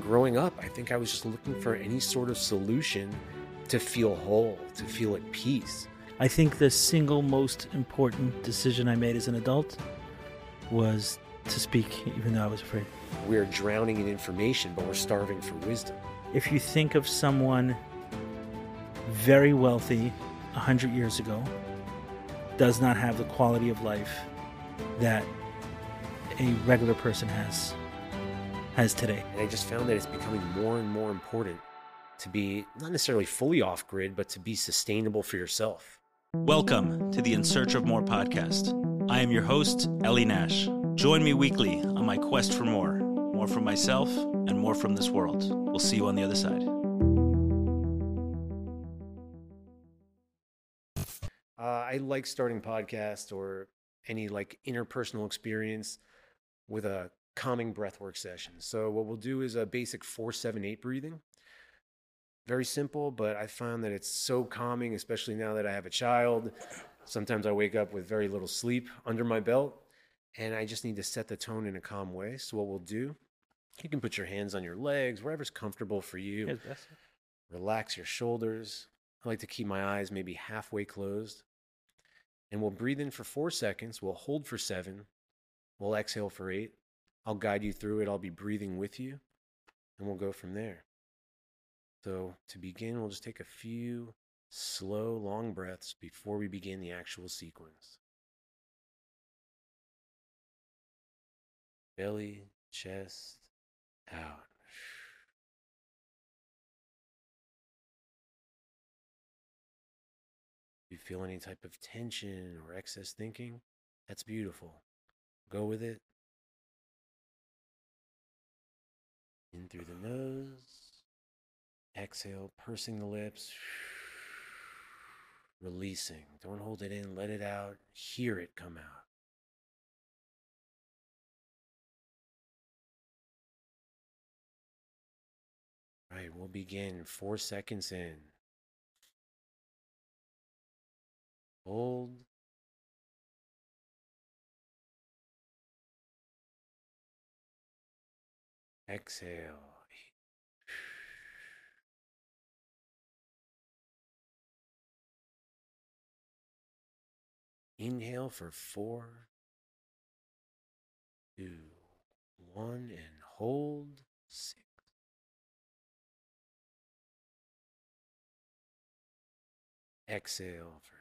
Growing up, I think I was just looking for any sort of solution to feel whole, to feel at peace. I think the single most important decision I made as an adult was to speak, even though I was afraid. We're drowning in information, but we're starving for wisdom. If you think of someone very wealthy 100 years ago, does not have the quality of life that a regular person has has today. And I just found that it's becoming more and more important to be not necessarily fully off grid, but to be sustainable for yourself. Welcome to the In Search of More podcast. I am your host, Ellie Nash. Join me weekly on my quest for more more from myself and more from this world. We'll see you on the other side. Uh, I like starting podcasts or any like interpersonal experience with a calming breathwork session. So what we'll do is a basic four, seven, eight breathing. Very simple, but I found that it's so calming, especially now that I have a child. Sometimes I wake up with very little sleep under my belt, and I just need to set the tone in a calm way. So what we'll do, you can put your hands on your legs, wherever's comfortable for you. Relax your shoulders. I like to keep my eyes maybe halfway closed. And we'll breathe in for four seconds. We'll hold for seven. We'll exhale for eight. I'll guide you through it. I'll be breathing with you, and we'll go from there. So, to begin, we'll just take a few slow, long breaths before we begin the actual sequence. Belly, chest, out. You feel any type of tension or excess thinking, that's beautiful. Go with it. In through the nose. Exhale, pursing the lips. Releasing. Don't hold it in, let it out. Hear it come out. All right, we'll begin four seconds in. Hold. Exhale. Inhale for four, two, one, and hold six. Exhale for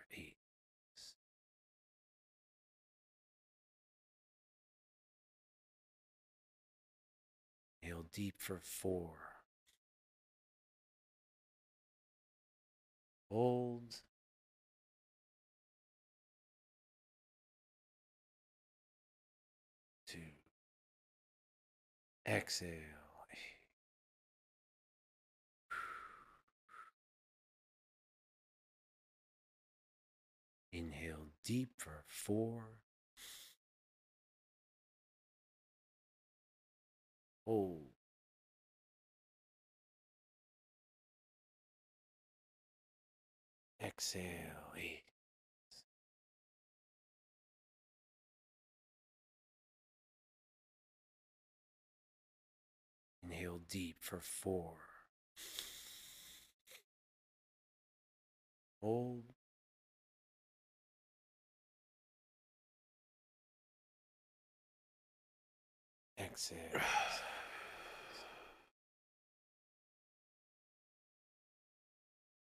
deep for four. Hold. Two. Exhale. Inhale deep for four. Hold. Exhale. Eight. Inhale deep for four. Hold. Exhale.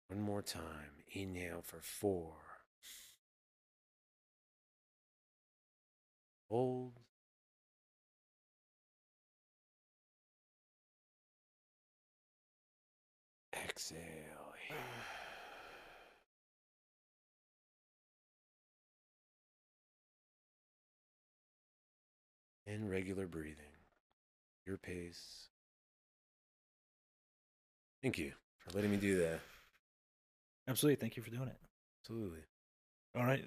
One more time. Inhale for four. Hold. Exhale. And regular breathing. Your pace. Thank you for letting me do that. Absolutely. Thank you for doing it. Absolutely. All right.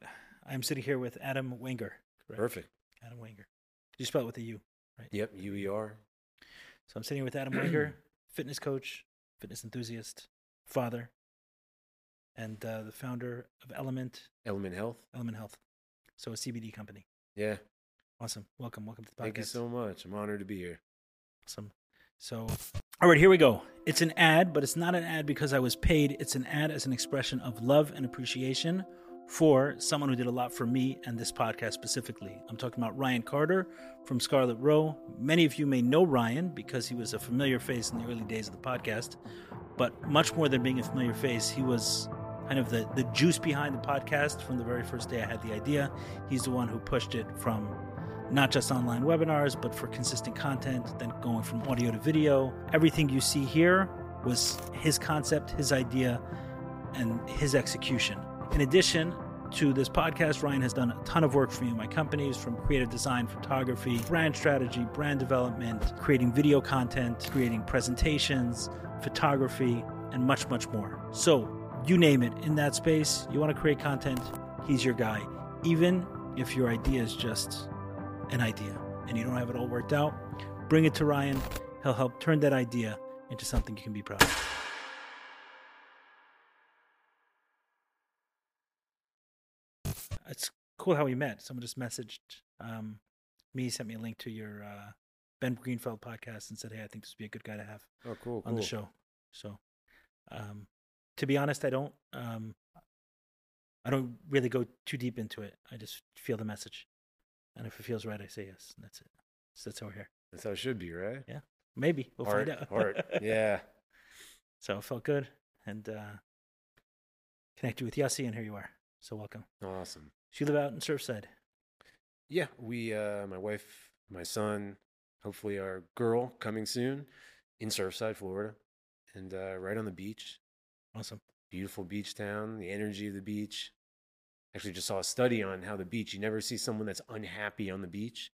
I'm sitting here with Adam Wenguer. Correct? Perfect. Adam Wenguer. You spell it with a U. Right? Yep. UER. So I'm sitting here with Adam Wenguer, fitness coach, fitness enthusiast, father, and uh, the founder of Element Element Health. Element Health. So a CBD company. Yeah. Awesome. Welcome. Welcome to the podcast. Thank you so much. I'm honored to be here. Awesome. So All right, here we go. It's an ad, but it's not an ad because I was paid. It's an ad as an expression of love and appreciation for someone who did a lot for me and this podcast specifically. I'm talking about Ryan Carter from Scarlet Row. Many of you may know Ryan because he was a familiar face in the early days of the podcast, but much more than being a familiar face, he was kind of the, the juice behind the podcast from the very first day I had the idea. He's the one who pushed it from not just online webinars, but for consistent content, then going from audio to video. Everything you see here was his concept, his idea, and his execution. In addition to this podcast, Ryan has done a ton of work for me in my companies from creative design, photography, brand strategy, brand development, creating video content, creating presentations, photography, and much, much more. So, you name it in that space, you want to create content, he's your guy. Even if your idea is just an idea and you don't have it all worked out, bring it to Ryan. He'll help turn that idea into something you can be proud of. It's cool how we met. Someone just messaged um, me, sent me a link to your uh, Ben Greenfield podcast, and said, "Hey, I think this would be a good guy to have Oh, cool. on the show." So, um, to be honest, I don't. Um, I don't really go too deep into it. I just feel the message, and if it feels right, I say yes. And that's it. So that's how we're here. That's how it should be, right? Yeah. Maybe we'll heart, find out. heart. Yeah. So it felt good, and uh, connected with Yossi, and here you are. So welcome. Awesome. So you live out in Surfside. Yeah, we, uh, my wife, my son, hopefully our girl coming soon in Surfside, Florida, and uh, right on the beach. Awesome. Beautiful beach town, the energy of the beach. Actually, just saw a study on how the beach, you never see someone that's unhappy on the beach.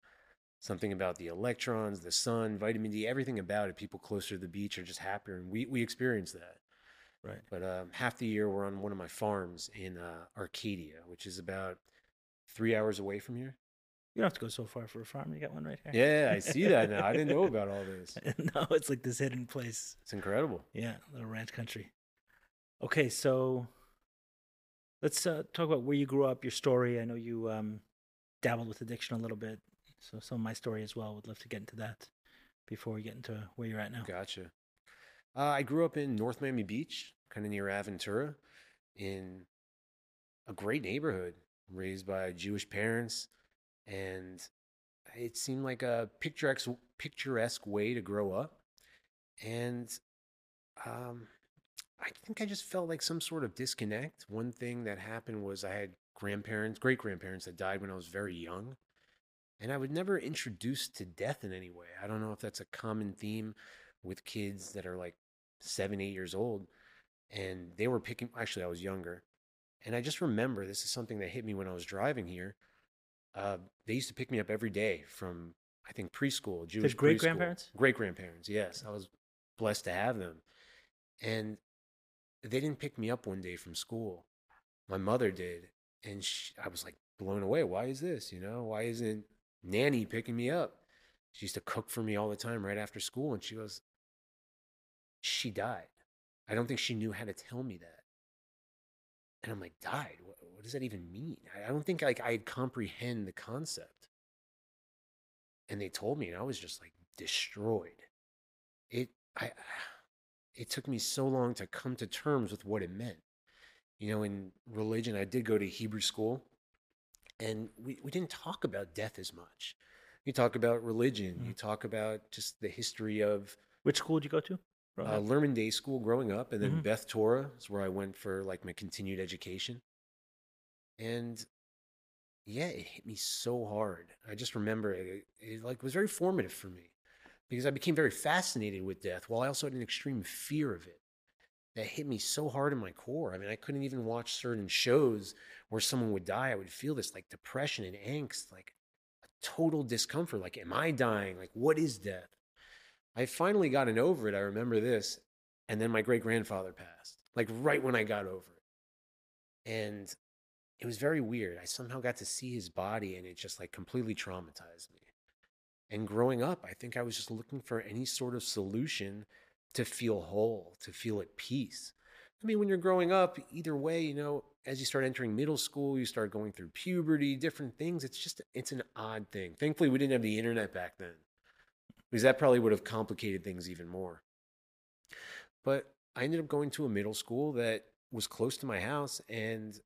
Something about the electrons, the sun, vitamin D, everything about it. People closer to the beach are just happier. And we, we experience that. Right. But um, half the year, we're on one of my farms in uh, Arcadia, which is about three hours away from here. You don't have to go so far for a farm. You got one right here. Yeah, I see that now. I didn't know about all this. no, it's like this hidden place. It's incredible. Yeah, little ranch country. Okay, so let's uh, talk about where you grew up, your story. I know you um, dabbled with addiction a little bit, so some of my story as well. Would love to get into that before we get into where you're at now. Gotcha. Uh, I grew up in North Miami Beach, kind of near Aventura, in a great neighborhood, raised by Jewish parents, and it seemed like a picturesque, picturesque way to grow up. And um, I think I just felt like some sort of disconnect. One thing that happened was I had grandparents, great grandparents that died when I was very young. And I was never introduced to death in any way. I don't know if that's a common theme with kids that are like seven, eight years old. And they were picking, actually, I was younger. And I just remember this is something that hit me when I was driving here. Uh, they used to pick me up every day from, I think, preschool, Jewish great grandparents? Great grandparents, yes. I was blessed to have them. And they didn't pick me up one day from school. My mother did. And she, I was like blown away. Why is this? You know, why isn't Nanny picking me up? She used to cook for me all the time right after school. And she goes, She died. I don't think she knew how to tell me that. And I'm like, died? What, what does that even mean? I, I don't think like I'd comprehend the concept. And they told me, and I was just like destroyed. It, I, it took me so long to come to terms with what it meant. You know, in religion, I did go to Hebrew school, and we, we didn't talk about death as much. You talk about religion, you talk about just the history of Which school did you go to? uh. Lehrman Day School growing up, and then Mhm. Beth Torah is where I went for like my continued education. And yeah, it hit me so hard. I just remember it, it like was very formative for me because I became very fascinated with death, while I also had an extreme fear of it. That hit me so hard in my core. I mean, I couldn't even watch certain shows where someone would die. I would feel this like depression and angst, like a total discomfort. Like, am I dying? Like, what is death? I finally gotten over it. I remember this. And then my great grandfather passed, like right when I got over it. And it was very weird. I somehow got to see his body and it just like completely traumatized me. And growing up, I think I was just looking for any sort of solution to feel whole, to feel at peace. I mean, when you're growing up, either way, you know, as you start entering middle school, you start going through puberty, different things. It's just, it's an odd thing. Thankfully, we didn't have the internet back then because that probably would have complicated things even more. But I ended up going to a middle school that was close to my house, and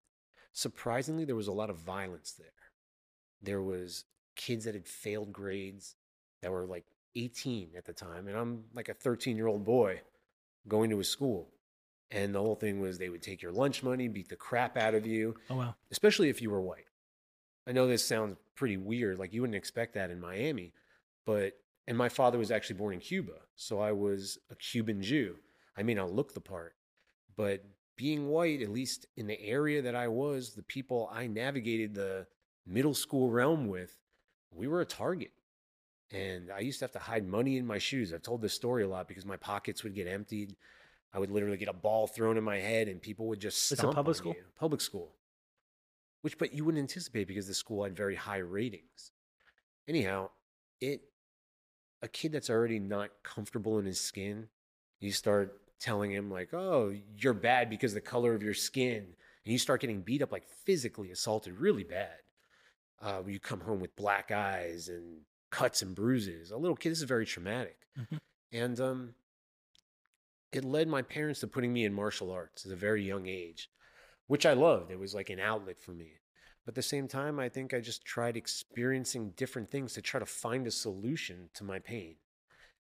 surprisingly, there was a lot of violence there. There was kids that had failed grades that were like 18 at the time, and I'm like a 13 year old boy going to a school. And the whole thing was they would take your lunch money, beat the crap out of you, Oh wow. especially if you were white. I know this sounds pretty weird, like you wouldn't expect that in Miami, but and my father was actually born in Cuba, so I was a Cuban Jew. I may not look the part, but being white, at least in the area that I was, the people I navigated the middle school realm with, we were a target. And I used to have to hide money in my shoes. I've told this story a lot because my pockets would get emptied. I would literally get a ball thrown in my head and people would just It's a public school? you. Public school. Which but you wouldn't anticipate because the school had very high ratings. Anyhow, it a kid that's already not comfortable in his skin, you start telling him like, "Oh, you're bad because of the color of your skin." And you start getting beat up like physically assaulted really bad. Uh, you come home with black eyes and cuts and bruises. A little kid, this is very traumatic. Mhm. And um, it led my parents to putting me in martial arts at a very young age, which I loved. It was like an outlet for me. But at the same time, I think I just tried experiencing different things to try to find a solution to my pain.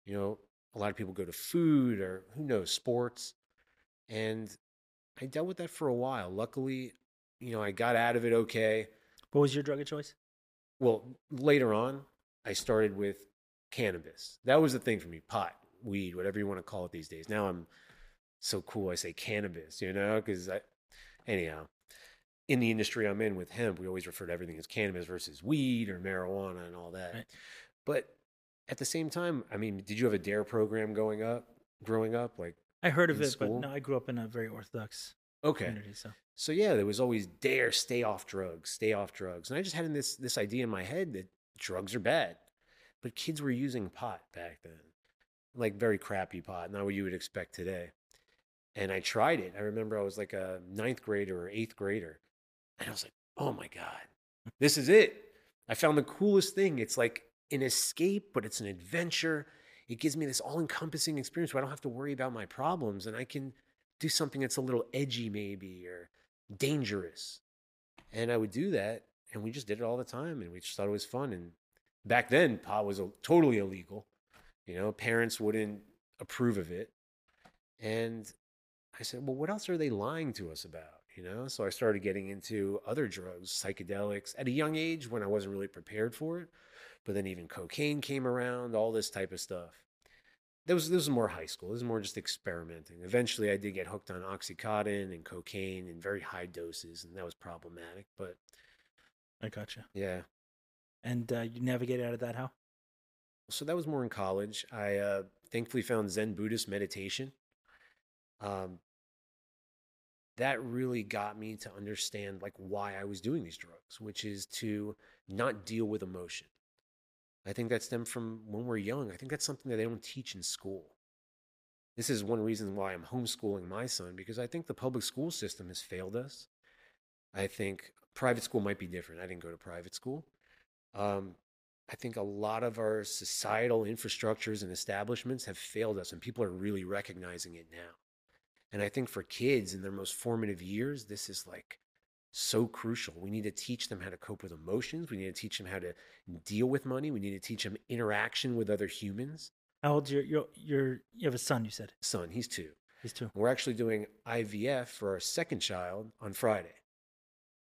You know, a lot of people go to food or who knows, sports. And I dealt with that for a while. Luckily, you know, I got out of it okay. What was your drug of choice? Well, later on, I started with cannabis. That was the thing for me pot, weed, whatever you want to call it these days. Now I'm so cool. I say cannabis, you know, because I, anyhow, in the industry I'm in with hemp, we always refer to everything as cannabis versus weed or marijuana and all that. Right. But at the same time, I mean, did you have a DARE program going up, growing up? Like, I heard of it, school? but no, I grew up in a very orthodox okay. So So yeah, there was always dare stay off drugs, stay off drugs. And I just had this this idea in my head that drugs are bad. But kids were using pot back then. Like very crappy pot, not what you would expect today. And I tried it. I remember I was like a ninth grader or eighth grader. And I was like, oh my God, this is it. I found the coolest thing. It's like an escape, but it's an adventure. It gives me this all encompassing experience where I don't have to worry about my problems and I can do something that's a little edgy, maybe, or dangerous. And I would do that. And we just did it all the time. And we just thought it was fun. And back then, pot was totally illegal. You know, parents wouldn't approve of it. And I said, well, what else are they lying to us about? You know, so I started getting into other drugs, psychedelics at a young age when I wasn't really prepared for it. But then even cocaine came around, all this type of stuff. That was this was more high school. This was more just experimenting. Eventually, I did get hooked on oxycontin and cocaine in very high doses, and that was problematic. But I gotcha. yeah, And uh, you navigate out of that how? so that was more in college. I uh, thankfully found Zen Buddhist meditation. Um, that really got me to understand like why I was doing these drugs, which is to not deal with emotion. I think that stemmed from when we're young. I think that's something that they don't teach in school. This is one reason why I'm homeschooling my son because I think the public school system has failed us. I think private school might be different. I didn't go to private school. Um, I think a lot of our societal infrastructures and establishments have failed us, and people are really recognizing it now. And I think for kids in their most formative years, this is like so crucial. We need to teach them how to cope with emotions. We need to teach them how to deal with money. We need to teach them interaction with other humans. How old's your your your you have a son? You said Son, he's two. he's two. We're actually doing IVF for our second child on Friday.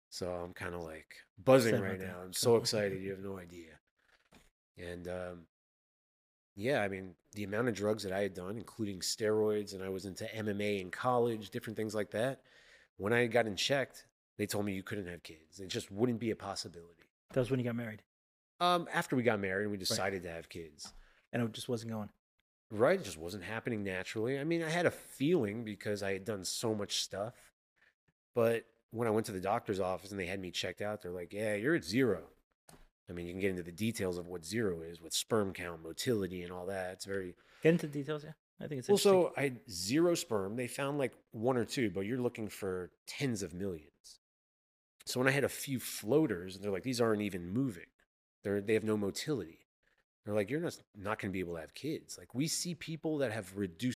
So I'm kind of like buzzing right now. I'm so excited. You have no idea. And um, yeah, I mean, the amount of drugs that I had done, including steroids, and I was into MMA in college, different things like that. When I got in checked, they told me you couldn't have kids. It just wouldn't be a possibility. That was when you got married, Um, after we got married, we decided to have kids. and it just wasn't going. Right. It just wasn't happening naturally. I mean, I had a feeling because I had done so much stuff. But when I went to the doctor's office and they had me checked out, they're like, yeah, you're at zero. I mean, you can get into the details of what zero is with sperm count, motility, and all that. It's very Get into the details, yeah. I think it's well. So I had zero sperm. They found like one or two, but you're looking for tens of millions. So when I had a few floaters, they're like, these aren't even moving. They're they have no motility. They're like, you're not not going to be able to have kids. Like we see people that have reduced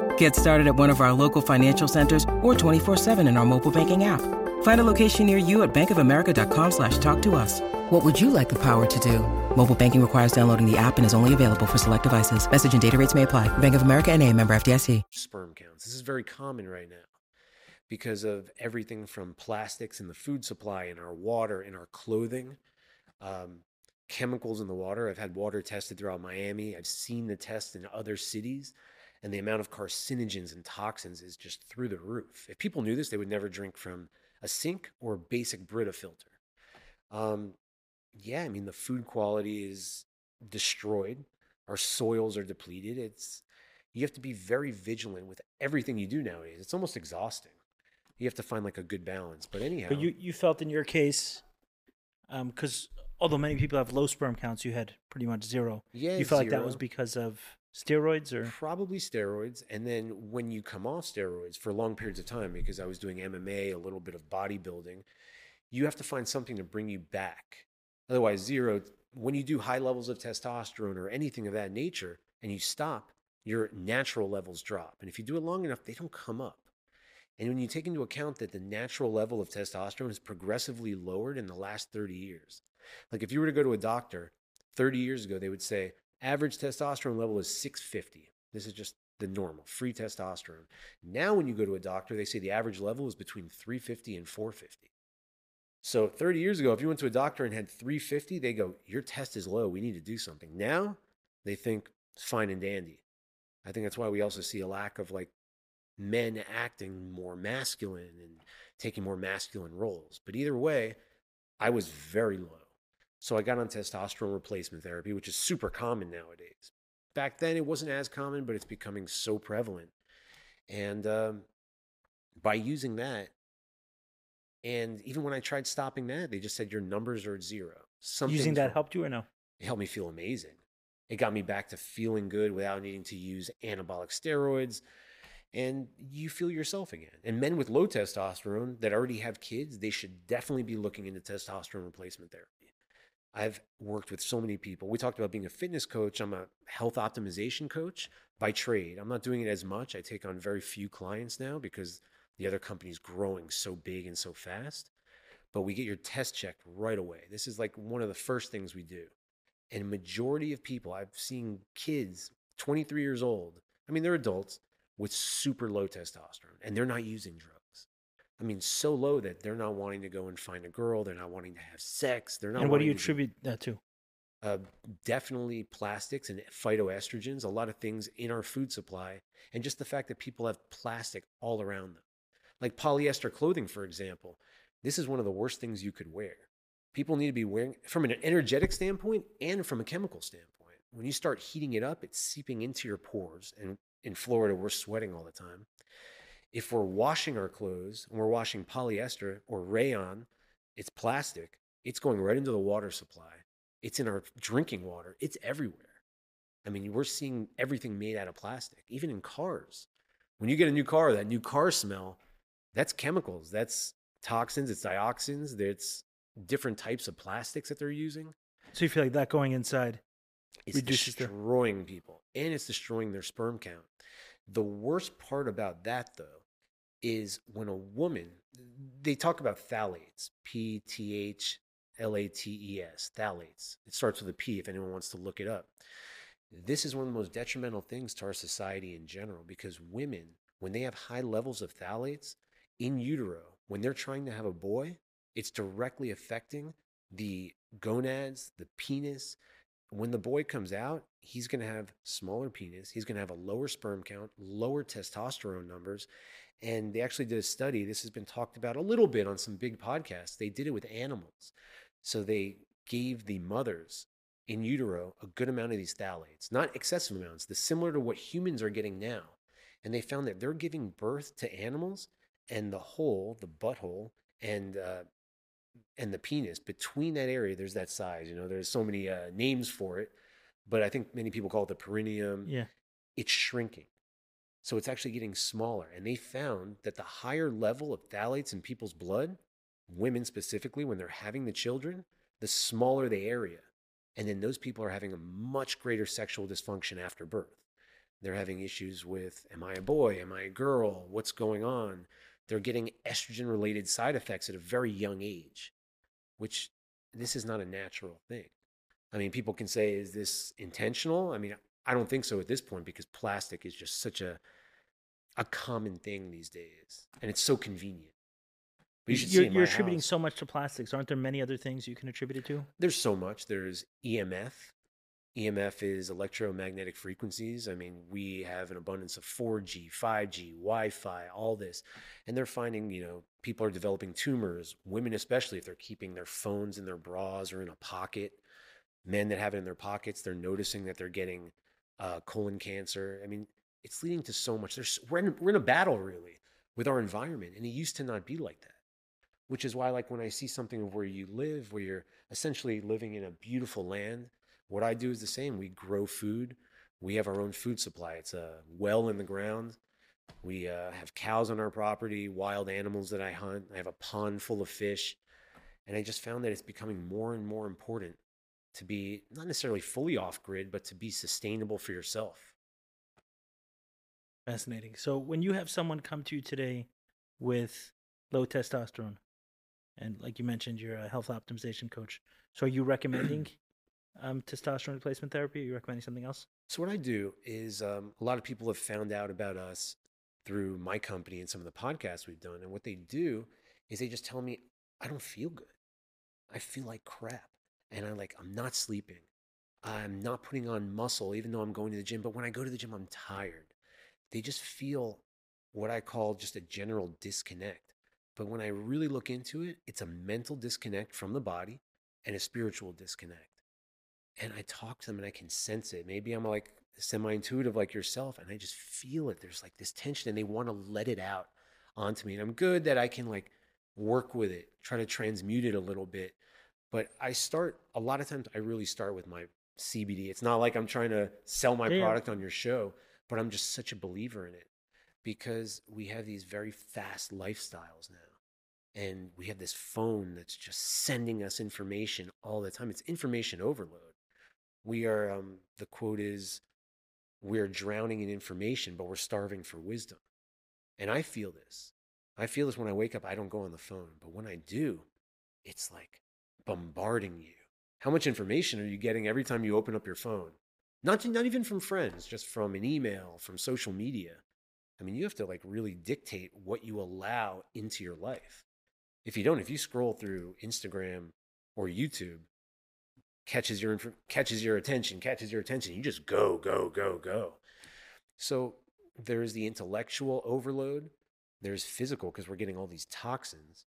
Get started at one of our local financial centers or 24-7 in our mobile banking app. Find a location near you at bankofamerica.com slash talk to us. What would you like the power to do? Mobile banking requires downloading the app and is only available for select devices. Message and data rates may apply. Bank of America and a member FDIC. Sperm counts. This is very common right now because of everything from plastics in the food supply, in our water, in our clothing, um, chemicals in the water. I've had water tested throughout Miami. I've seen the test in other cities, and the amount of carcinogens and toxins is just through the roof. If people knew this, they would never drink from a sink or a basic Brita filter. Um, yeah, I mean, the food quality is destroyed. Our soils are depleted. It's you have to be very vigilant with everything you do nowadays. It's almost exhausting. You have to find like a good balance. But anyhow, But you, you felt in your case, because although many people have low sperm counts, you had pretty much zero. yeah, you felt like that was because of steroids or probably steroids. And then when you come off steroids for long periods of time, because I was doing MMA, a little bit of bodybuilding, you have to find something to bring you back. Otherwise, zero. When you do high levels of testosterone or anything of that nature, and you stop, your natural levels drop. And if you do it long enough, they don't come up. And when you take into account that the natural level of testosterone is progressively lowered in the last 30 years, like if you were to go to a doctor 30 years ago, they would say average testosterone level is 650. This is just the normal, free testosterone. Now, when you go to a doctor, they say the average level is between 350 and 450. So 30 years ago, if you went to a doctor and had 350, they go, Your test is low. We need to do something. Now they think it's fine and dandy. I think that's why we also see a lack of like men acting more masculine and taking more masculine roles. But either way, I was very low. So I got on testosterone replacement therapy, which is super common nowadays. Back then, it wasn't as common, but it's becoming so prevalent. And um, by using that, and even when I tried stopping that, they just said your numbers are at zero. using that wrong." helped you or no? It helped me feel amazing. It got me back to feeling good without needing to use anabolic steroids. And you feel yourself again. And men with low testosterone that already have kids, they should definitely be looking into testosterone replacement therapy. I've worked with so many people. We talked about being a fitness coach. I'm a health optimization coach by trade. I'm not doing it as much. I take on very few clients now because the other company's growing so big and so fast. But we get your test checked right away. This is like one of the first things we do. And majority of people, I've seen kids, 23 years old, I mean, they're adults with super low testosterone and they're not using drugs. I mean, so low that they're not wanting to go and find a girl. They're not wanting to have sex. They're not. And what do you wanting to attribute that to? uh, definitely plastics and phytoestrogens, a lot of things in our food supply, and just the fact that people have plastic all around them. Like polyester clothing, for example. This is one of the worst things you could wear. People need to be wearing, from an energetic standpoint and from a chemical standpoint. When you start heating it up, it's seeping into your pores. And in Florida, we're sweating all the time. If we're washing our clothes and we're washing polyester or rayon, it's plastic, it's going right into the water supply. It's in our drinking water. It's everywhere. I mean, we're seeing everything made out of plastic, even in cars. When you get a new car, that new car smell, that's chemicals, that's toxins, it's dioxins, it's different types of plastics that they're using. So you feel like that going inside? It's Reduces destroying people and it's destroying their sperm count. The worst part about that, though, is when a woman, they talk about phthalates, P T H L A T E S, phthalates. It starts with a P if anyone wants to look it up. This is one of the most detrimental things to our society in general because women, when they have high levels of phthalates in utero, when they're trying to have a boy, it's directly affecting the gonads, the penis. When the boy comes out, he's going to have smaller penis. He's going to have a lower sperm count, lower testosterone numbers. And they actually did a study. This has been talked about a little bit on some big podcasts. They did it with animals. So they gave the mothers in utero a good amount of these phthalates, not excessive amounts, the similar to what humans are getting now. And they found that they're giving birth to animals and the hole, the butthole, and uh, and the penis between that area, there's that size. You know, there's so many uh, names for it, but I think many people call it the perineum. Yeah. It's shrinking. So it's actually getting smaller. And they found that the higher level of phthalates in people's blood, women specifically, when they're having the children, the smaller the area. And then those people are having a much greater sexual dysfunction after birth. They're having issues with Am I a boy? Am I a girl? What's going on? They're getting estrogen related side effects at a very young age, which this is not a natural thing. I mean, people can say, Is this intentional? I mean, I don't think so at this point because plastic is just such a a common thing these days, and it's so convenient. But you should you're, see you're attributing house, so much to plastics. Aren't there many other things you can attribute it to? There's so much. There's EMF. EMF is electromagnetic frequencies. I mean, we have an abundance of 4G, 5G, Wi-Fi, all this, and they're finding, you know, people are developing tumors. Women, especially, if they're keeping their phones in their bras or in a pocket. Men that have it in their pockets, they're noticing that they're getting uh, colon cancer. I mean, it's leading to so much. There's we're in, we're in a battle really with our environment, and it used to not be like that. Which is why, like, when I see something of where you live, where you're essentially living in a beautiful land, what I do is the same. We grow food. We have our own food supply. It's a well in the ground. We uh, have cows on our property, wild animals that I hunt. I have a pond full of fish. And I just found that it's becoming more and more important to be not necessarily fully off grid, but to be sustainable for yourself. Fascinating. So when you have someone come to you today with low testosterone, and like you mentioned, you're a health optimization coach. So are you recommending um, testosterone replacement therapy? Are you recommending something else? So, what I do is um, a lot of people have found out about us through my company and some of the podcasts we've done. And what they do is they just tell me, I don't feel good. I feel like crap. And I'm like, I'm not sleeping. I'm not putting on muscle, even though I'm going to the gym. But when I go to the gym, I'm tired. They just feel what I call just a general disconnect. But when I really look into it, it's a mental disconnect from the body and a spiritual disconnect. And I talk to them and I can sense it. Maybe I'm like semi intuitive like yourself, and I just feel it. There's like this tension, and they want to let it out onto me. And I'm good that I can like work with it, try to transmute it a little bit. But I start a lot of times, I really start with my CBD. It's not like I'm trying to sell my Yeah, product on your show, but I'm just such a believer in it because we have these very fast lifestyles now. And we have this phone that's just sending us information all the time. It's information overload. We are, um, the quote is, we're drowning in information, but we're starving for wisdom. And I feel this. I feel this when I wake up. I don't go on the phone, but when I do, it's like bombarding you. How much information are you getting every time you open up your phone? Not, not even from friends, just from an email, from social media. I mean, you have to like really dictate what you allow into your life. If you don't, if you scroll through Instagram or YouTube, catches your catches your attention, catches your attention, you just go, go, go, go. So there's the intellectual overload, there's physical because we're getting all these toxins.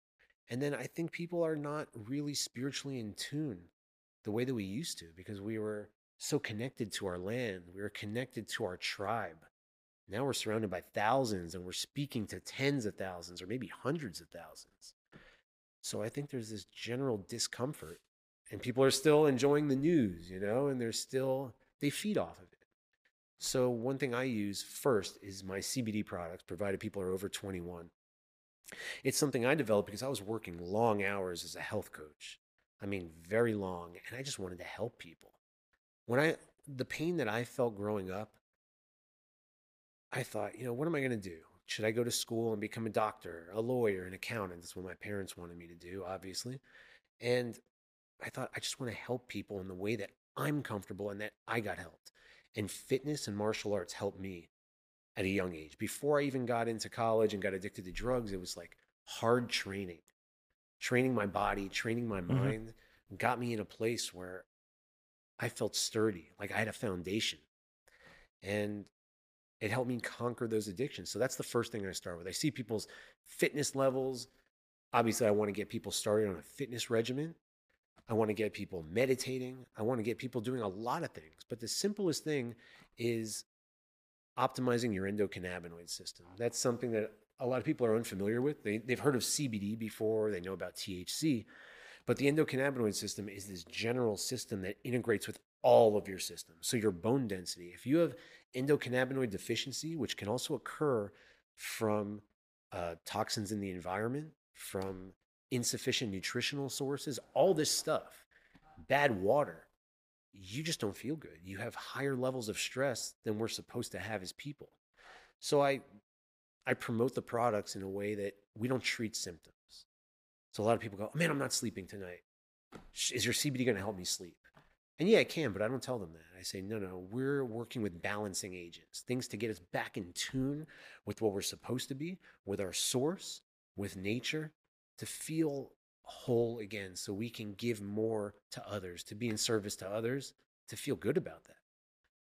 And then I think people are not really spiritually in tune the way that we used to because we were so connected to our land, we were connected to our tribe. Now we're surrounded by thousands and we're speaking to tens of thousands or maybe hundreds of thousands. So I think there's this general discomfort and people are still enjoying the news, you know, and they're still, they feed off of it. So one thing I use first is my CBD products, provided people are over 21. It's something I developed because I was working long hours as a health coach. I mean, very long, and I just wanted to help people. When I, the pain that I felt growing up, I thought, you know, what am I going to do? Should I go to school and become a doctor, a lawyer, an accountant? That's what my parents wanted me to do, obviously. And I thought, I just want to help people in the way that I'm comfortable and that I got helped. And fitness and martial arts helped me at a young age. Before I even got into college and got addicted to drugs, it was like hard training, training my body, training my Mhm. mind got me in a place where I felt sturdy, like I had a foundation. And it helped me conquer those addictions. So that's the first thing I start with. I see people's fitness levels. Obviously, I want to get people started on a fitness regimen. I want to get people meditating. I want to get people doing a lot of things. But the simplest thing is optimizing your endocannabinoid system. That's something that a lot of people are unfamiliar with. They, they've heard of CBD before, they know about THC, but the endocannabinoid system is this general system that integrates with all of your systems. So, your bone density, if you have endocannabinoid deficiency, which can also occur from uh, toxins in the environment, from insufficient nutritional sources, all this stuff, bad water, you just don't feel good. You have higher levels of stress than we're supposed to have as people. So I I promote the products in a way that we don't treat symptoms. So a lot of people go, oh, "Man, I'm not sleeping tonight. Is your CBD going to help me sleep?" And yeah, it can, but I don't tell them that. I say, "No, no, we're working with balancing agents, things to get us back in tune with what we're supposed to be, with our source, with nature, to feel whole again so we can give more to others, to be in service to others, to feel good about that.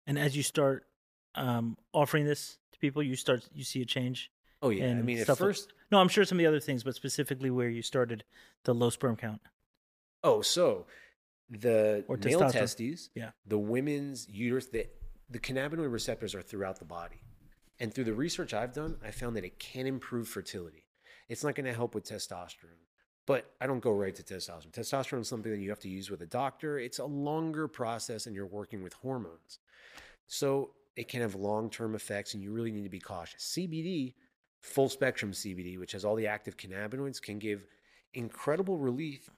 And as you start um, offering this to people, you start you see a change. Oh yeah, I mean at first, no, I'm sure some of the other things, but specifically where you started the low sperm count. Oh, so the or male testes, yeah, the women's uterus, the the cannabinoid receptors are throughout the body, and through the research I've done, I found that it can improve fertility. It's not going to help with testosterone, but I don't go right to testosterone. Testosterone is something that you have to use with a doctor. It's a longer process and you're working with hormones. So it can have long term effects and you really need to be cautious. CBD, full spectrum CBD, which has all the active cannabinoids, can give incredible relief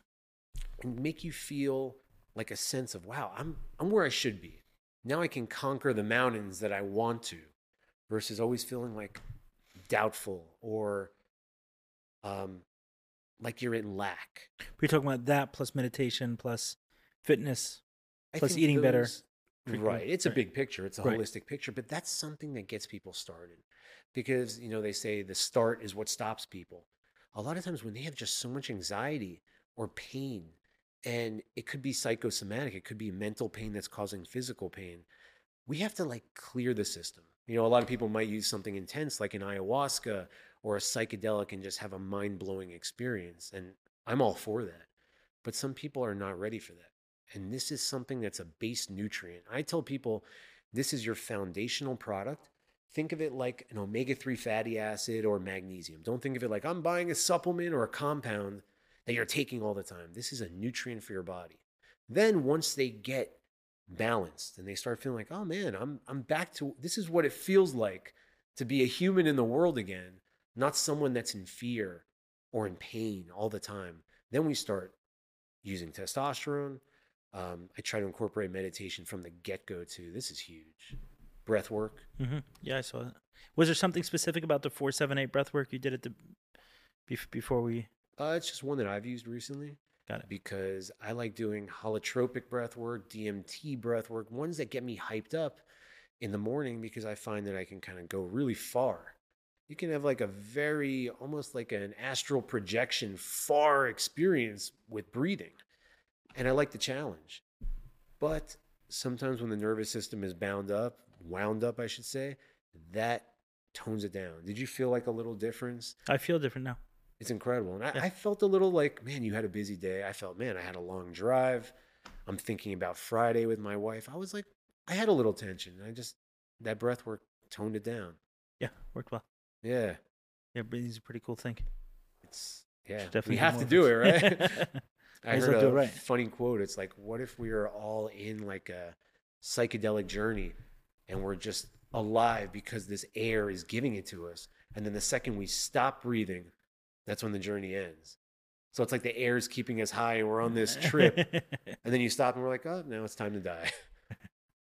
and make you feel like a sense of, wow, I'm, I'm where I should be. Now I can conquer the mountains that I want to versus always feeling like doubtful or um, like you're in lack. We're talking about that plus meditation plus fitness plus eating those, better. Right. It's a big picture. It's a right. holistic picture, but that's something that gets people started. Because, you know, they say the start is what stops people. A lot of times when they have just so much anxiety or pain, and it could be psychosomatic, it could be mental pain that's causing physical pain, we have to like clear the system. You know, a lot of people might use something intense like an ayahuasca or a psychedelic and just have a mind blowing experience. And I'm all for that. But some people are not ready for that. And this is something that's a base nutrient. I tell people this is your foundational product. Think of it like an omega 3 fatty acid or magnesium. Don't think of it like I'm buying a supplement or a compound that you're taking all the time. This is a nutrient for your body. Then once they get balanced and they start feeling like, oh man, I'm I'm back to this is what it feels like to be a human in the world again not someone that's in fear or in pain all the time. Then we start using testosterone. Um, I try to incorporate meditation from the get go too. This is huge. Breath work. Mm-hmm. Yeah, I saw that. Was there something specific about the four seven eight breath work you did at the before we? Uh, it's just one that I've used recently. Got it. Because I like doing holotropic breath work, DMT breath work, ones that get me hyped up in the morning because I find that I can kind of go really far you can have like a very almost like an astral projection far experience with breathing. And i like the challenge. But sometimes when the nervous system is bound up wound up i should say that tones it down. Did you feel like a little difference? I feel different now. It's incredible. And I, yeah. I felt a little like man you had a busy day. I felt man i had a long drive. I'm thinking about friday with my wife. I was like i had a little tension. I just that breath work toned it down. Yeah worked well yeah. Yeah, breathing's a pretty cool thing. It's yeah. Definitely we have to do it, right? I heard a right. funny quote. It's like, what if we are all in like a psychedelic journey and we're just alive because this air is giving it to us. And then the second we stop breathing, that's when the journey ends. So it's like the air is keeping us high and we're on this trip. and then you stop and we're like, oh, now it's time to die.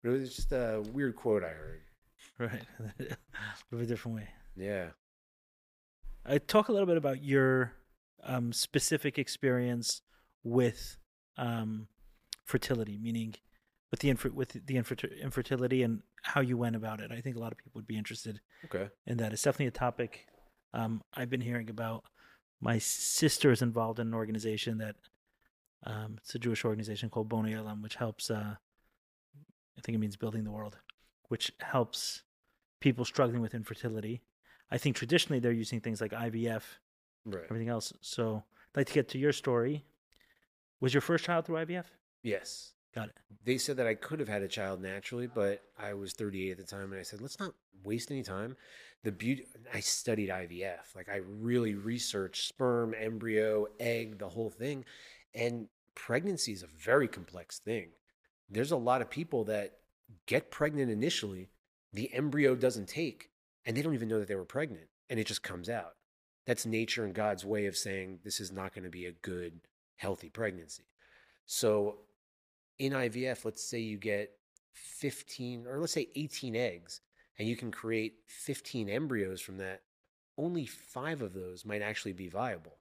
it was just a weird quote I heard. Right. Live a different way. Yeah. I talk a little bit about your um, specific experience with um, fertility, meaning with the infer- with the infer- infertility and how you went about it. I think a lot of people would be interested. Okay. In that, it's definitely a topic um, I've been hearing about. My sister is involved in an organization that um, it's a Jewish organization called Bonei Olam, which helps uh, I think it means building the world, which helps people struggling with infertility. I think traditionally they're using things like IVF, Right. everything else. So I'd like to get to your story. Was your first child through IVF? Yes. Got it. They said that I could have had a child naturally, but I was 38 at the time, and I said, let's not waste any time. The beauty, I studied IVF. Like I really researched sperm, embryo, egg, the whole thing. And pregnancy is a very complex thing. There's a lot of people that get pregnant initially, the embryo doesn't take, and they don't even know that they were pregnant, and it just comes out. That's nature and God's way of saying this is not going to be a good, healthy pregnancy. So in IVF, let's say you get 15 or let's say 18 eggs and you can create 15 embryos from that, only five of those might actually be viable.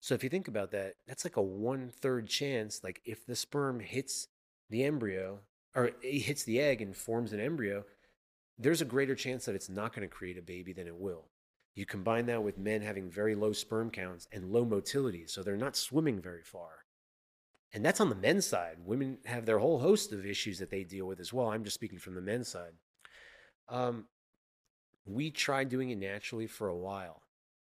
So if you think about that, that's like a one third chance. Like if the sperm hits the embryo or it hits the egg and forms an embryo, there's a greater chance that it's not going to create a baby than it will. You combine that with men having very low sperm counts and low motility, so they're not swimming very far. And that's on the men's side. Women have their whole host of issues that they deal with as well. I'm just speaking from the men's side. Um, we tried doing it naturally for a while.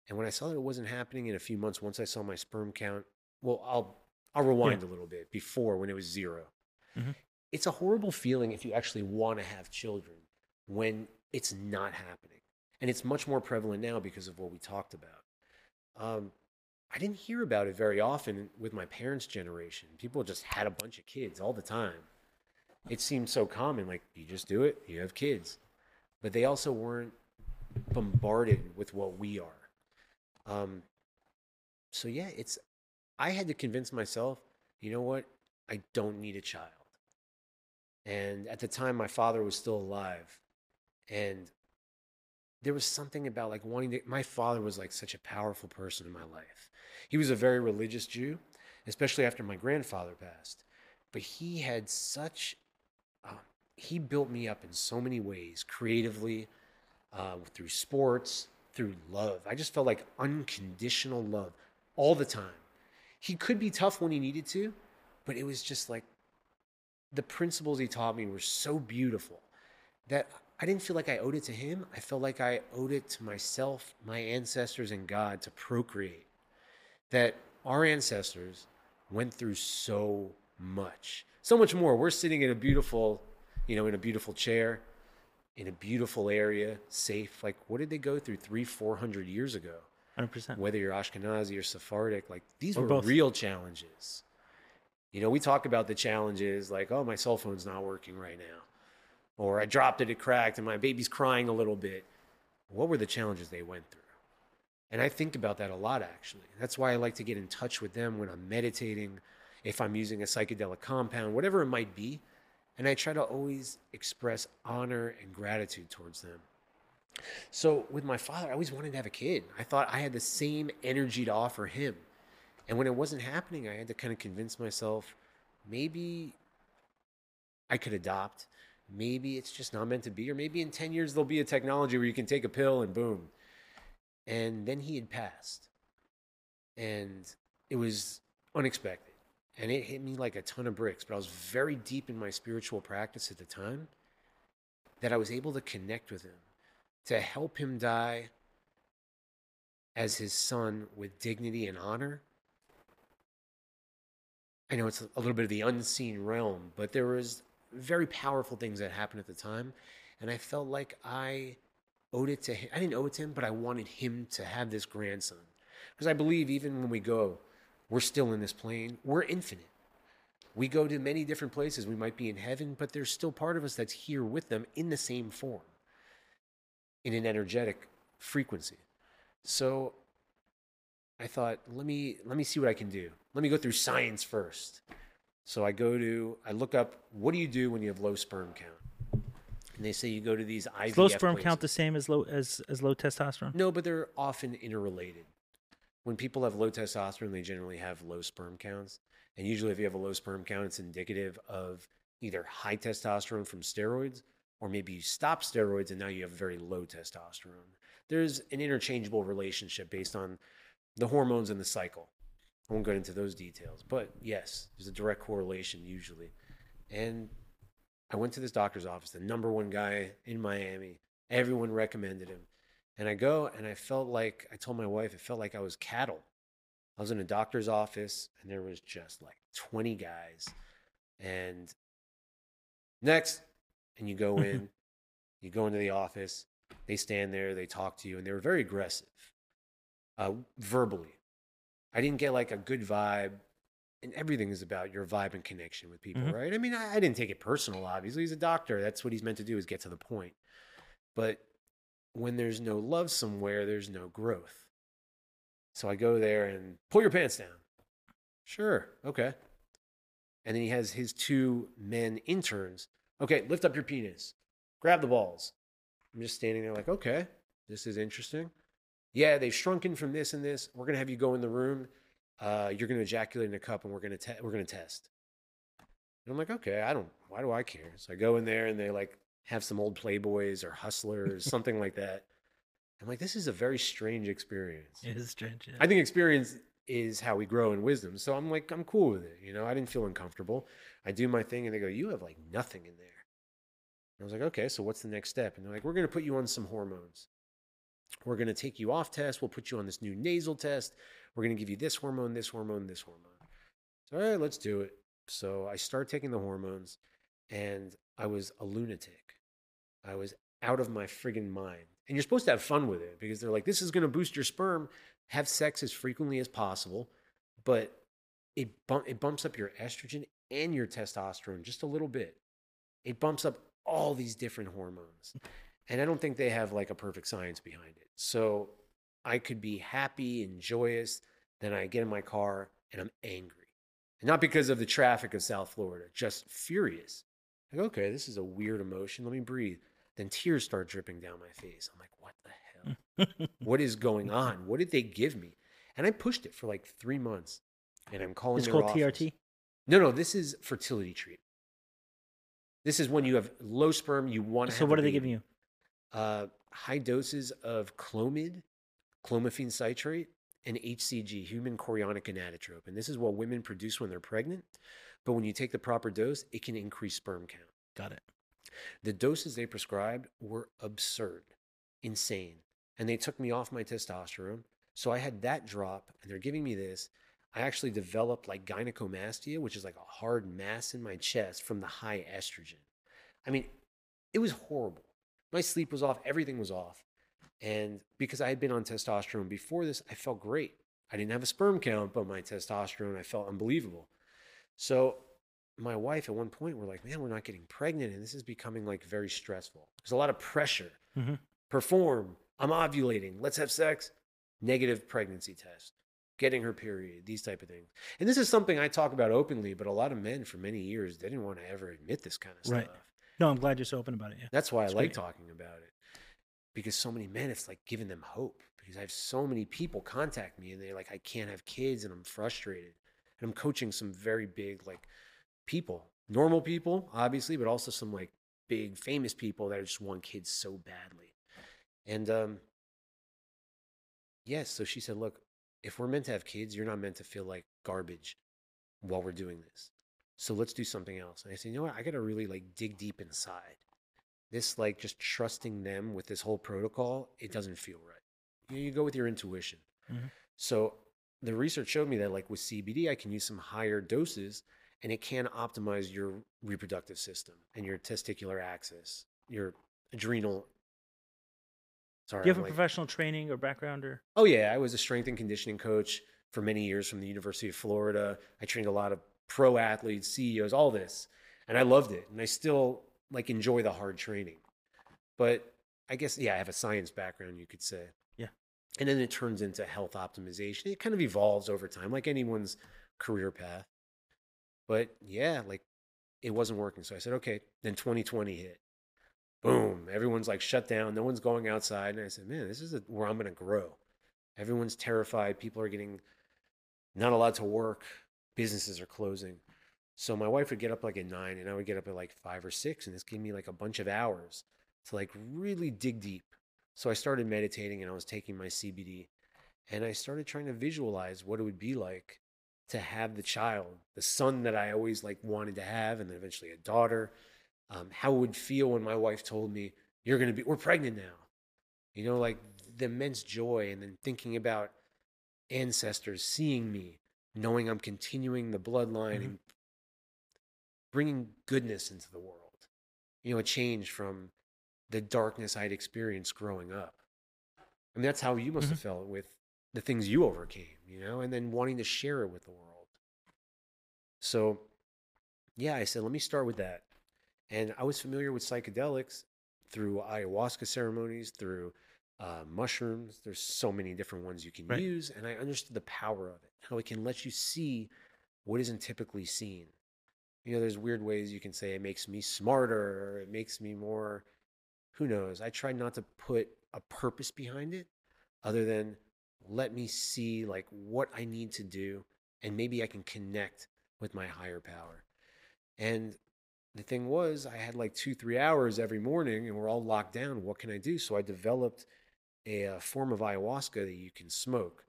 And when I saw that it wasn't happening in a few months, once I saw my sperm count, well, I'll I'll rewind a little bit before when it was 0 Mhm. It's a horrible feeling if you actually want to have children when it's not happening. And it's much more prevalent now because of what we talked about. Um, I didn't hear about it very often with my parents' generation. People just had a bunch of kids all the time. It seemed so common, like you just do it, you have kids. But they also weren't bombarded with what we are. Um, so yeah, it's. I had to convince myself, you know what? I don't need a child. And at the time, my father was still alive, and there was something about like wanting to. My father was like such a powerful person in my life. He was a very religious Jew, especially after my grandfather passed. But he had such. Um, he built me up in so many ways, creatively, uh, through sports, through love. I just felt like unconditional love all the time. He could be tough when he needed to, but it was just like the principles he taught me were so beautiful that I didn't feel like I owed it to him. I felt like I owed it to myself, my ancestors, and God to procreate. That our ancestors went through so much, so much more. We're sitting in a beautiful, you know, in a beautiful chair, in a beautiful area, safe. Like, what did they go through three, four hundred years ago? 100%. Whether you're Ashkenazi or Sephardic, like these Or were both. real challenges. You know, we talk about the challenges like, oh, my cell phone's not working right now, or I dropped it, it cracked, and my baby's crying a little bit. What were the challenges they went through? And I think about that a lot, actually. That's why I like to get in touch with them when I'm meditating, if I'm using a psychedelic compound, whatever it might be. And I try to always express honor and gratitude towards them. So with my father, I always wanted to have a kid. I thought I had the same energy to offer him. And when it wasn't happening, I had to kind of convince myself maybe I could adopt. Maybe it's just not meant to be. Or maybe in 10 years, there'll be a technology where you can take a pill and boom. And then he had passed. And it was unexpected. And it hit me like a ton of bricks. But I was very deep in my spiritual practice at the time that I was able to connect with him, to help him die as his son with dignity and honor. I know it's a little bit of the unseen realm, but there was very powerful things that happened at the time, and I felt like I owed it to him. I didn't owe it to him, but I wanted him to have this grandson because I believe even when we go, we're still in this plane. We're infinite. We go to many different places. We might be in heaven, but there's still part of us that's here with them in the same form, in an energetic frequency. So I thought, let me let me see what I can do. Let me go through science first. So I go to I look up what do you do when you have low sperm count? And they say you go to these IVF Is low sperm count the same as low as, as low testosterone? No, but they're often interrelated. When people have low testosterone, they generally have low sperm counts. And usually, if you have a low sperm count, it's indicative of either high testosterone from steroids, or maybe you stop steroids and now you have very low testosterone. There's an interchangeable relationship based on the hormones and the cycle. I won't get into those details, but yes, there's a direct correlation usually. And I went to this doctor's office, the number one guy in Miami. Everyone recommended him. And I go and I felt like, I told my wife, it felt like I was cattle. I was in a doctor's office and there was just like 20 guys. And next, and you go in, you go into the office, they stand there, they talk to you, and they were very aggressive uh, verbally. I didn't get like a good vibe. And everything is about your vibe and connection with people, Mhm. right? I mean, I, I didn't take it personal, obviously. He's a doctor. That's what he's meant to do is get to the point. But when there's no love somewhere, there's no growth. So I go there and pull your pants down. Sure. Okay. And then he has his two men interns. Okay, lift up your penis. Grab the balls. I'm just standing there like, okay, this is interesting. Yeah, they've shrunken from this and this. We're gonna have you go in the room. Uh, you're gonna ejaculate in a cup, and we're gonna te- we're gonna test. And I'm like, okay, I don't. Why do I care? So I go in there, and they like have some old playboys or hustlers, something like that. I'm like, this is a very strange experience. It is strange. yeah. I think experience is how we grow in wisdom. So I'm like, I'm cool with it. You know, I didn't feel uncomfortable. I do my thing and they go, you have like nothing in there. And I was like, okay, so what's the next step? And they're like, we're going to put you on some hormones. We're going to take you off test. We'll put you on this new nasal test. We're going to give you this hormone, this hormone, this hormone. So, all right, let's do it. So I start taking the hormones and I was a lunatic. I was out of my friggin' mind. And you're supposed to have fun with it because they're like, this is going to boost your sperm. Have sex as frequently as possible, but it, bump, it bumps up your estrogen and your testosterone just a little bit. It bumps up all these different hormones. And I don't think they have like a perfect science behind it. So I could be happy and joyous. Then I get in my car and I'm angry. And not because of the traffic of South Florida, just furious. Like, okay, this is a weird emotion. Let me breathe. Then tears start dripping down my face. I'm like, what the hell? what is going on? What did they give me? And I pushed it for like three months. And I'm calling it's called office. TRT. No, no, this is fertility treatment. This is when you have low sperm, you want to So what are they giving you? Uh, high doses of clomid, clomiphene citrate, and HCG, human chorionic gonadotropin. And this is what women produce when they're pregnant. But when you take the proper dose, it can increase sperm count. Got it. The doses they prescribed were absurd, insane. And they took me off my testosterone. So I had that drop, and they're giving me this. I actually developed like gynecomastia, which is like a hard mass in my chest from the high estrogen. I mean, it was horrible. My sleep was off, everything was off. And because I had been on testosterone before this, I felt great. I didn't have a sperm count, but my testosterone, I felt unbelievable. So my wife at one point were like, man, we're not getting pregnant. And this is becoming like very stressful. There's a lot of pressure. Mhm. Perform. I'm ovulating. Let's have sex. Negative pregnancy test. Getting her period. These type of things. And this is something I talk about openly, but a lot of men for many years, they didn't want to ever admit this kind of Right. No, I'm glad you're so open about it. Yeah. That's why It's I like talking about it. Because so many men, it's like giving them hope. Because I have so many people contact me and they're like, I can't have kids and I'm frustrated. And I'm coaching some very big, like, people, normal people, obviously, but also some like big famous people that just want kids so badly. And um, yes, so she said, Look, if we're meant to have kids, you're not meant to feel like garbage while we're doing this. So let's do something else. And I said, you know what? I got to really like dig deep inside. This like just trusting them with this whole protocol, it doesn't feel right. You, know, you go with your intuition. Mhm. So the research showed me that like with CBD, I can use some higher doses and it can optimize your reproductive system and your testicular axis, your adrenal. Sorry, Do you have I'm a like- professional training or background or? Oh yeah, I was a strength and conditioning coach for many years from the University of Florida. I trained a lot of pro athletes, CEOs, all this, and I loved it. And I still like enjoy the hard training. But I guess yeah, I have a science background, you could say. Yeah. And then it turns into health optimization. It kind of evolves over time, like anyone's career path. But yeah, like it wasn't working. So I said, okay. Then 2020 hit. Boom. Everyone's like shut down. No one's going outside. And I said, man, this is a, where I'm going to grow. Everyone's terrified. People are getting not allowed to work. Businesses are closing. So my wife would get up like at nine and I would get up at like five or six. And this gave me like a bunch of hours to like really dig deep. So I started meditating and I was taking my CBD and I started trying to visualize what it would be like to have the child, the son that I always like wanted to have, and then eventually a daughter. um, how it would feel when my wife told me, You're going to be, we're pregnant now. You know, like the immense joy, and then thinking about ancestors seeing me, knowing I'm continuing the bloodline Mhm. and bringing goodness into the world. You know, a change from the darkness I'd experienced growing up. I mean, that's how you must have felt with the things you overcame, you know, and then wanting to share it with the world. So, yeah, I said, let me start with that. And I was familiar with psychedelics through ayahuasca ceremonies, through uh, mushrooms. There's so many different ones you can Right. use. And I understood the power of it, how it can let you see what isn't typically seen. You know, there's weird ways you can say it makes me smarter or it makes me more, who knows. I try not to put a purpose behind it other than let me see like what I need to do and maybe I can connect with my higher power. And the thing was, I had like two, three hours every morning and we're all locked down. What can I do? So I developed a, uh form of ayahuasca that you can smoke.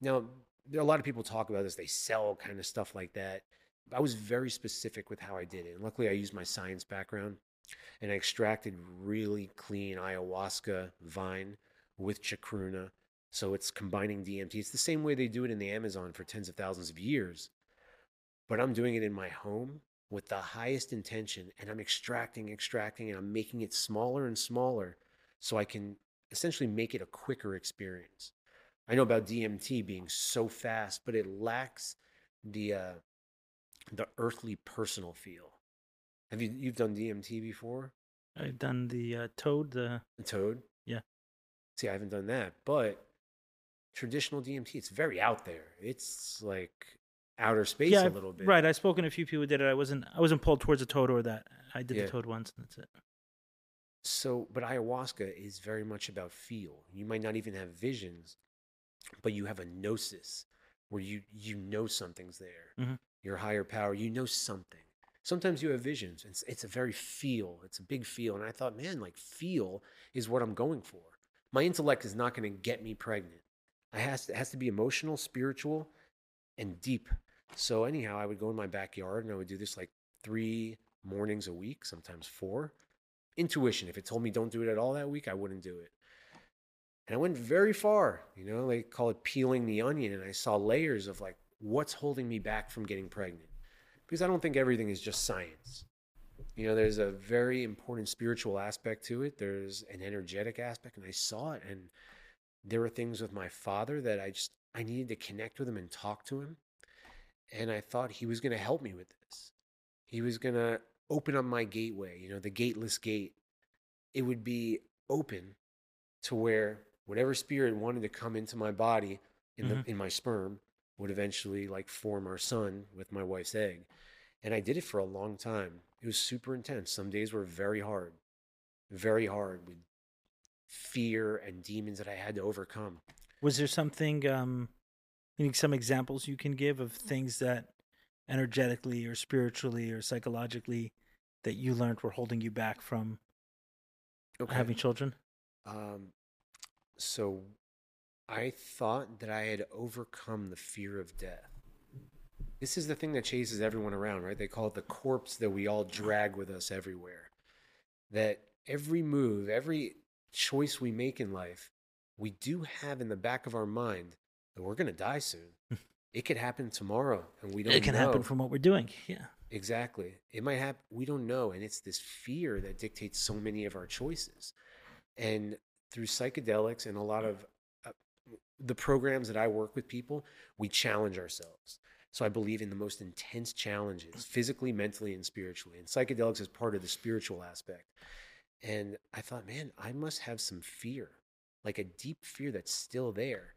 Now, there a lot of people talk about this, they sell kind of stuff like that. I was very specific with how I did it. And luckily, I used my science background and I extracted really clean ayahuasca vine with chacruna. So it's combining DMT. It's the same way they do it in the Amazon for tens of thousands of years. But I'm doing it in my home with the highest intention and I'm extracting, extracting, and I'm making it smaller and smaller so I can essentially make it a quicker experience. I know about DMT being so fast, but it lacks the uh, the earthly personal feel. Have you you've done DMT before? I've done the uh, toad. The The toad? Yeah. See, I haven't done that, but traditional DMT, it's very out there. It's like outer space yeah, a little bit. right. I've spoken to a few people who did it. I wasn't. I wasn't pulled towards a toad or that. I did Yeah. the toad once, and that's it. So, but ayahuasca is very much about feel. You might not even have visions, but you have a gnosis where you you know something's there. Mhm. Your higher power, you know something. Sometimes you have visions. It's it's a very feel. It's a big feel. And I thought, man, like feel is what I'm going for. My intellect is not going to get me pregnant. I has to, it has to be emotional, spiritual, and deep. So anyhow, I would go in my backyard and I would do this like three mornings a week, sometimes four intuition. If it told me don't do it at all that week, I wouldn't do it. And I went very far, you know, they call it peeling the onion. And I saw layers of like, what's holding me back from getting pregnant? Because I don't think everything is just science. You know, there's a very important spiritual aspect to it, there's an energetic aspect. And I saw it. And there were things with my father that I just, I needed to connect with him and talk to him. And I thought he was going to help me with this. He was going to open up my gateway, you know, the gateless gate. It would be open to where whatever spirit wanted to come into my body in the Mhm. in my sperm would eventually like form our son with my wife's egg. And I did it for a long time. It was super intense. Some days were very hard. Very hard with fear and demons that I had to overcome. Was there something? Um, some examples you can give of things that energetically or spiritually or psychologically that you learned were holding you back from having children? Um, so I thought that I had overcome the fear of death. This is the thing that chases everyone around, right? They call it the corpse that we all drag with us everywhere. That every move, every choice we make in life, we do have in the back of our mind that we're going to die soon. it could happen tomorrow, and we don't It can know. happen from what we're doing. Yeah. Exactly. It might happen. We don't know. And it's this fear that dictates so many of our choices. And through psychedelics and a lot of uh, the programs that I work with people, we challenge ourselves. So I believe in the most intense challenges, physically, mentally, and spiritually. And psychedelics is part of the spiritual aspect. And I thought, man, I must have some fear, like a deep fear that's still there.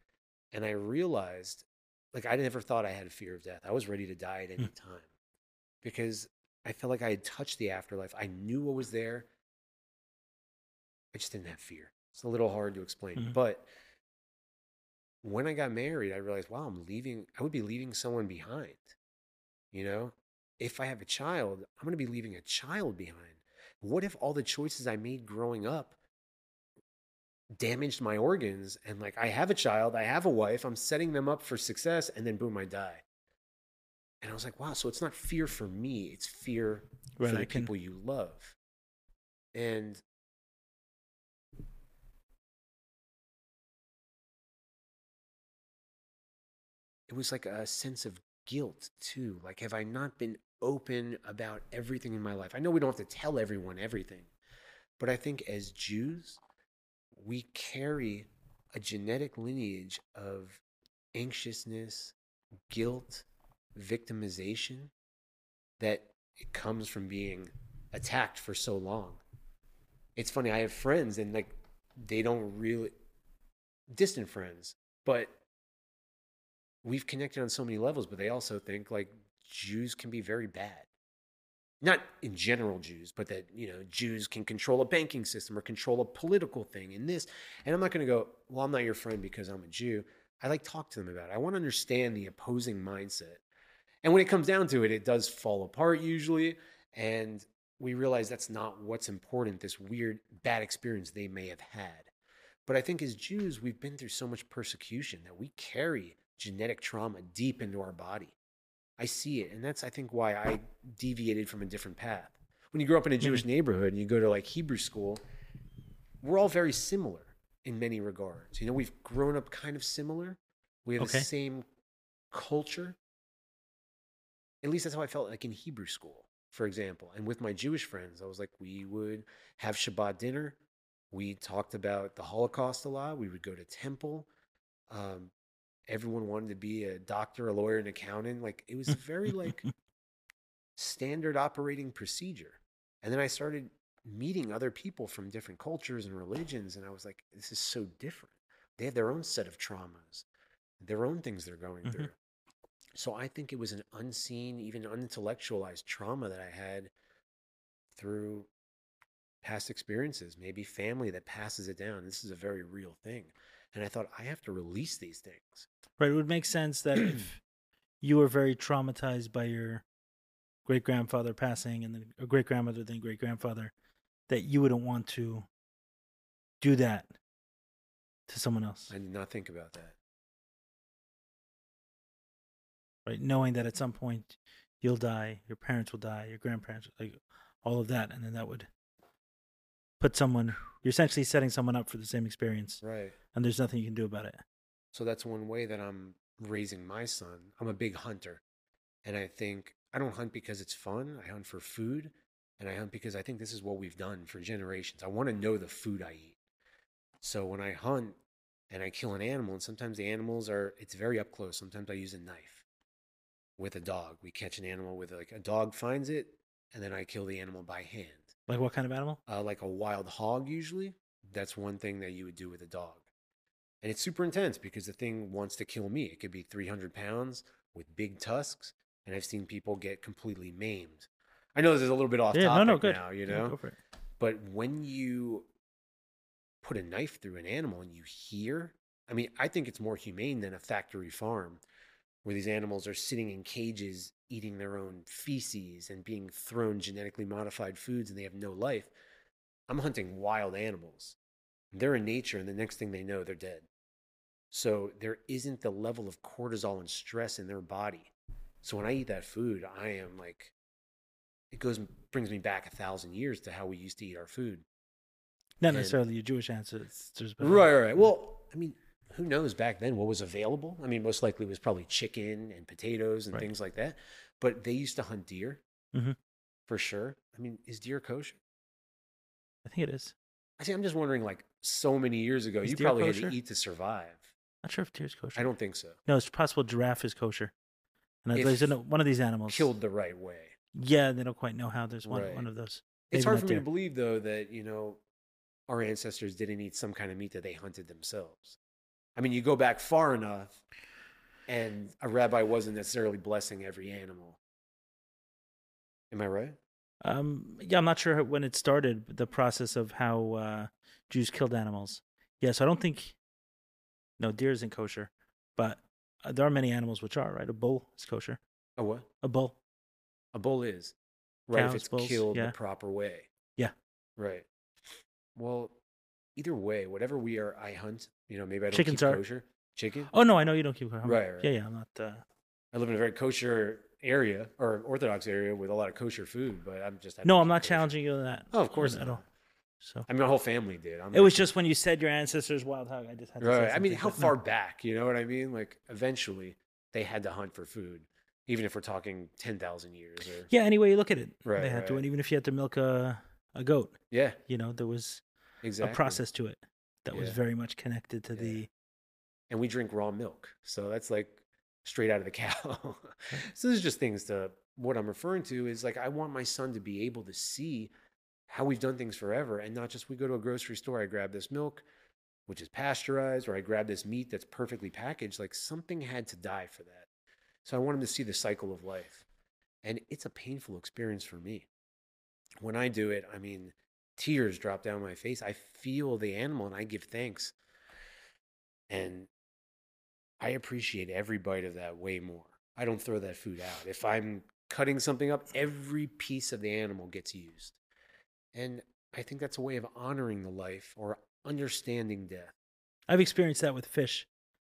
And I realized, like, I never thought I had a fear of death. I was ready to die at any Hmm. time because I felt like I had touched the afterlife. I knew what was there. I just didn't have fear. It's a little hard to explain. Mhm. But when I got married, I realized, wow, I'm leaving, I would be leaving someone behind. You know, if I have a child, I'm going to be leaving a child behind. What if all the choices I made growing up damaged my organs and like I have a child, I have a wife, I'm setting them up for success, and then boom, I die. And I was like, wow, so it's not fear for me, it's fear Right, for the can- people you love. And it was like a sense of guilt too. Like, have I not been open about everything in my life? I know we don't have to tell everyone everything, but I think as Jews, we carry a genetic lineage of anxiousness, guilt, victimization that it comes from being attacked for so long. It's funny, I have friends and like they don't really distant friends, but we've connected on so many levels, but they also think like Jews can be very bad. Not in general Jews, but that, you know, Jews can control a banking system or control a political thing and this. And I'm not going to go, well, I'm not your friend because I'm a Jew. I like talk to them about it. I want to understand the opposing mindset. And when it comes down to it, it does fall apart usually. And we realize that's not what's important, this weird bad experience they may have had. But I think as Jews, we've been through so much persecution that we carry genetic trauma deep into our body. I see it. And that's, I think, why I deviated from a different path. When you grow up in a Jewish neighborhood and you go to like Hebrew school, we're all very similar in many regards. You know, we've grown up kind of similar. We have Okay. the same culture. At least that's how I felt like in Hebrew school, for example. And with my Jewish friends, I was like, we would have Shabbat dinner. We talked about the Holocaust a lot. We would go to temple. Um, everyone wanted to be a doctor, a lawyer, an accountant. Like it was very like standard operating procedure. And then I started meeting other people from different cultures and religions, and I was like, this is so different. They have their own set of traumas, their own things they're going Mhm. through. So I think it was an unseen, even unintellectualized trauma that I had through past experiences, maybe family that passes it down. This is a very real thing. And I thought, I have to release these things. Right. It would make sense that if you were very traumatized by your great grandfather passing and then a great grandmother, then great grandfather, that you wouldn't want to do that to someone else. I did not think about that. Right. Knowing that at some point you'll die, your parents will die, your grandparents, like all of that. And then that would put someone, you're essentially setting someone up for the same experience. Right. And there's nothing you can do about it. So that's one way that I'm raising my son. I'm a big hunter. And I think I don't hunt because it's fun. I hunt for food. And I hunt because I think this is what we've done for generations. I want to know the food I eat. So when I hunt and I kill an animal, and sometimes the animals are, it's very up close. Sometimes I use a knife with a dog. We catch an animal with like a dog finds it, and then I kill the animal by hand. Like what kind of animal? uh, like a wild hog usually that's one thing that you would do with a dog and it's super intense because the thing wants to kill me it could be 300 pounds with big tusks and i've seen people get completely maimed i know this is a little bit off yeah, topic no, no, good. now you Yeah, know go for it. but when you put a knife through an animal and you hear i mean i think it's more humane than a factory farm where these animals are sitting in cages eating their own feces and being thrown genetically modified foods and they have no life i'm hunting wild animals they're in nature and the next thing they know they're dead so there isn't the level of cortisol and stress in their body so when i eat that food i am like it goes brings me back a thousand years to how we used to eat our food Not And- necessarily your Jewish ancestors. but- Right, right, right. Well, I mean, who knows back then what was available? I mean, most likely it was probably chicken and potatoes and Right. things like that. But they used to hunt deer Mhm. for sure. I mean, is deer kosher? I think it is. I see. I'm just wondering, like, so many years ago, Is you deer probably had to eat to survive. Not sure if deer's kosher. I don't think so. No, it's possible giraffe is kosher. And there's one of these animals. Killed the right way. Yeah, they don't quite know how. There's one Right. one of those. It's hard for me to believe, though, that, you know, our ancestors didn't eat some kind of meat that they hunted themselves. I mean, you go back far enough, and a rabbi wasn't necessarily blessing every animal. Am I right? Um, yeah, I'm not sure when it started, the process of how uh, Jews killed animals. Yeah, so I don't think, no, deer isn't kosher, but uh, there are many animals which are, right? A bull is kosher. A what? A bull. A bull is. Right, if it's bulls, killed yeah. the proper way. Yeah. Right. Well, either way, whatever we are, I hunt. You know, maybe I don't Chickens keep are- kosher. Chicken? Oh, no, I know you don't keep I'm- Right, right. Yeah, yeah, I'm not. Uh, I live in a very kosher area or Orthodox area with a lot of kosher food, but I'm just. I no, I'm not kosher. challenging you on that. Oh, of course at all. So I mean, my whole family did. I'm it was just when you said your ancestors wild hog. I just had to say right. I mean, how but no. far back? You know what I mean? Like, eventually, they had to hunt for food, even if we're talking ten thousand years. Or Yeah, Anyway, you look at it, Right, they had to, and even if you had to milk a a goat, yeah, you know, there was exactly. a process to it that was very much connected to Yeah. the. and we drink raw milk. So that's like straight out of the cow. so this is just things to what I'm referring to is like I want my son to be able to see how we've done things forever and not just we go to a grocery store, I grab this milk, which is pasteurized, or I grab this meat that's perfectly packaged. Like something had to die for that. So I want him to see the cycle of life. And it's a painful experience for me. When I do it, I mean, tears drop down my face. I feel the animal and I give thanks. And I appreciate every bite of that way more. I don't throw that food out. If I'm cutting something up, every piece of the animal gets used. And I think that's a way of honoring the life or understanding death. I've experienced that with fish,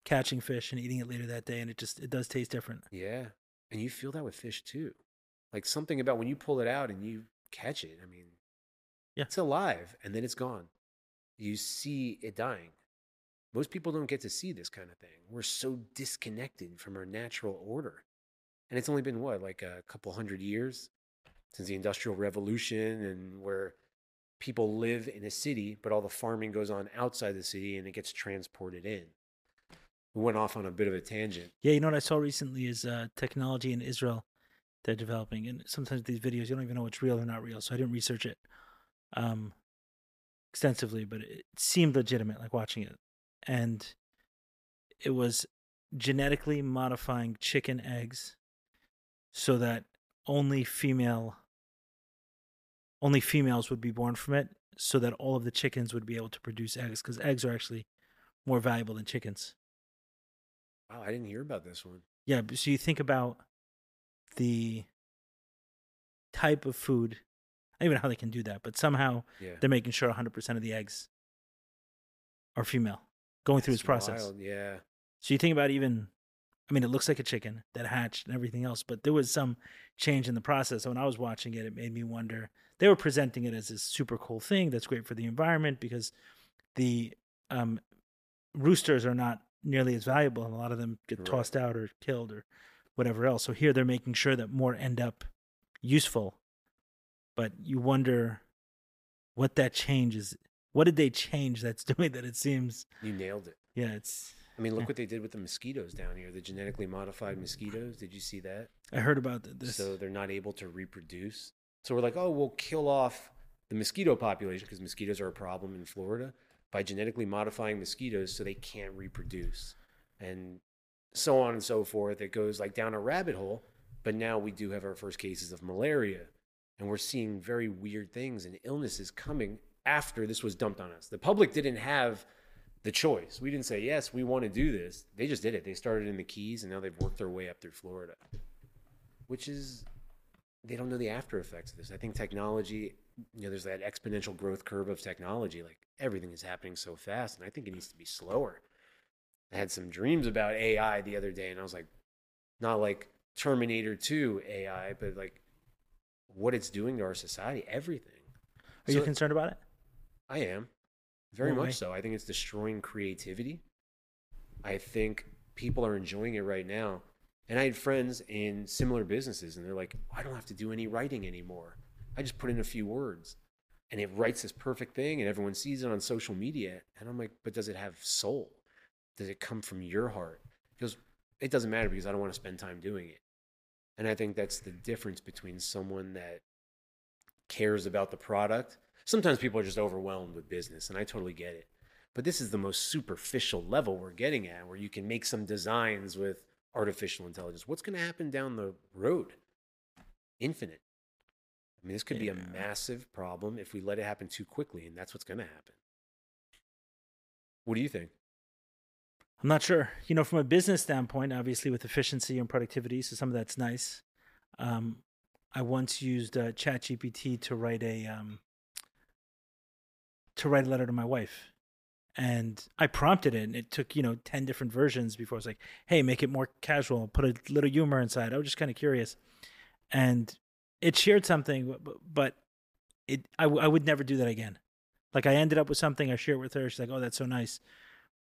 catching fish and eating it later that day, and it just it does taste different. Yeah. And you feel that with fish too. Like something about when you pull it out and you catch it, I mean, Yeah. it's alive and then it's gone. You see it dying. Most people don't get to see this kind of thing. We're so disconnected from our natural order. And it's only been what, like a couple hundred years since the Industrial Revolution and where people live in a city, but all the farming goes on outside the city and it gets transported in. We went off on a bit of a tangent. Yeah, you know what I saw recently is uh, technology in Israel they're developing, and sometimes these videos you don't even know what's real or not real. So I didn't research it um, extensively, but it seemed legitimate, like watching it, and it was genetically modifying chicken eggs so that only female only females would be born from it so that all of the chickens would be able to produce eggs because eggs are actually more valuable than chickens Wow, I didn't hear about this one. yeah, so you think about the type of food. I don't even know how they can do that, but somehow Yeah. they're making sure 100% of the eggs are female going through this process. wild, Yeah. So you think about even, I mean, it looks like a chicken that hatched and everything else, but there was some change in the process. So when I was watching it, it made me wonder. They were presenting it as this super cool thing that's great for the environment because the um, roosters are not nearly as valuable, and a lot of them get Right. tossed out or killed or whatever else. So here they're making sure that more end up useful. But you wonder what that change is. What did they change that's doing that? It seems, You nailed it. yeah, it's. I mean, look Yeah. what they did with the mosquitoes down here, the genetically modified mosquitoes. Did you see that? I heard about this. So they're not able to reproduce. So we're like, oh, we'll kill off the mosquito population because mosquitoes are a problem in Florida by genetically modifying mosquitoes so they can't reproduce. And so on and so forth. It goes like down a rabbit hole. But now we do have our first cases of malaria. And we're seeing very weird things and illnesses coming after this was dumped on us. The public didn't have the choice. We didn't say, yes, we want to do this. They just did it. They started in the Keys and now they've worked their way up through Florida, which is, they don't know the after effects of this. I think technology, you know, there's that exponential growth curve of technology. Like everything is happening so fast. And I think it needs to be slower. I had some dreams about AI the other day and I was like, not like Terminator 2 AI, but like what it's doing to our society, everything. Are you concerned about it? I am. Very much so. I think it's destroying creativity. I think people are enjoying it right now. And I had friends in similar businesses, and they're like, I don't have to do any writing anymore. I just put in a few words, and it writes this perfect thing, and everyone sees it on social media. And I'm like, but does it have soul? Does it come from your heart? Because it doesn't matter because I don't want to spend time doing it. And I think that's the difference between someone that cares about the product. Sometimes people are just overwhelmed with business, and I totally get it. But this is the most superficial level we're getting at, where you can make some designs with artificial intelligence. What's going to happen down the road? Infinite. I mean, this could be a massive problem if we let it happen too quickly, and that's what's going to happen. What do you think? I'm not sure. You know, from a business standpoint, obviously with efficiency and productivity, so some of that's nice. Um, I once used uh, ChatGPT to write a um, to write a letter to my wife, and I prompted it, and it took you know ten different versions before I was like, "Hey, make it more casual, put a little humor inside." I was just kind of curious, and it shared something, but, it I, w- I would never do that again. Like I ended up with something, I shared it with her. She's like, "Oh, that's so nice,"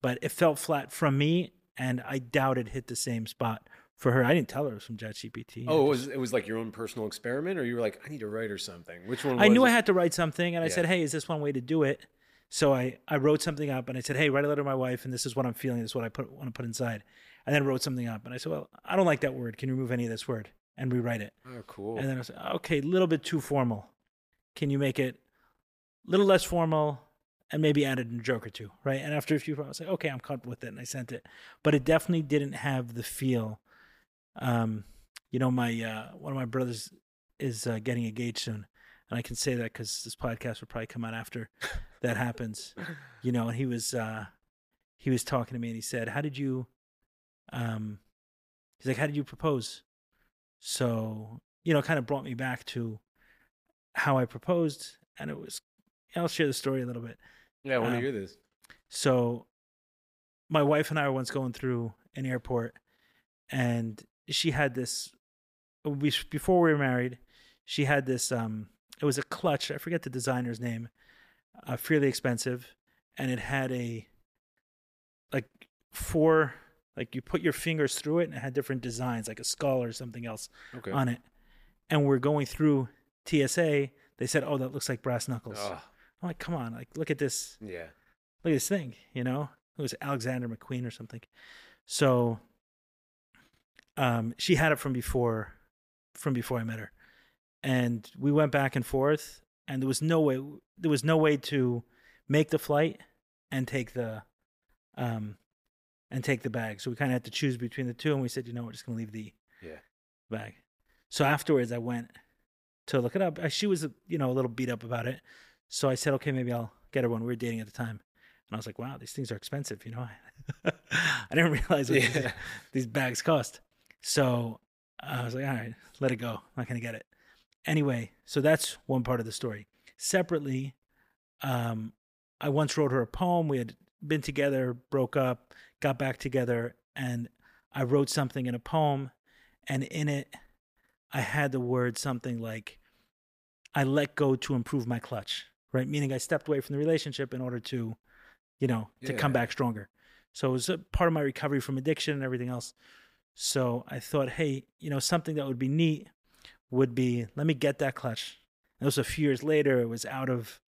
but it felt flat from me, and I doubt it hit the same spot for her. I didn't tell her it was from ChatGPT. Oh, it was it was like your own personal experiment, or you were like, I need to write or something. Which one? I knew was I had to write something, and I Yeah. said, "Hey, is this one way to do it?" So I I wrote something up, and I said, "Hey, write a letter to my wife, and this is what I'm feeling. This is what I put want to put inside." And then wrote something up, and I said, "Well, I don't like that word. Can you remove any of this word and rewrite it?" Oh, cool. And then I was "Okay, a little bit too formal. Can you make it a little less formal?" And maybe added a joke or two, right? And after a few, I was like, okay, I'm comfortable with it, and I sent it. But it definitely didn't have the feel. Um, you know, my uh, one of my brothers is uh, getting engaged soon, and I can say that because this podcast will probably come out after that happens. You know, and he was uh, he was talking to me, and he said, "How did you?" Um, he's like, "How did you propose?" So you know, kind of brought me back to how I proposed, and it was. I'll share the story a little bit. Yeah, I want to um, hear this. So, my wife and I were once going through an airport, and she had this. we- Before we were married, she had this. Um, it was a clutch. I forget the designer's name. Uh, fairly expensive, and it had a like four. Like you put your fingers through it, and it had different designs, like a skull or something else Okay. on it. And we're going through TSA. They said, "Oh, that looks like brass knuckles." Oh, I'm like, "Come on! Like, look at this." yeah. look at this thing, you know? It was Alexander McQueen or something. So um she had it from before from before I met her. And we went back and forth and there was no way there was no way to make the flight and take the um and take the bag. So we kind of had to choose between the two and we said, you know, we're just going to leave the Yeah. bag. So afterwards I went to look it up. She was, you know, a little beat up about it. So I said, okay, maybe I'll get her one. We were dating at the time. And I was like, wow, these things are expensive, you know? I didn't realize what these, these bags cost. So I was like, all right, let it go. I'm not going to get it. Anyway, so that's one part of the story. Separately, um, I once wrote her a poem. We had been together, broke up, got back together, and I wrote something in a poem. And in it, I had the word something like, I let go to improve my clutch, right? Meaning I stepped away from the relationship in order to, you know, to come back stronger. So it was a part of my recovery from addiction and everything else. So I thought, hey, you know, something that would be neat would be let me get that clutch. And it was a few years later. It was out of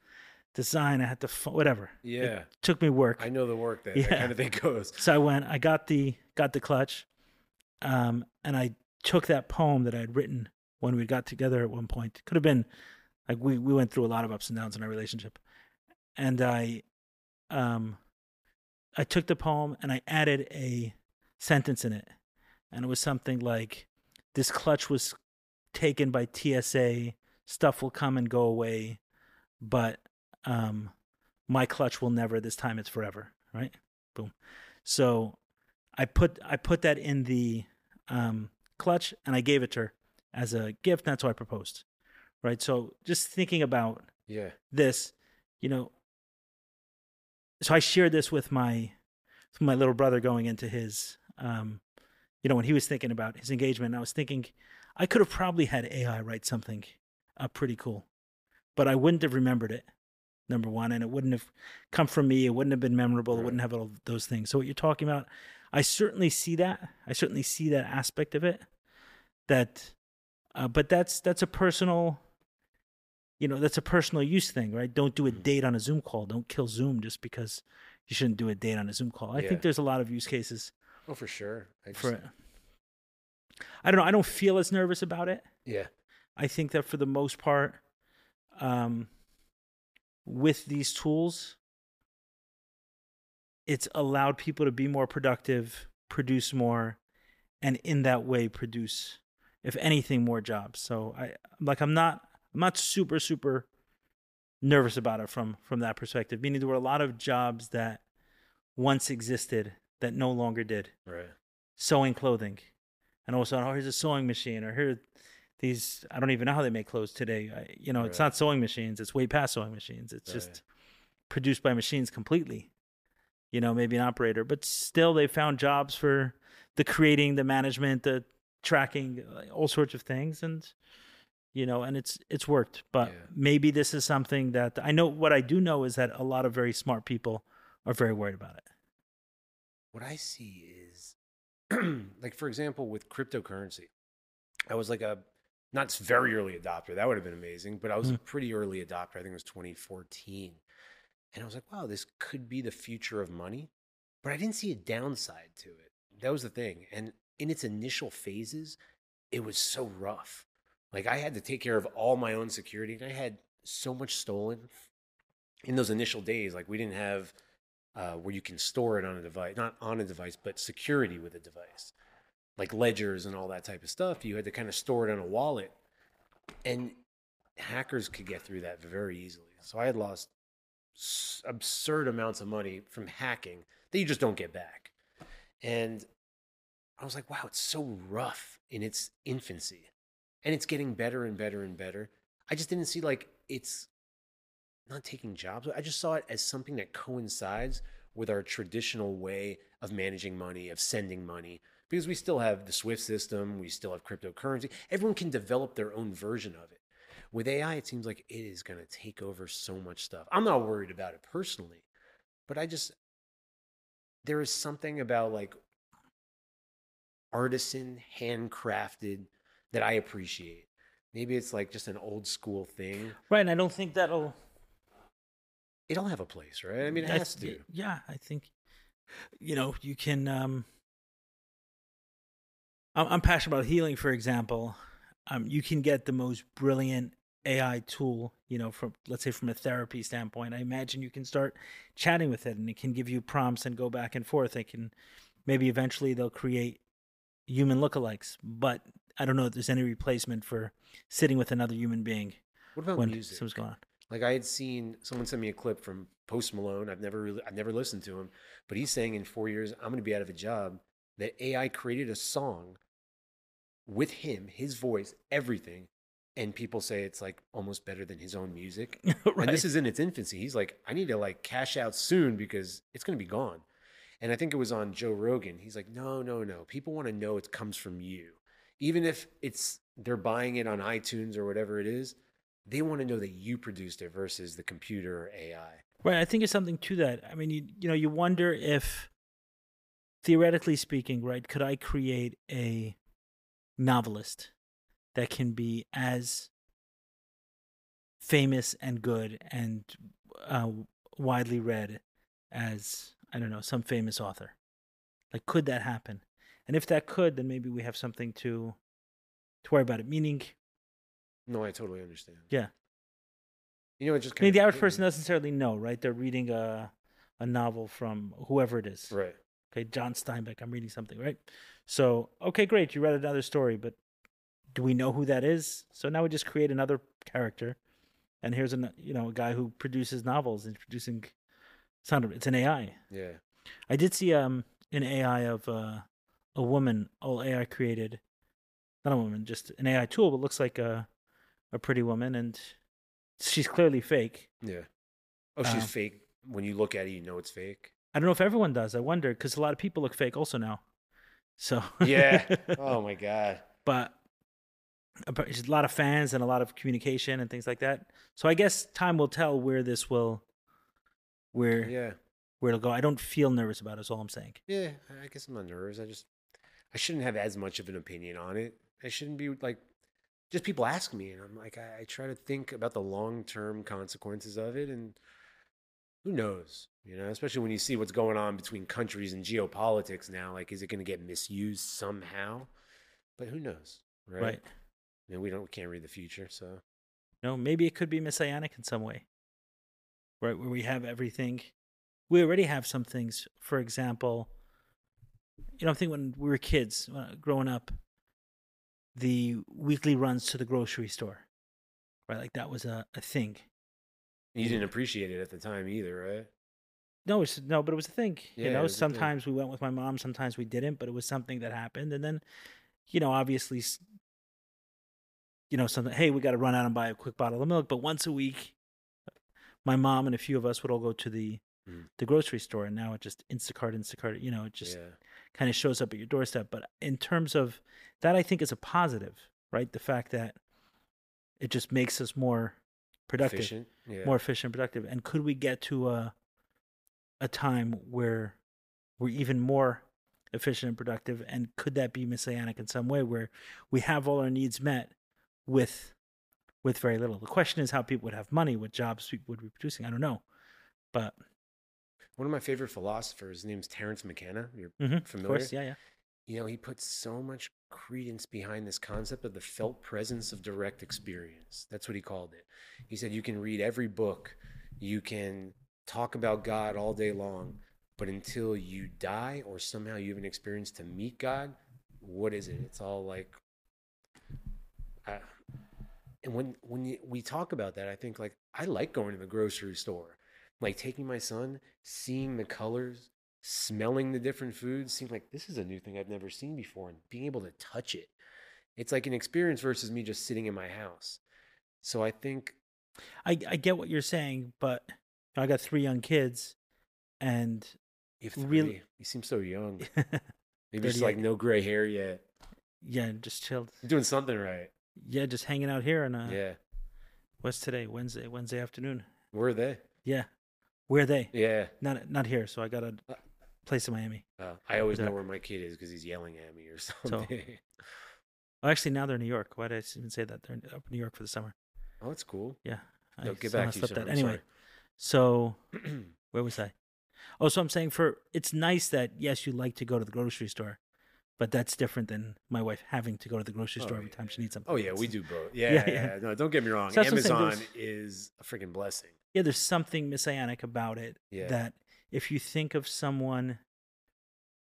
design. I had to f- whatever. Yeah. It took me work. I know the work that Yeah. that kind of thing goes. So I went, I got the got the clutch, um, and I took that poem that I had written when we got together at one point. Could have been like we we went through a lot of ups and downs in our relationship, and I, um, I took the poem and I added a sentence in it, and it was something like, "This clutch was taken by TSA. Stuff will come and go away, but um, my clutch will never. This time it's forever." Right? Boom. So I put I put that in the um, clutch and I gave it to her as a gift. That's how I proposed. Right. So just thinking about Yeah. this, you know. So I shared this with my with my little brother going into his um, you know, when he was thinking about his engagement, I was thinking I could have probably had AI write something uh, pretty cool, but I wouldn't have remembered it. Number one, and it wouldn't have come from me. It wouldn't have been memorable. It wouldn't have all those things. So what you're talking about, I certainly see that. I certainly see that aspect of it. That, uh, but that's that's a personal, you know, that's a personal use thing, right? Don't do a Mhm. date on a Zoom call. Don't kill Zoom just because you shouldn't do a date on a Zoom call. I Yeah. think there's a lot of use cases Oh, for sure. I just, for it. I don't know. I don't feel as nervous about it. Yeah. I think that for the most part, um, with these tools, it's allowed people to be more productive, produce more, and in that way produce, if anything, more jobs. So I like I'm not I'm not super super nervous about it from from that perspective. Meaning there were a lot of jobs that once existed that no longer did Right. sewing clothing, and all of a sudden, oh, here's a sewing machine, or here, these I don't even know how they make clothes today. I, you know, it's not sewing machines; it's way past sewing machines. It's Right. just produced by machines completely. You know, maybe an operator, but still, they found jobs for the creating, the management, the tracking, uh, all sorts of things, and you know, and it's it's worked. But Yeah. maybe this is something that I know. What I do know is that a lot of very smart people are very worried about it. what I see is like for example with cryptocurrency. I was like a not very early adopter. That would have been amazing, but I was a hmm. pretty early adopter. I think it was 2014. And I was like, wow, this could be the future of money. But I didn't see a downside to it. That was the thing. And in its initial phases, it was so rough. Like I had to take care of all my own security and I had so much stolen in those initial days. Like we didn't have uh, where you can store it on a device, not on a device, but security with a device, like ledgers and all that type of stuff. You had to kind of store it on a wallet, and hackers could get through that very easily. So I had lost absurd amounts of money from hacking that you just don't get back. And I was like, wow, it's so rough in its infancy, and it's getting better and better and better. I just didn't see like it's not taking jobs. I just saw it as something that coincides with our traditional way of managing money, of sending money, because we still have the SWIFT system, we still have cryptocurrency. Everyone can develop their own version of it. With AI, it seems like it is going to take over so much stuff. I'm not worried about it personally, but I just, there is something about like artisan, handcrafted that I appreciate. Maybe it's like just an old school thing. Right, and I don't think that'll. It'll have a place, right? I mean, it has to. Yeah, I think, you know, you can. Um, I'm, I'm passionate about healing, for example. Um, you can get the most brilliant AI tool, you know, from let's say from a therapy standpoint. I imagine you can start chatting with it, and it can give you prompts and go back and forth. It can maybe eventually they'll create human lookalikes, but I don't know if there's any replacement for sitting with another human being What about when music? something's going on. Like I had seen someone send me a clip from Post Malone. I've never really, I've never listened to him, but he's saying in four years I'm going to be out of a job. That AI created a song with him, his voice, everything, and people say it's like almost better than his own music. right. And this is in its infancy. He's like, I need to like cash out soon because it's going to be gone. And I think it was on Joe Rogan. He's like, no, no, no. People want to know it comes from you. Even if it's they're buying it on iTunes or whatever it is, they want to know that you produced it versus the computer or AI. Right. I think it's something to that. I mean, you you know, you wonder if, theoretically speaking, right, could I create a novelist that can be as famous and good and uh, widely read as I don't know some famous author? Like, could that happen? And if that could, then maybe we have something to to worry about it. Meaning, No, I totally understand. yeah, You know, it just I mean, the average person doesn't necessarily know, right? They're reading a a novel from whoever it is. Right. Okay, John Steinbeck. I'm reading something, right? So, okay, great. You read another story, but do we know who that is? So now we just create another character, and here's a you know a guy who produces novels and producing. A- It's an AI. Yeah. I did see um an AI of uh, a woman, all AI created, not a woman, just an AI tool, but looks like a a pretty woman, and she's clearly fake. Yeah. Oh, she's Um, fake. When you look at it, you know it's fake. I don't know if everyone does. I wonder because a lot of people look fake also now. So Yeah. oh my god. but a lot of fans and a lot of communication and things like that. So I guess time will tell where this will, where Yeah. where it'll go. I don't feel nervous about it. Is all I'm saying. Yeah, I guess I'm not nervous. I just I shouldn't have as much of an opinion on it. I shouldn't be like just people ask me, and I'm like I, I try to think about the long term consequences of it, and who knows, you know, especially when you see what's going on between countries and geopolitics now. Like, is it going to get misused somehow? But who knows, right? Right. I mean, we don't we can't read the future, so No, maybe it could be messianic in some way. Right, where we have everything. We already have some things. For example, you know, I think when we were kids, uh, growing up, the weekly runs to the grocery store, right? Like that was a, a thing. you didn't appreciate it at the time either, right? No, it's no, but it was a thing. Yeah, you know, was a thing. sometimes we went with my mom, sometimes we didn't, but it was something that happened. And then, you know, obviously, you know, something. Hey, we got to run out and buy a quick bottle of milk. But once a week, my mom and a few of us would all go to the Mm. the grocery store, and now it just Instacart, Instacart. You know, it just yeah. Kind of shows up at your doorstep. But in terms of that, I think is a positive, right? The fact that It just makes us more productive, Efficient. Yeah. more efficient, productive. And could we get to a a time where we're even more efficient and productive? And could that be messianic in some way, where we have all our needs met with with very little? The question is how people would have money, what jobs people would be producing. I don't know, but One of my favorite philosophers, his name's Terence McKenna. You're mhm, of familiar? course, yeah, yeah. You know, he puts so much credence behind this concept of the felt presence of direct experience. That's what he called it. He said you can read every book, you can talk about God all day long, but until you die or somehow you have an experience to meet God, what is it? It's all like, uh, and when when you, we talk about that, I think like I like going to the grocery store, like taking my son, seeing the colors, smelling the different foods, seeing like this is a new thing I've never seen before, and being able to touch it. It's like an experience versus me just sitting in my house. So I think I I get what you're saying, but I got three young kids, and you have Really-. You seem so young. Maybe just like no gray hair yet. yeah, just chilled. You're doing something right. Yeah, just hanging out here and uh, yeah. what's today? Wednesday, Wednesday afternoon. Where are they? Yeah, where are they? Yeah. Not not here. So I got a Uh, place in Miami. Uh, I always know where my kid is because he's yelling at me or something. Oh, actually, now they're in New York. Why did I even say that? They're in- up in New York for the summer. oh, that's cool. Yeah. I No, get back to you, that. I'm Anyway, so where was I? Oh, so I'm saying for it's nice that yes, you like to go to the grocery store, but that's different than my wife having to go to the grocery Oh, store every yeah. time she needs something. oh yeah, we do both. Yeah, Yeah, yeah. No, don't get me wrong. So saying, Amazon is a freaking blessing. Yeah, there's something messianic about it Yeah. that if you think of someone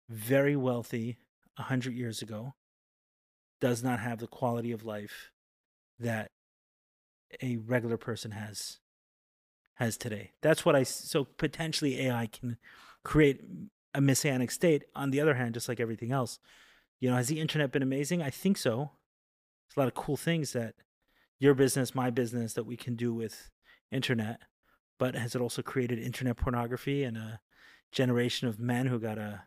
very wealthy a hundred years ago, does not have the quality of life that a regular person has has today. That's what I so potentially AI can create a messianic state. On the other hand, just like everything else, you know, has the internet been amazing? I think so. There's a lot of cool things that your business, my business, that we can do with internet. But has it also created internet pornography and a generation of men who gotta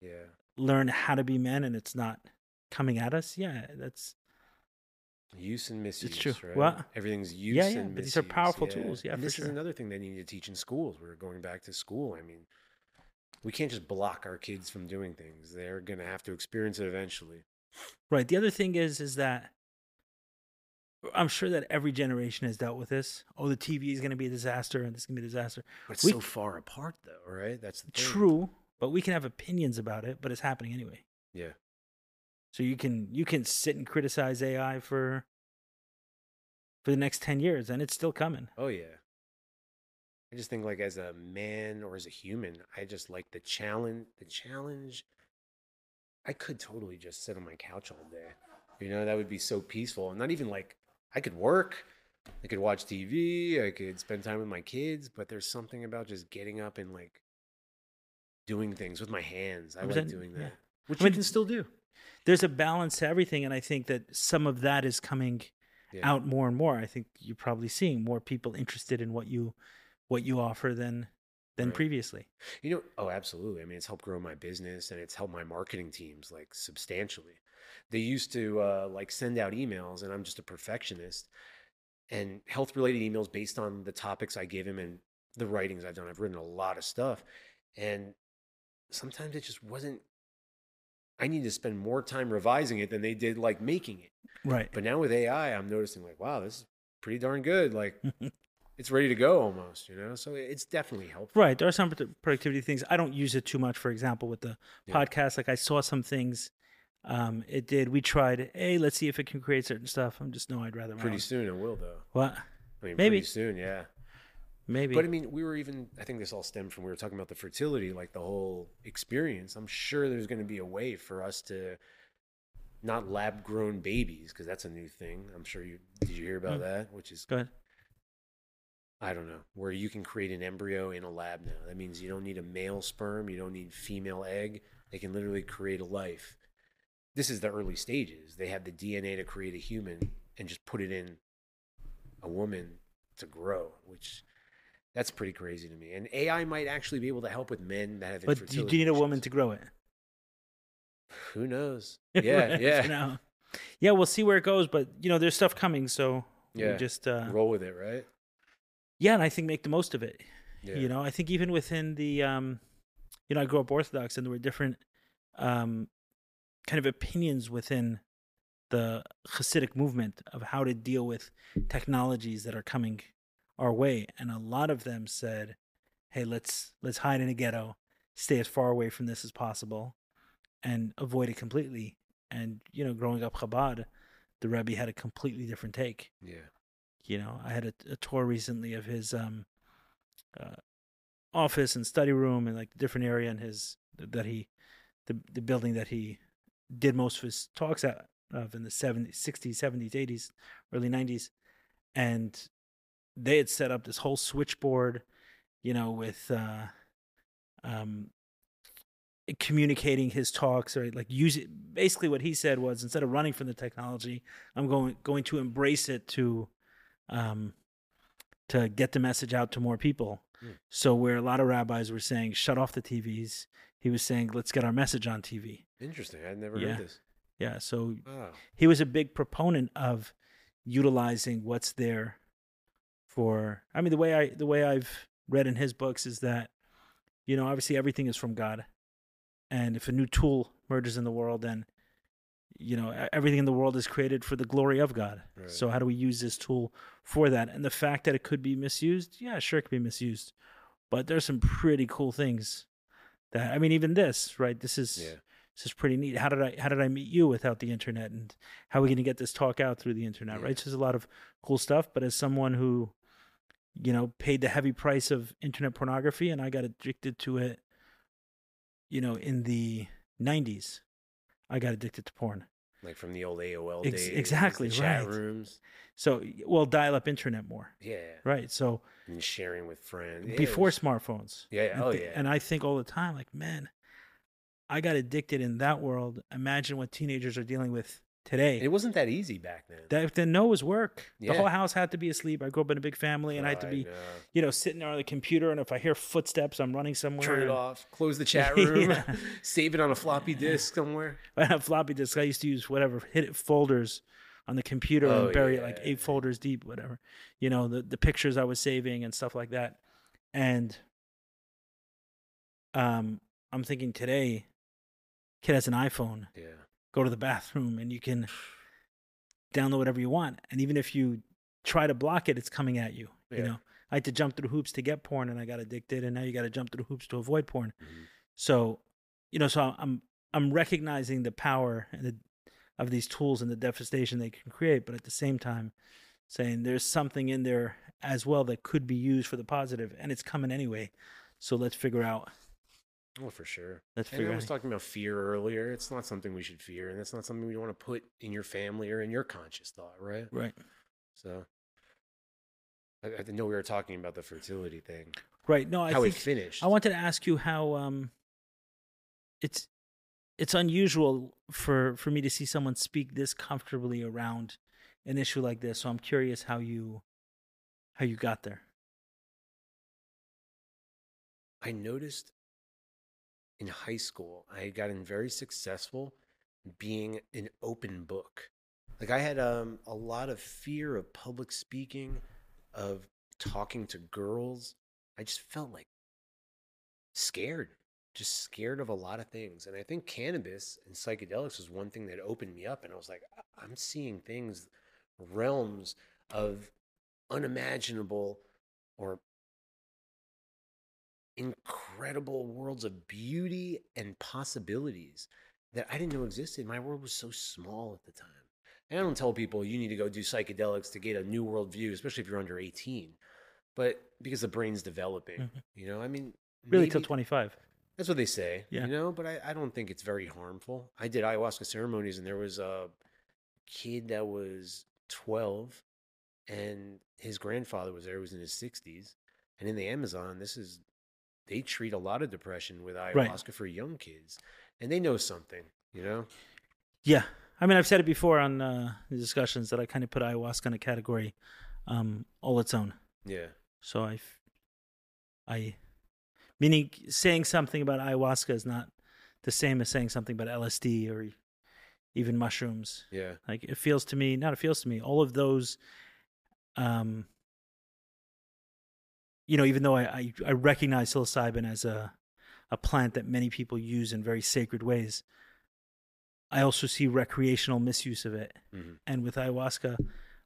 Yeah. learn how to be men and it's not coming at us? Yeah, that's Use and misuse. It's true. Right? What? Everything's use Yeah, yeah, and but these are misuse, powerful tools, yeah, and for this sure. is another thing they need to teach in schools. We're going back to school. I mean, we can't just block our kids from doing things. They're going to have to experience it eventually. right. The other thing is is that I'm sure that every generation has dealt with this. Oh, the TV is going to be a disaster and this is going to be a disaster. But it's We- so far apart, though, right? That's the thing. True, but we can have opinions about it, but it's happening anyway. Yeah. So you can you can sit and criticize AI for for the next 10 years and it's still coming. Oh yeah. I just think like as a man or as a human, I just like the challenge. The challenge. I could totally just sit on my couch all day. You know, that would be so peaceful. And not even like I could work. I could watch TV. I could spend time with my kids. But there's something about just getting up and like doing things with my hands. I like 100%, doing that, yeah. which I you can still do. There's a balance to everything and I think that some of that is coming Yeah. out more and more. I think you're probably seeing more people interested in what you what you offer than than Right. previously. You know, oh, absolutely. I mean, it's helped grow my business and it's helped my marketing teams like substantially. They used to uh, like send out emails, and I'm just a perfectionist, and health related emails based on the topics I give him and the writings I've done. I've written a lot of stuff, and sometimes it just wasn't. I need to spend more time revising it than they did like making it. Right. But now with AI, I'm noticing like, wow, this is pretty darn good. Like, it's ready to go almost, you know. So it's definitely helpful. Right. There are some productivity things. I don't use it too much. For example, with the Yeah. podcast, like I saw some things. Um, it did. We tried. Hey, let's see if it can create certain stuff. I'm just no. I'd rather. Pretty soon it will though. What? I mean, Maybe. pretty soon, yeah. Maybe. But I mean, we were even. I think this all stemmed from we were talking about the fertility, like the whole experience. I'm sure there's going to be a way for us to not lab grown babies because that's a new thing. I'm sure you did you hear about Mm. that, which is Go ahead. I don't know where you can create an embryo in a lab now. That means you don't need a male sperm, you don't need female egg. They can literally create a life. This is the early stages. They have the DNA to create a human and just put it in a woman to grow, which that's pretty crazy to me. And AI might actually be able to help with men that have But do you, infertility do you need a woman to grow it? Who knows? Yeah, yeah. now. Yeah, we'll see where it goes. But you know, there's stuff coming, so We Yeah. just uh, Roll with it, right? yeah, and I think make the most of it. Yeah. You know, I think even within the, um, you know, I grew up Orthodox, and there were different um, kind of opinions within the Hasidic movement of how to deal with technologies that are coming our way, and a lot of them said, "Hey, let's let's hide in a ghetto, stay as far away from this as possible, and avoid it completely." And you know, growing up Chabad, the Rebbe had a completely different take Yeah. you know i had a, a tour recently of his um uh, office and study room and like the different area in his that he the the building that he did most of his talks out of in the 70s 60s 70s 80s early 90s and they had set up this whole switchboard you know with uh um communicating his talks or like use it basically what he said was instead of running from the technology i'm going going to embrace it to um to get the message out to more people. Hmm. so where a lot of rabbis were saying shut off the tvs he was saying let's get our message on tv Interesting. I'd never Yeah. heard this. yeah so Wow. he was a big proponent of utilizing what's there for i mean the way i the way i've read in his books is that you know obviously everything is from god and if a new tool emerges in the world then you know everything in the world is created for the glory of god Right. so how do we use this tool for that and the fact that it could be misused yeah sure it could be misused but there's some pretty cool things that i mean even this right this is Yeah. this is pretty neat. How did I how did I meet you without the internet, and how are we going to get this talk out through the internet? Yeah. Right, so there's a lot of cool stuff. But as someone who, you know, paid the heavy price of internet pornography, and I got addicted to it, you know, in the '90s, I got addicted to porn. Like from the old AOL Ex- days. exactly, the chat right. rooms. So, well, dial-up internet more, Yeah. right? So And sharing with friends. Yeah, before was- smartphones, Yeah, and oh, thi- yeah. and I think all the time, like, man, I got addicted in that world. Imagine what teenagers are dealing with today. It wasn't that easy back then. that then no was work. The whole house had to be asleep. I grew up in a big family, and I had to be, you know, sitting there on the computer. And if I hear footsteps, I'm running somewhere. Turn it and- off. Close the chat room. Yeah. Save it on a floppy disk somewhere. I have floppy disks. I used to use whatever hit it folders on the computer Oh, and bury it like yeah. eight folders deep, whatever. You know, the the pictures I was saving and stuff like that. And um, I'm thinking today, kid has an iPhone. Yeah. Go to the bathroom and you can download whatever you want. And even if you try to block it, it's coming at you. You know, I had to jump through hoops to get porn and I got addicted and now you got to jump through hoops to avoid porn. Mhm. So, you know, so I'm I'm recognizing the power and the, of these tools and the devastation they can create, but at the same time saying there's something in there as well that could be used for the positive and it's coming anyway. So let's figure out Oh, for sure. let's And I was talking about fear earlier. It's not something we should fear, and that's not something we want to put in your family or in your conscious thought, right? right. So, I, I know we were talking about the fertility thing, Right. No, I how think it finished. I wanted to ask you how um it's it's unusual for for me to see someone speak this comfortably around an issue like this. So I'm curious how you how you got there. I noticed in high school, I had gotten very successful being an open book. Like I had um, a lot of fear of public speaking, of talking to girls. I just felt like scared, just scared of a lot of things. And I think cannabis and psychedelics was one thing that opened me up. And I was like, "I- I'm seeing things, realms of unimaginable or incredible worlds of beauty and possibilities that I didn't know existed. My world was so small at the time. And I don't tell people you need to go do psychedelics to get a new world view, especially if you're under 18. But because the brain's developing, Mhm. you know, I mean, Really till 25. that's what they say, Yeah. you know, but I, I don't think it's very harmful. I did ayahuasca ceremonies and there was a kid that was 12 and his grandfather was there, who was in his 60s. And in the Amazon, this is, they treat a lot of depression with ayahuasca for young kids. And they know something, you know? Yeah. I mean, I've said it before on uh, the discussions that I kind of put ayahuasca in a category um, all its own. Yeah. So I, I, meaning saying something about ayahuasca is not the same as saying something about LSD or even mushrooms. Yeah. Like it feels to me, not it feels to me, all of those um, you know, even though I, I, I recognize psilocybin as a, a plant that many people use in very sacred ways, I also see recreational misuse of it. Mhm. And with ayahuasca,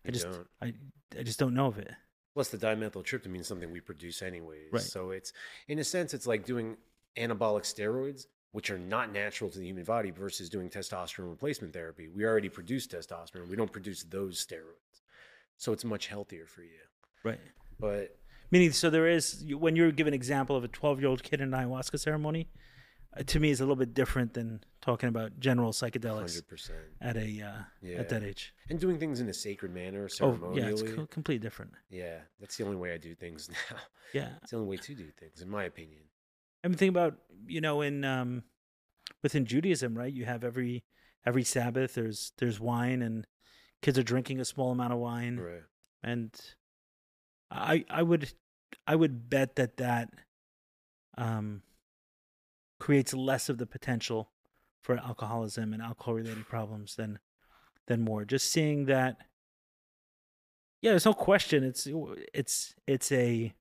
I just don't. I, I just don't know of it. Plus, the dimethyltryptamine is something we produce anyways. Right. So it's, in a sense, it's like doing anabolic steroids, which are not natural to the human body, versus doing testosterone replacement therapy. We already produce testosterone. We don't produce those steroids. So it's much healthier for you. Right. But Meaning, so there is when you give an example of a 12 year old kid in an ayahuasca ceremony, uh, to me is a little bit different than talking about general psychedelics 100%. at a uh, Yeah. at that age. And doing things in a sacred manner, ceremonially. Oh, yeah, it's co- completely different. Yeah, that's the only way I do things now. Yeah, It's the only way to do things, in my opinion. I mean, think about you know in um, within Judaism, right? You have every every Sabbath there's there's wine and kids are drinking a small amount of wine, Right. and I I would I would bet that that um creates less of the potential for alcoholism and alcohol related problems than than more. Just seeing that, yeah, there's no question. It's it's it's a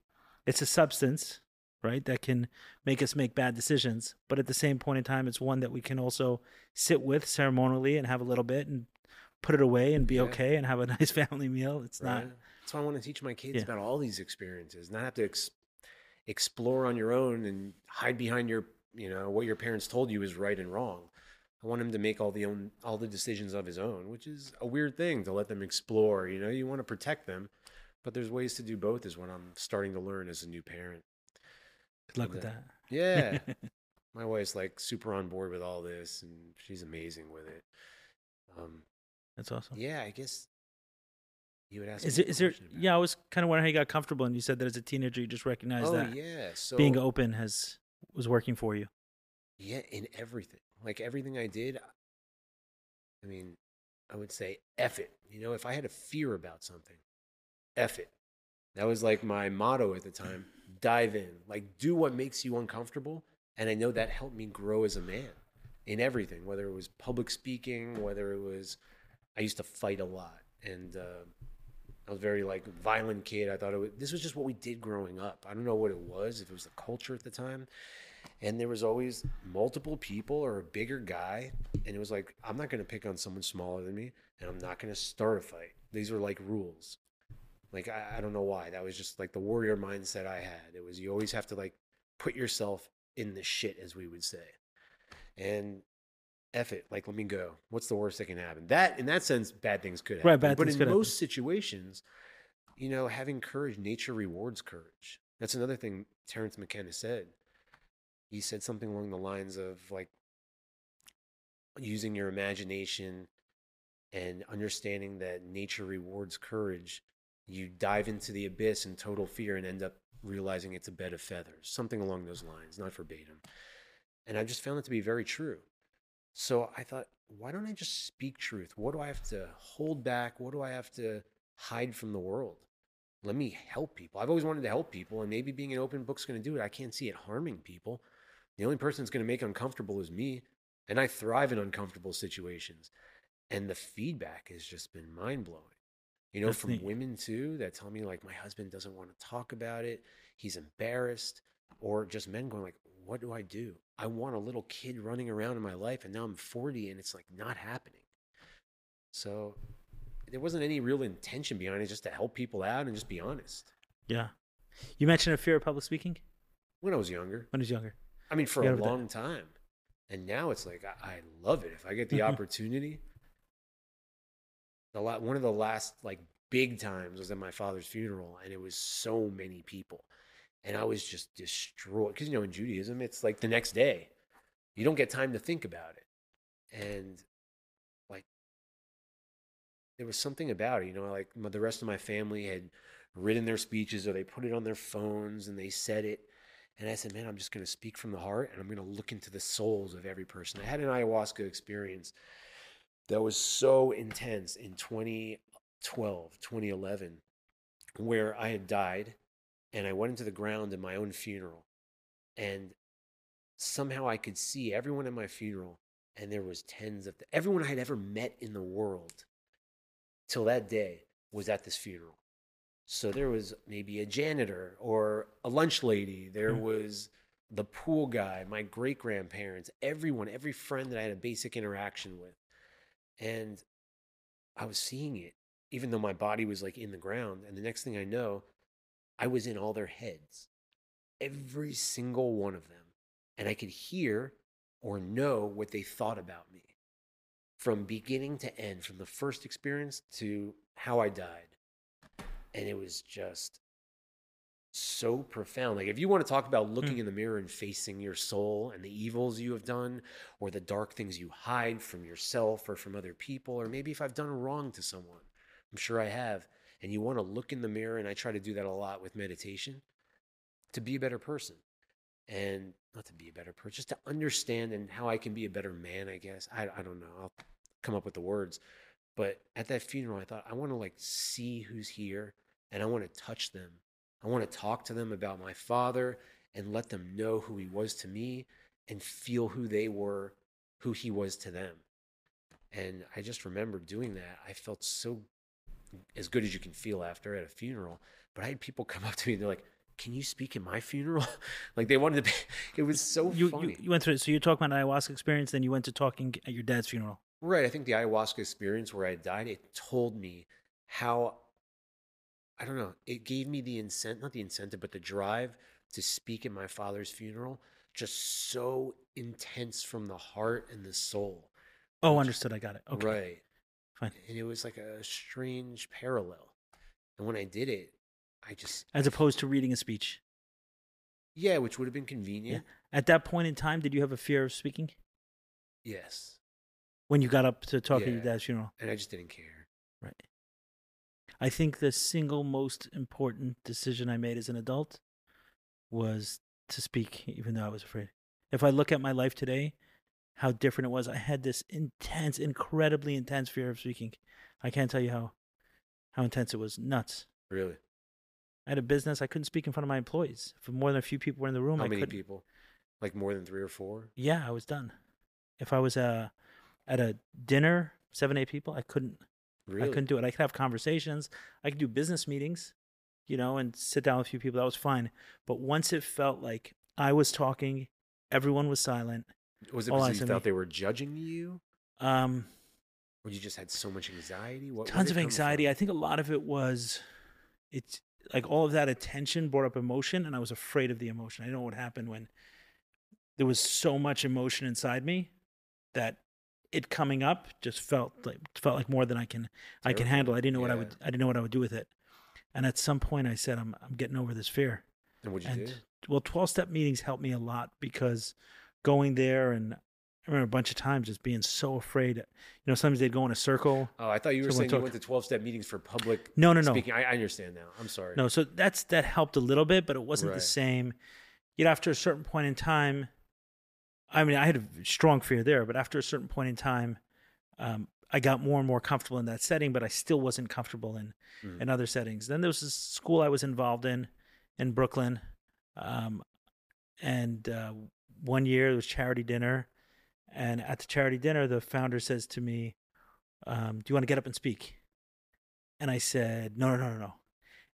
it's a substance, right, that can make us make bad decisions. But at the same point in time, it's one that we can also sit with ceremonially and have a little bit and put it away and be Yeah. okay and have a nice family meal. It's Right. not That's why I want to teach my kids Yeah. about all these experiences, not have to ex- explore on your own and hide behind your, you know, what your parents told you is right and wrong. I want him to make all the own all the decisions of his own, which is a weird thing to let them explore. You know, you want to protect them, but there's ways to do both. Is what I'm starting to learn as a new parent. good luck with uh, that. Yeah, my wife's like super on board with all this, and she's amazing with it. Um, That's awesome. yeah, I guess you would ask. Is me there, there, yeah, I was kind of wondering how you got comfortable and you said that as a teenager you just recognized Oh that yeah, so being open has was working for you. Yeah, in everything. Like everything I did, I mean, I would say F it. You know, if I had a fear about something, F it. That was like my motto at the time. Dive in. Like do what makes you uncomfortable. And I know that helped me grow as a man in everything, whether it was public speaking, whether it was I used to fight a lot. And uh, I was very like violent kid. I thought it was, this was just what we did growing up. I don't know what it was, if it was the culture at the time. And there was always multiple people or a bigger guy and it was like i'm not going to pick on someone smaller than me and i'm not going to start a fight. These were like rules. Like I, I don't know why. That was just like the warrior mindset i had. It was you always have to like put yourself in the shit as we would say. And F it, like let me go. What's the worst that can happen? That in that sense, bad things could happen. Right, bad but in could happen. most situations, you know, having courage, nature rewards courage. That's another thing Terence McKenna said. He said something along the lines of like using your imagination and understanding that nature rewards courage. You dive into the abyss in total fear and end up realizing it's a bed of feathers, something along those lines, not verbatim. And I just found it to be very true. So I thought, why don't I just speak truth? What do I have to hold back? What do I have to hide from the world? Let me help people. I've always wanted to help people, and maybe being an open book's going to do it. I can't see it harming people. The only person that's going to make uncomfortable is me, and I thrive in uncomfortable situations. And the feedback has just been mind blowing. You know, That's from neat. women too that tell me like my husband doesn't want to talk about it. He's embarrassed, or just men going like, "What do I do? I want a little kid running around in my life, and now I'm 40, and it's like not happening." So there wasn't any real intention behind it, just to help people out and just be honest. Yeah. You mentioned a fear of public speaking When I was younger, when I was younger. I mean, for a but that- long time, and now it's like I, I love it if I get the Mhm. opportunity. The la- one of the last like big times was at my father's funeral, and it was so many people, and I was just destroyed because you know in Judaism it's like the next day, you don't get time to think about it, and like there was something about it, you know, like the rest of my family had written their speeches or they put it on their phones and they said it. And I said, man, I'm just going to speak from the heart and I'm going to look into the souls of every person. I had an ayahuasca experience that was so intense in 2012, 2011, where I had died and I went into the ground in my own funeral. And somehow I could see everyone at my funeral and there was tens of everyone I had ever met in the world till that day was at this funeral. So there was maybe a janitor or a lunch lady. There Mm. was the pool guy, my great grandparents, everyone, every friend that I had a basic interaction with. And I was seeing it, even though my body was like in the ground. And the next thing I know, I was in all their heads, every single one of them. And I could hear or know what they thought about me from beginning to end, from the first experience to how I died. And it was just so profound. Like, if you want to talk about looking Mm. in the mirror and facing your soul and the evils you have done, or the dark things you hide from yourself or from other people, or maybe if I've done wrong to someone, I'm sure I have, and you want to look in the mirror, and I try to do that a lot with meditation to be a better person. And not to be a better person, just to understand and how I can be a better man, I guess. I, I don't know. I'll come up with the words. But at that funeral, I thought, I want to like see who's here and I want to touch them. I want to talk to them about my father and let them know who he was to me and feel who they were, who he was to them. And I just remember doing that. I felt so as good as you can feel after at a funeral. But I had people come up to me and they're like, Can you speak at my funeral? like they wanted to be, it was so you, funny. you you went through it. So you're talking about an ayahuasca experience, then you went to talking at your dad's funeral. Right. I think the ayahuasca experience where I died, it told me how, I don't know, it gave me the incentive, not the incentive, but the drive to speak at my father's funeral, just so intense from the heart and the soul. Oh, understood. I got it. Okay, Right. Fine. And it was like a strange parallel. And when I did it, I just, As opposed to reading a speech. yeah, which would have been convenient. At that point in time, did you have a fear of speaking Yes. when you got up to talk at your dad's funeral? And I just didn't care. Right. I think the single most important decision I made as an adult was to speak, even though I was afraid. If I look at my life today, how different it was. I had this intense, incredibly intense fear of speaking. I can't tell you how how intense it was. Nuts. Really. I had a business. I couldn't speak in front of my employees. If more than a few people were in the room, How I many couldn't. people? Like more than three or four? Yeah, I was done. If I was uh, at a dinner, seven, eight people, I couldn't. Really? I couldn't do it. I could have conversations. I could do business meetings, you know, and sit down with a few people. That was fine. But once it felt like I was talking, everyone was silent. Was it all because eyes you on felt me. they were judging you? Um, Or you just had so much anxiety? What, where'd tons it of come anxiety. from? I think a lot of it was, it's like all of that attention brought up emotion, and I was afraid of the emotion. I didn't know what happened when there was so much emotion inside me that it coming up just felt like felt like more than I can I can Terrible. handle. I didn't know what I Yeah. would I didn't know what I would do with it. And at some point, I said, "I'm I'm getting over this fear." And what'd you and do? well 12 step meetings helped me a lot because going there and i remember a bunch of times just being so afraid you know sometimes they'd go in a circle Oh, I thought you were Someone saying you went to 12 step meetings for public no no no speaking. I, I understand now. I'm sorry. no so that's that helped a little bit but it wasn't the same know after a certain point in time i mean i had a strong fear there but after a certain point in time um, i got more and more comfortable in that setting but i still wasn't comfortable in Mhm. in other settings then there was this school i was involved in in brooklyn um, and uh, one year it was charity dinner. And at the charity dinner the founder says to me um, do you want to get up and speak? And i said no no no no no.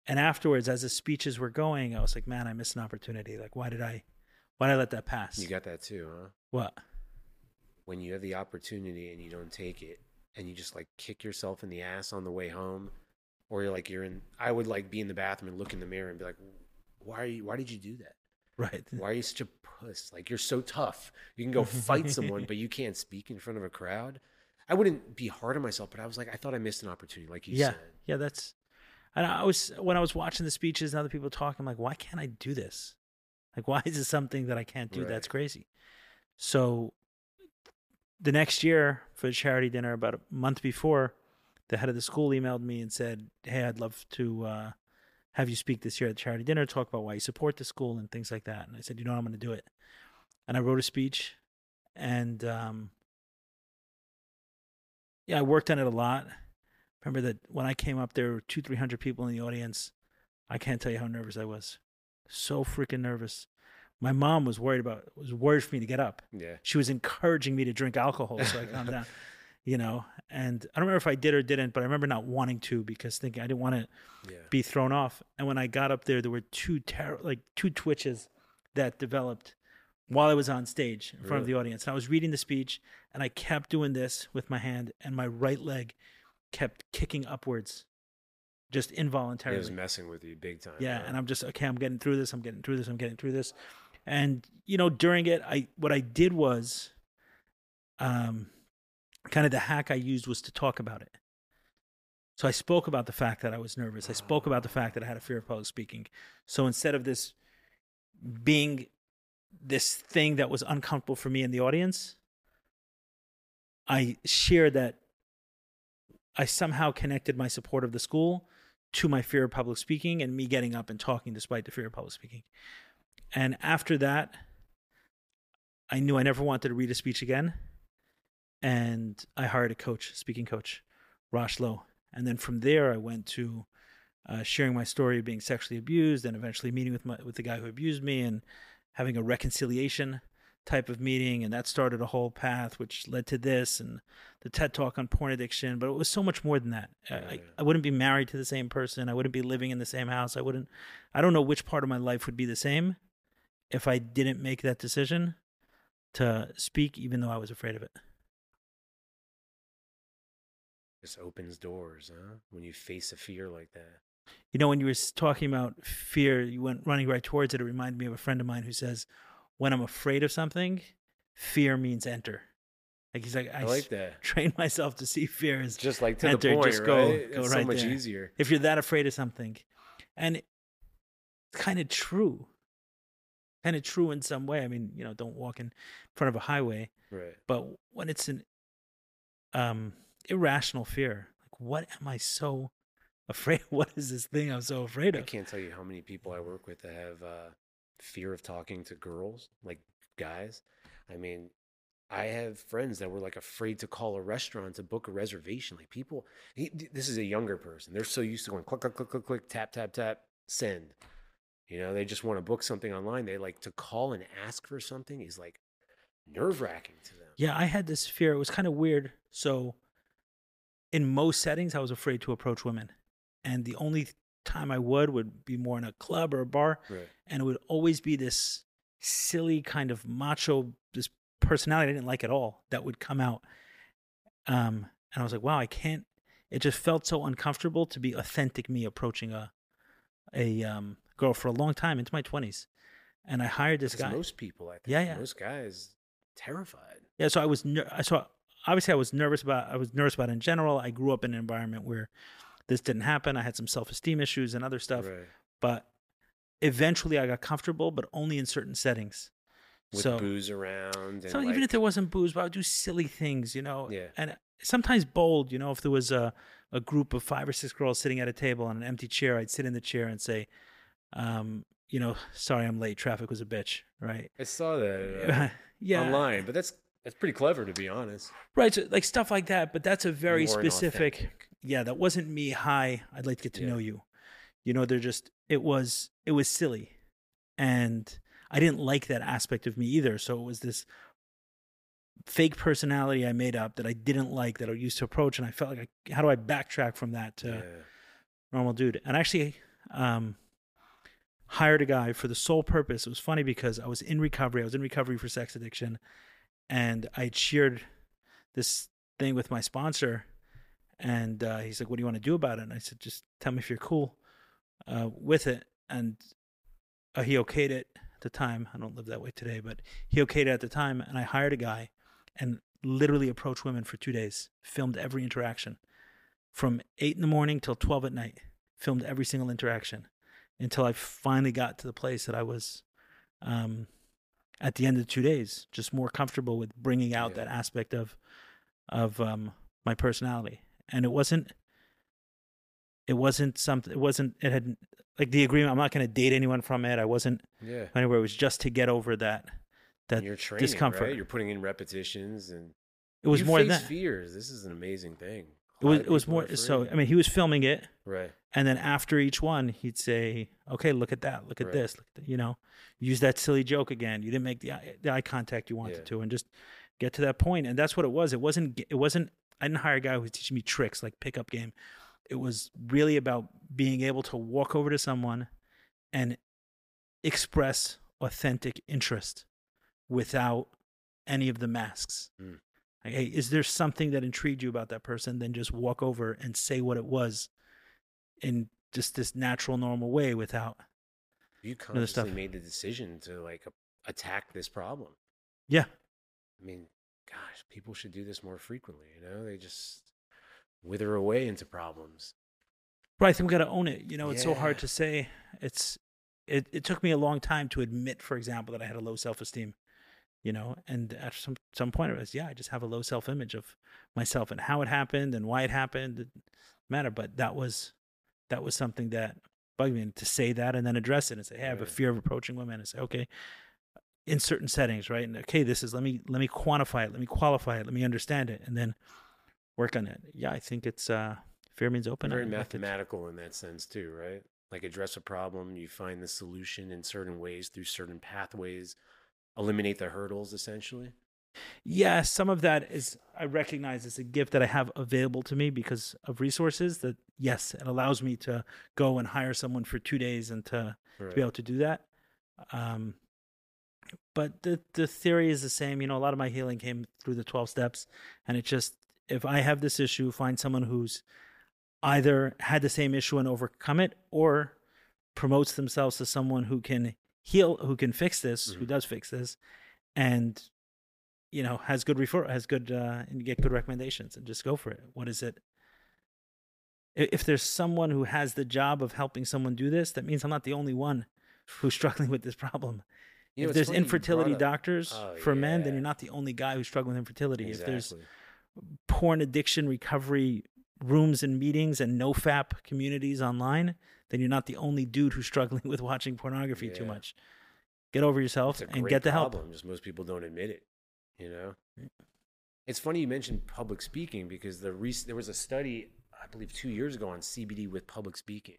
And afterwards as the speeches were going i was like man i missed an opportunity. Like why did i why did i let that pass? You got that too, huh? what? When you have the opportunity and you don't take it and you just like kick yourself in the ass on the way home or you're like you're in I would like be in the bathroom and look in the mirror and be like why are you why did you do that? Right Why are you such a puss? Like you're so tough. You can go fight someone, but you can't speak in front of a crowd. I wouldn't be hard on myself, but I was like, I thought I missed an opportunity, like you yeah said. yeah that's and i was when i was watching the speeches and other people talking I'm like why can't i do this like why is this something that i can't do that's crazy so the next year for the charity dinner about a month before the head of the school emailed me and said hey i'd love to uh, have you speak this year at the charity dinner talk about why you support the school and things like that and i said you know what, i'm going to do it and i wrote a speech and um, yeah i worked on it a lot remember that when I came up, there were two, three hundred people in the audience. I can't tell you how nervous I was. So freaking nervous. My mom was worried about was worried for me to get up. Yeah. She was encouraging me to drink alcohol so I calmed down. you know. And I don't remember if I did or didn't, but I remember not wanting to because thinking I didn't want to Yeah. be thrown off. And when I got up there, there were two ter- like two twitches that developed while I was on stage in front of the audience. And I was reading the speech, and I kept doing this with my hand, and my right leg kept kicking upwards, just involuntarily. It was messing with you big time. Yeah, and I'm just okay. I'm getting through this. I'm getting through this. I'm getting through this. And you know, during it, I what I did was, um, kind of the hack I used was to talk about it. So I spoke about the fact that I was nervous. I spoke about the ah. fact that I had a fear of public speaking. So instead of this being this thing that was uncomfortable for me in the audience, I shared that I somehow connected my support of the school to my fear of public speaking and me getting up and talking despite the fear of public speaking. And after that, I knew I never wanted to read a speech again. And I hired a coach, speaking coach, Rosh Lowe. And then from there, I went to uh, sharing my story of being sexually abused and eventually meeting with my, with the guy who abused me and having a reconciliation type of meeting. And that started a whole path, which led to this and the TED talk on porn addiction. But it was so much more than that. I, I, I wouldn't be married to the same person. I wouldn't be living in the same house. I wouldn't, I don't know which part of my life would be the same if I didn't make that decision to speak, even though I was afraid of it. Just opens doors, huh? When you face a fear like that. You know, when you were talking about fear, you went running right towards it. It reminded me of a friend of mine who says, "When I'm afraid of something, fear means enter." Like he's like, I, I like that. train myself to see fear as Just like to enter. the point, just go, right? go it's right so much there. easier. If you're that afraid of something, and it's kind of true, kind of true in some way. I mean, you know, don't walk in front of a highway, Right. but when it's an um irrational fear, like what am I so afraid? What is this thing I'm so afraid of? I can't tell you how many people I work with that have uh, fear of talking to girls, like guys. I mean, I have friends that were like afraid to call a restaurant to book a reservation. Like people, he, this is a younger person. They're so used to going click, click, click, click, click, tap, tap, tap, send. You know, they just want to book something online. They like to call and ask for something is like nerve wracking to them. Yeah, I had this fear. It was kind of weird. So, in most settings, I was afraid to approach women, and the only time I would would be more in a club or a bar, Right. and it would always be this silly kind of macho, this personality I didn't like at all that would come out. Um, and I was like, wow, I can't. It just felt so uncomfortable to be authentic me approaching a a um, girl for a long time into my twenties, and I hired this guy. most people, I think, Yeah, yeah. most guys terrified. Yeah, so I was ner- so obviously I was nervous about I was nervous about it in general. I grew up in an environment where this didn't happen. I had some self-esteem issues and other stuff, Right. but eventually I got comfortable, but only in certain settings. With so booze around. And so even if there wasn't booze, but I would do silly things, you know. Yeah. And sometimes bold, you know, if there was a a group of five or six girls sitting at a table on an empty chair, I'd sit in the chair and say, um, you know, sorry I'm late. Traffic was a bitch, right? I saw that uh, yeah. online, but that's that's pretty clever to be honest. Right, so like stuff like that, but that's a very More specific. Yeah, that wasn't me. Hi, I'd like to get to Yeah. know you. You know, they're just it was it was silly, and I didn't like that aspect of me either. So it was this fake personality I made up that I didn't like that I used to approach, and I felt like, I, how do I backtrack from that to yeah. normal dude? And actually, um, hired a guy for the sole purpose. It was funny because I was in recovery. I was in recovery for sex addiction, and I shared this thing with my sponsor, and uh, he's like, "What do you want to do about it?" And I said, "Just tell me if you're cool uh, with it." And uh, he okayed it at the time. I don't live that way today, but he okayed it at the time, and I hired a guy and literally approached women for two days, filmed every interaction from eight in the morning till twelve at night, filmed every single interaction until I finally got to the place that I was um, at the end of two days, just more comfortable with bringing out Yeah. that aspect of of um, my personality. And it wasn't it wasn't something it wasn't it had like the agreement I'm not going to date anyone from it. I wasn't Yeah. anywhere. It was just to get over that that you're training, discomfort. right? You're putting in repetitions and it was more than that. fears. This is an amazing thing. It was it was more so afraid. I mean he was filming it right. And then after each one, he'd say, "Okay, look at that. Look at Right. this. Look at the, you know, use that silly joke again. You didn't make the eye, the eye contact you wanted Yeah. to, and just get to that point." And that's what it was. It wasn't. It wasn't I didn't hire a guy who was teaching me tricks like pickup game. It was really about being able to walk over to someone and express authentic interest without any of the masks. Mm. Like, hey, is there something that intrigued you about that person? Then just walk over and say what it was in just this natural, normal way without. You consciously made the decision to like attack this problem. Yeah. I mean, gosh, people should do this more frequently. You know, they just wither away into problems. But I think we got to own it. You know, it's so hard to say. It's it. It took me a long time to admit, for example, that I had a low self esteem. You know, and at some some point it was, yeah, I just have a low self image of myself and how it happened and why it happened. It matter, but that was that was something that bugged me. And to say that and then address it and say, hey, I have a fear of approaching women, and say, okay, in certain settings, right? And okay, this is let me let me quantify it, let me qualify it, let me understand it, and then work on it. Yeah, I think it's uh fear means open. Very I think it's- mathematical in that sense too, right? Like address a problem, you find the solution in certain ways through certain pathways, eliminate the hurdles essentially. yeah some of that is i recognize as a gift that i have available to me because of resources that yes it allows me to go and hire someone for two days and to, to be able to do that. Um but the the theory is the same. You know a lot of my healing came through the 12 steps and it just if i have this issue find someone who's either had the same issue and overcome it or promotes themselves as someone who can heal who can fix this who Mhm. does fix this and you know has good refer has good uh and get good recommendations and just go for it. What is it? If there's someone who has the job of helping someone do this that means i'm not the only one who's struggling with this problem. You know, if there's infertility doctors Oh, for men then you're not the only guy who's struggling with infertility. If there's porn addiction recovery rooms and meetings and no fap communities online then you're not the only dude who's struggling with watching pornography too much get over yourself and get the help problem, Just most people don't admit it. You know, it's funny you mentioned public speaking because the rec- there was a study I believe two years ago on CBD with public speaking,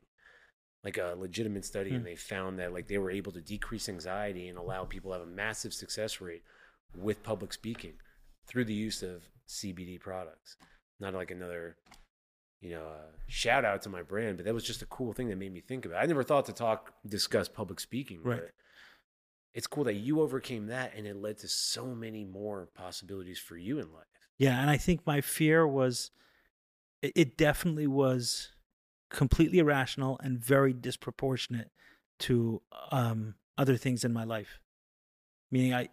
like a legitimate study, Hmm. and they found that like they were able to decrease anxiety and allow people to have a massive success rate with public speaking through the use of CBD products. Not like another. You know, uh, shout out to my brand, but that was just a cool thing that made me think about. it. I never thought to talk, discuss public speaking, Right. but it's cool that you overcame that and it led to so many more possibilities for you in life. Yeah, and I think my fear was it, it definitely was completely irrational and very disproportionate to um, other things in my life. Meaning, I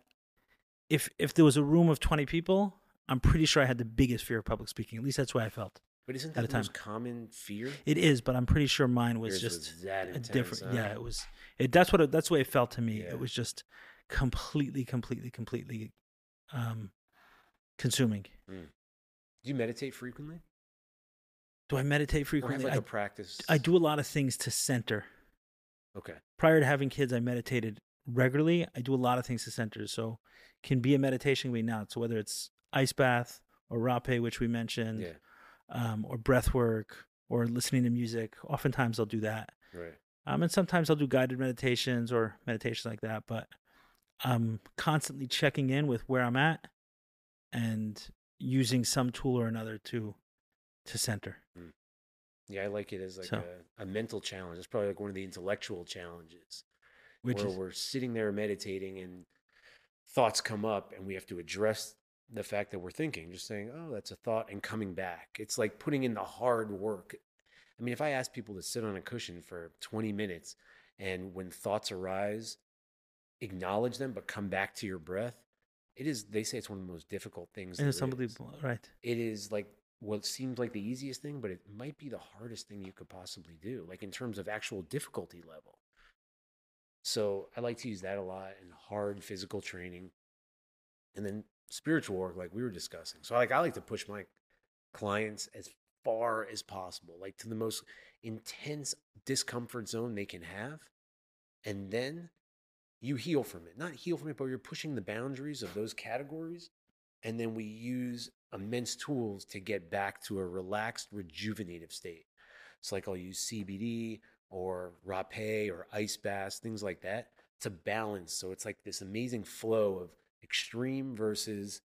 if if there was a room of twenty people, I'm pretty sure I had the biggest fear of public speaking. At least that's what I felt. But isn't At that a the time. most common fear? It is, but I'm pretty sure mine was Yours was just that a intense, different. huh? Yeah, it was. It that's what it, that's the way it felt to me. Yeah. It was just completely, completely, completely um, consuming. Do you meditate frequently? Do I meditate frequently? like I a practice? I do a lot of things to center. Okay. Prior to having kids, I meditated regularly. I do a lot of things to center. So can be a meditation, can be not. So whether it's ice bath or rapé, which we mentioned, Yeah. Um, or breath work or listening to music, oftentimes I'll do that. Right. Um, and sometimes I'll do guided meditations or meditations like that. But I'm constantly checking in with where I'm at and using some tool or another to to center. Yeah, I like it as like So- a, a mental challenge. It's probably like one of the intellectual challenges Which where is we're sitting there meditating and thoughts come up and we have to address the fact that we're thinking, just saying, oh, that's a thought and coming back. It's like putting in the hard work. I mean, if I ask people to sit on a cushion for 20 minutes and when thoughts arise, acknowledge them, but come back to your breath, it is, they say it's one of the most difficult things. and it's is. unbelievable, right? It is like what seems like the easiest thing, but it might be the hardest thing you could possibly do, like in terms of actual difficulty level. So I like to use that a lot in hard physical training. And then spiritual work, like we were discussing. So like I like to push my clients as far as possible, like to the most intense discomfort zone they can have. And then you heal from it. Not heal from it, but you're pushing the boundaries of those categories. And then we use immense tools to get back to a relaxed, rejuvenative state. So, like, I'll use CBD or rapé or ice baths, things like that to balance. So, it's like this amazing flow of extreme versus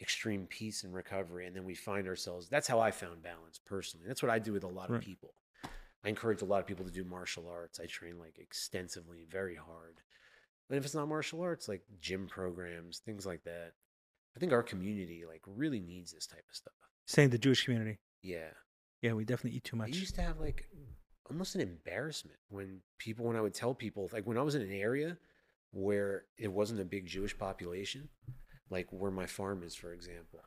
extreme peace and recovery and then we find ourselves that's how i found balance personally that's what i do with a lot Right. of people i encourage a lot of people to do martial arts i train like extensively very hard but if it's not martial arts like gym programs things like that i think our community like really needs this type of stuff Saying the Jewish community. yeah Yeah, we definitely eat too much. I much. used to have like almost an embarrassment when people, when I would tell people, like when I was in an area where it wasn't a big Jewish population, like where my farm is, for example,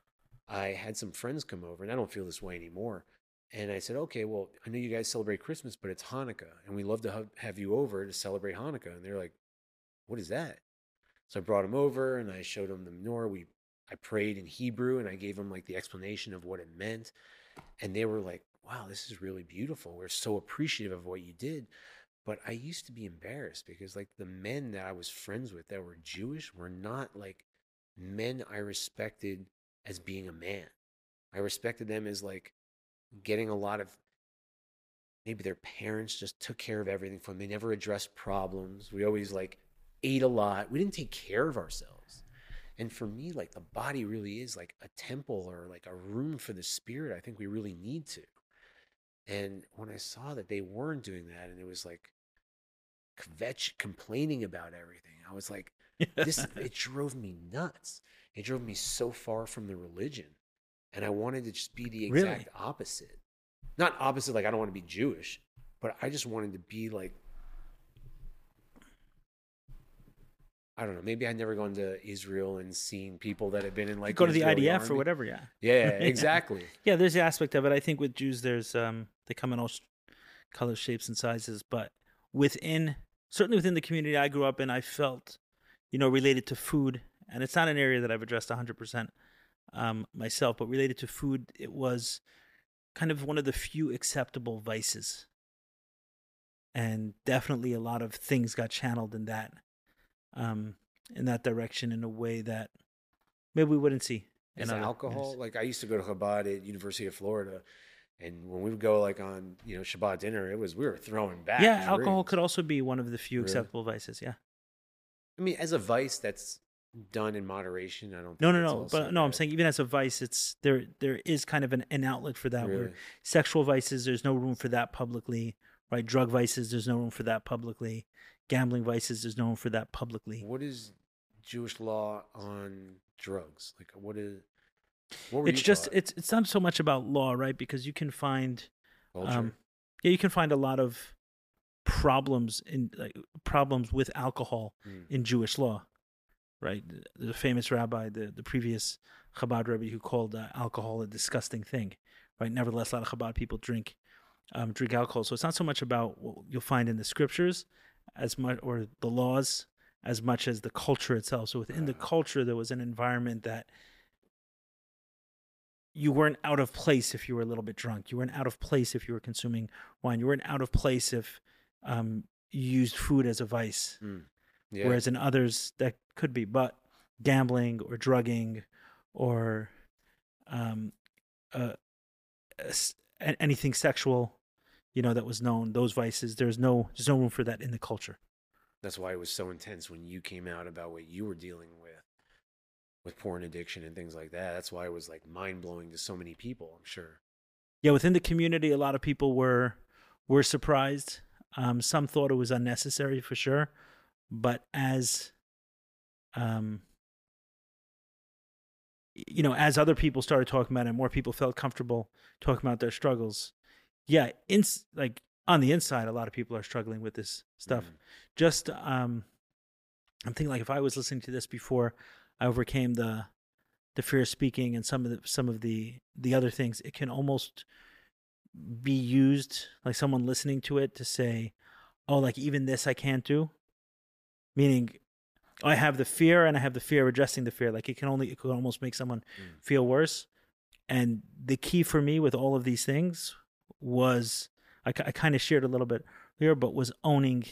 I had some friends come over, and I don't feel this way anymore. And I said, okay, well, I know you guys celebrate Christmas, but it's Hanukkah, and we love to ha- have you over to celebrate Hanukkah. And they're like, what is that? So I brought them over and I showed them the menorah. We, I prayed in Hebrew and I gave them like the explanation of what it meant. And they were like, wow, this is really beautiful. We're so appreciative of what you did. But I used to be embarrassed because like the men that I was friends with that were Jewish were not like men I respected as being a man. I respected them as like getting a lot of maybe their parents just took care of everything for them. They never addressed problems. We always like ate a lot. We didn't take care of ourselves. And for me, like the body really is like a temple or like a room for the spirit. I think we really need to. And when I saw that they weren't doing that and it was like kvetch complaining about everything, I was like, this it drove me nuts. It drove me so far from the religion. And I wanted to just be the Really? exact opposite. Not opposite, like I don't want to be Jewish, but I just wanted to be like I don't know. Maybe I'd never gone to Israel and seen people that had been in like go to the Israeli IDF or whatever. Yeah. Yeah, exactly. Yeah, there's the aspect of it. I think with Jews, there's um, they come in all colors, shapes, and sizes. But within, certainly within the community I grew up in, I felt, you know, related to food, and it's not an area that I've addressed 100 percent um, myself, but related to food, it was kind of one of the few acceptable vices, and definitely a lot of things got channeled in that, um, in that direction in a way that maybe we wouldn't see. in Is alcohol areas. like I used to go to Chabad at University of Florida, and when we would go like on you know Shabbat dinner, it was we were throwing back. yeah, alcohol could also be one of the few Really? acceptable vices. Yeah. I mean, as a vice that's done in moderation, I don't. No, no, no. But no, I'm saying even as a vice, it's there. There is kind of an, an outlet for that. Where sexual vices, there's no room for that publicly. Right? Drug vices, there's no room for that publicly. Gambling vices, there's no room for that publicly. What is Jewish law on drugs? Like, what is? It's just taught? it's it's not so much about law, right? Because you can find um, yeah, you can find a lot of problems in like, problems with alcohol Mm. in Jewish law, right? The, the famous rabbi, the the previous Chabad rabbi, who called uh, alcohol a disgusting thing, right? Nevertheless, a lot of Chabad people drink um, drink alcohol, so it's not so much about what you'll find in the scriptures as much or the laws as much as the culture itself. So within the culture, there was an environment that you weren't out of place if you were a little bit drunk. You weren't out of place if you were consuming wine. You weren't out of place if um, you used food as a vice. Mm. Yeah. Whereas in others, that could be, but gambling or drugging or um, uh, a- anything sexual, you know, that was known, those vices, there's no, there's no room for that in the culture. That's why it was so intense when you came out about what you were dealing with, with porn addiction and things like that. That's why it was like mind blowing to so many people. I'm sure. yeah within the community a lot of people were were surprised um some thought it was unnecessary for sure but as um you know as other people started talking about it more people felt comfortable talking about their struggles yeah in like on the inside a lot of people are struggling with this stuff Mm. just um i'm thinking like if i was listening to this before i overcame the the fear of speaking and some of the some of the the other things it can almost be used like someone listening to it to say oh like even this i can't do. Meaning i have the fear and i have the fear of addressing the fear. Like it can only it could almost make someone Mm. feel worse. And the key for me with all of these things was i, I kind of shared a little bit here but was owning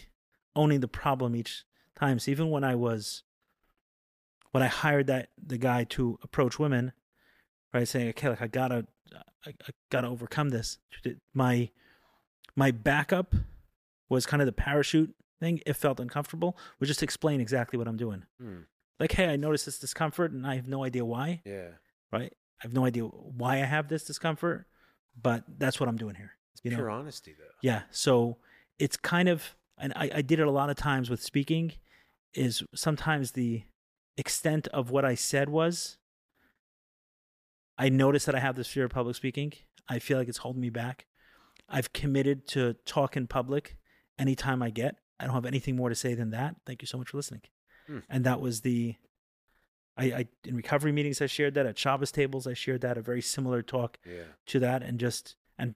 owning the problem each time. So even when i was when i hired that the guy to approach women right saying okay like i gotta I, I gotta overcome this my my backup was kind of the parachute thing it felt uncomfortable would just explain exactly what i'm doing Mm. like hey i noticed this discomfort and i have no idea why Yeah. right? I have no idea why I have this discomfort, but that's what I'm doing here. It's you know? pure honesty, though. Yeah. So it's kind of, and I, I did it a lot of times with speaking, is sometimes the extent of what I said was I notice that I have this fear of public speaking. I feel like it's holding me back. I've committed to talk in public anytime I get. I don't have anything more to say than that. Thank you so much for listening. Hmm. And that was the, I, I in recovery meetings I shared that at Shabbos tables I shared that a very similar talk Yeah. to that and just and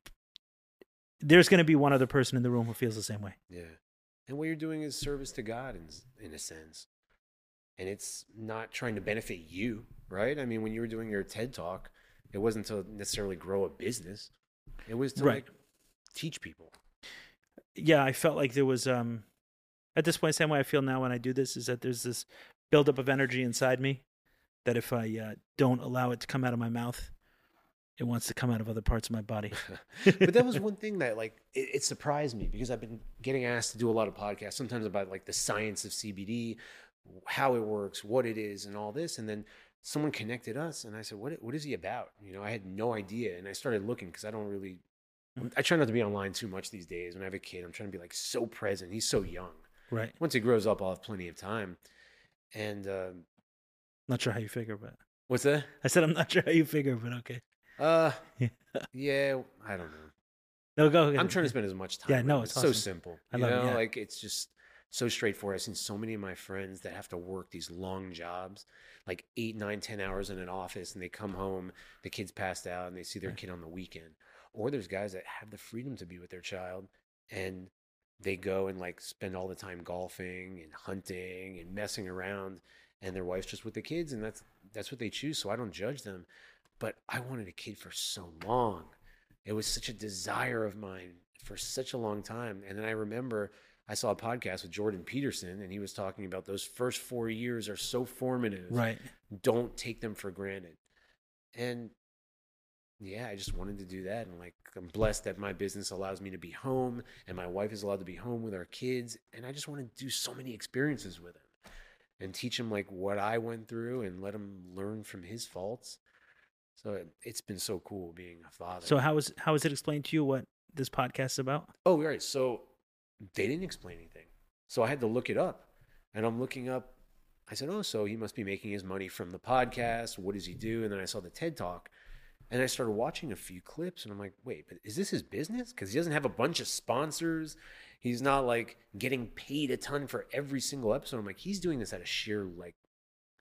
there's going to be one other person in the room who feels the same way. Yeah. And what you're doing is service to God in, in a sense. And it's not trying to benefit you, right? I mean, when you were doing your TED talk, it wasn't to necessarily grow a business. It was to Right. like teach people. Yeah, I felt like there was um at this point same way I feel now when I do this is that there's this buildup of energy inside me that if I uh, don't allow it to come out of my mouth, it wants to come out of other parts of my body. but that was one thing that like it, it surprised me because I've been getting asked to do a lot of podcasts, sometimes about like the science of CBD, how it works, what it is, and all this. And then someone connected us, and I said, "What what is he about?" You know, I had no idea, and I started looking because I don't really. I try not to be online too much these days. When I have a kid, I'm trying to be like so present. He's so young. right. Once he grows up, I'll have plenty of time. And um Not sure how you figure, but what's that? I said I'm not sure how you figure, but okay. Uh, Yeah. yeah, I don't know. No, go. go. I'm trying to spend as much time. Yeah, no, it. it's so simple. I you love it, yeah. like it's just so straightforward. I've seen so many of my friends that have to work these long jobs, like eight, nine, ten hours in an office, and they come home, the kid's passed out, and they see their Right. kid on the weekend. Or there's guys that have the freedom to be with their child, and they go and like spend all the time golfing and hunting and messing around, and their wife's just with the kids, and that's that's what they choose. So I don't judge them. But I wanted a kid for so long. It was such a desire of mine for such a long time. And then I remember I saw a podcast with Jordan Peterson, and he was talking about those first four years are so formative. Right. Don't take them for granted. And yeah, I just wanted to do that. And like, I'm blessed that my business allows me to be home, and my wife is allowed to be home with our kids. And I just want to do so many experiences with him and teach him like what I went through and let him learn from his faults. So it, it's been so cool being a father. So how is how is it explained to you what this podcast is about? Oh, right. So they didn't explain anything. So I had to look it up. And I'm looking up. I said, oh, so he must be making his money from the podcast. What does he do? And then I saw the TED Talk. And I started watching a few clips. And I'm like, wait, but is this his business? Because he doesn't have a bunch of sponsors. He's not like getting paid a ton for every single episode. I'm like, he's doing this out of sheer like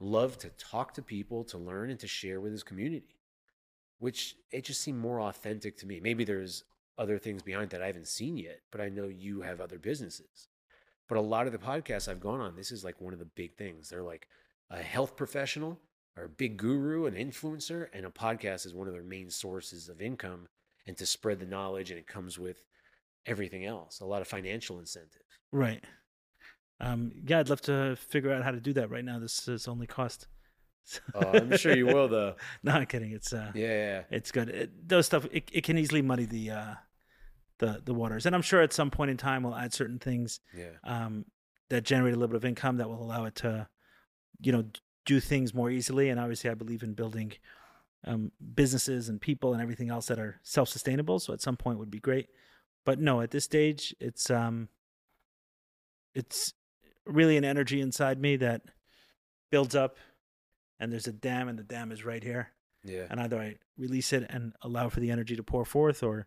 love to talk to people, to learn, and to share with his community, which it just seemed more authentic to me. Maybe there's other things behind that I haven't seen yet, but I know you have other businesses. But a lot of the podcasts I've gone on, this is like one of the big things. They're like a health professional or a big guru, an influencer, and a podcast is one of their main sources of income and to spread the knowledge. And it comes with everything else, a lot of financial incentive. Right. Um, yeah, I'd love to figure out how to do that right now. This is only cost. Oh, I'm sure you will, though. no, I'm kidding. It's uh, Yeah, yeah. it's good. It, those stuff it, it can easily muddy the uh, the the waters, and I'm sure at some point in time we'll add certain things Yeah. um, that generate a little bit of income that will allow it to, you know, do things more easily. And obviously, I believe in building um, businesses and people and everything else that are self sustainable. So at some point would be great, but no, at this stage, it's um, it's really an energy inside me that builds up, and there's a dam, and the dam is right here Yeah. and either I release it and allow for the energy to pour forth, or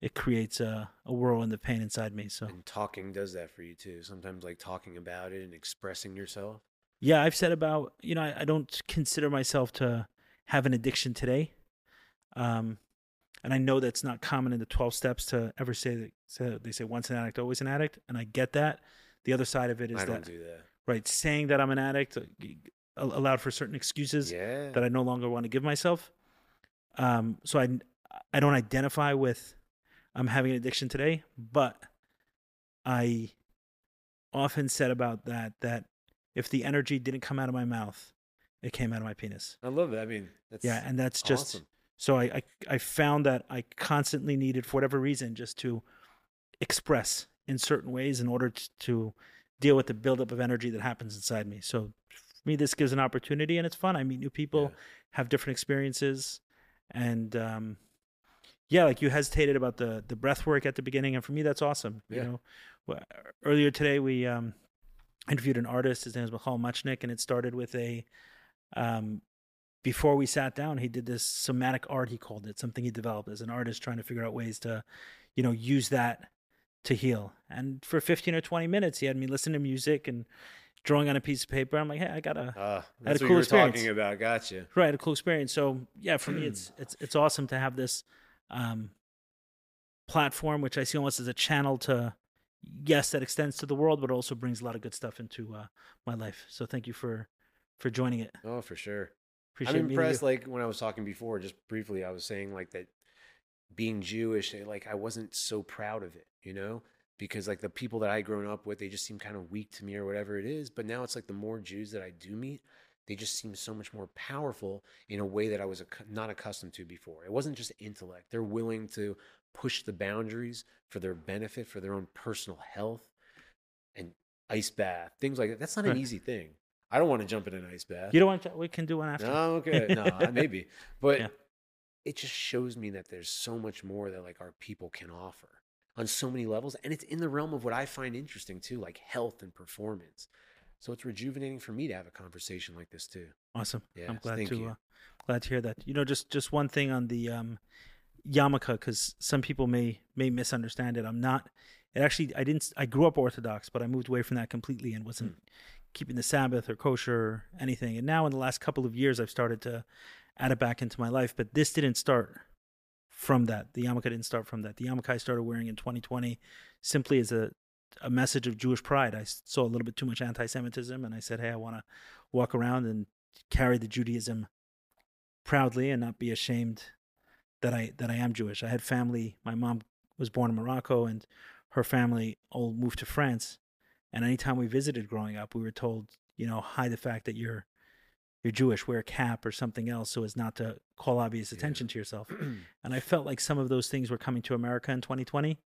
it creates a, a whirlwind of pain inside me. So And talking does that for you too. Sometimes like talking about it and expressing yourself. yeah, I've said about you know I, I don't consider myself to have an addiction today, um, and I know that's not common in the twelve steps to ever say that. So they say once an addict, always an addict, and I get that. The other side of it is I that don't do that. right saying that I'm an addict allowed for certain excuses Yeah. that I no longer want to give myself. Um, so I I don't identify with I'm having an addiction today, but I often said about that that if the energy didn't come out of my mouth, it came out of my penis. I love that. I mean, that's yeah, and that's just awesome. so I, I I found that I constantly needed for whatever reason just to express in certain ways in order to, to deal with the buildup of energy that happens inside me. So me, this gives an opportunity, and it's fun. I meet new people, Yeah. have different experiences, and um, yeah, like you hesitated about the the breath work at the beginning, and for me, that's awesome. You know, earlier today we um, interviewed an artist. His name is Michal Muchnik, and it started with a. Um, before we sat down, he did this somatic art. He called it something he developed as an artist, trying to figure out ways to, you know, use that to heal. And for fifteen or twenty minutes, he had me listen to music and drawing on a piece of paper. I'm like, hey, I gotta Uh, Had that's a what cool you were experience. talking about. Gotcha. right a cool experience. So yeah, for me, it's it's it's awesome to have this um, platform, which I see almost as a channel to yes, that extends to the world, but also brings a lot of good stuff into uh, my life. So thank you for for joining it. Oh, for sure. Appreciate I'm impressed. Like when I was talking before, just briefly, I was saying like that being Jewish, like I wasn't so proud of it, you know, because like the people that I grown up with, they just seem kind of weak to me or whatever it is. But now it's like the more Jews that I do meet, they just seem so much more powerful in a way that I was ac- not accustomed to before. It wasn't just intellect; they're willing to push the boundaries for their benefit, for their own personal health, and ice bath things like that. That's not an easy thing. I don't want to jump in an ice bath. You don't want to, we can do one after. No, okay. No, maybe. But Yeah. it just shows me that there's so much more that like our people can offer on so many levels. And it's in the realm of what I find interesting too, like health and performance. So it's rejuvenating for me to have a conversation like this too. Awesome. Yes, I'm glad to uh, glad to hear that. You know, just just one thing on the um, yarmulke, because some people may may misunderstand it. I'm not. It actually, I didn't. I grew up Orthodox, but I moved away from that completely and wasn't Hmm. keeping the Sabbath or kosher or anything. And now, in the last couple of years, I've started to add it back into my life. But this didn't start from that. The yarmulke didn't start from that. The yarmulke I started wearing in 2020 simply as a a message of Jewish pride. I saw a little bit too much anti-Semitism, and I said, "Hey, I want to walk around and carry the Judaism proudly and not be ashamed that I that I am Jewish." I had family. My mom was born in Morocco, and her family all moved to France. And anytime we visited growing up, we were told, you know, hide the fact that you're you're Jewish, wear a cap or something else, so as not to call obvious Yeah. attention to yourself. And I felt like some of those things were coming to America in 2020,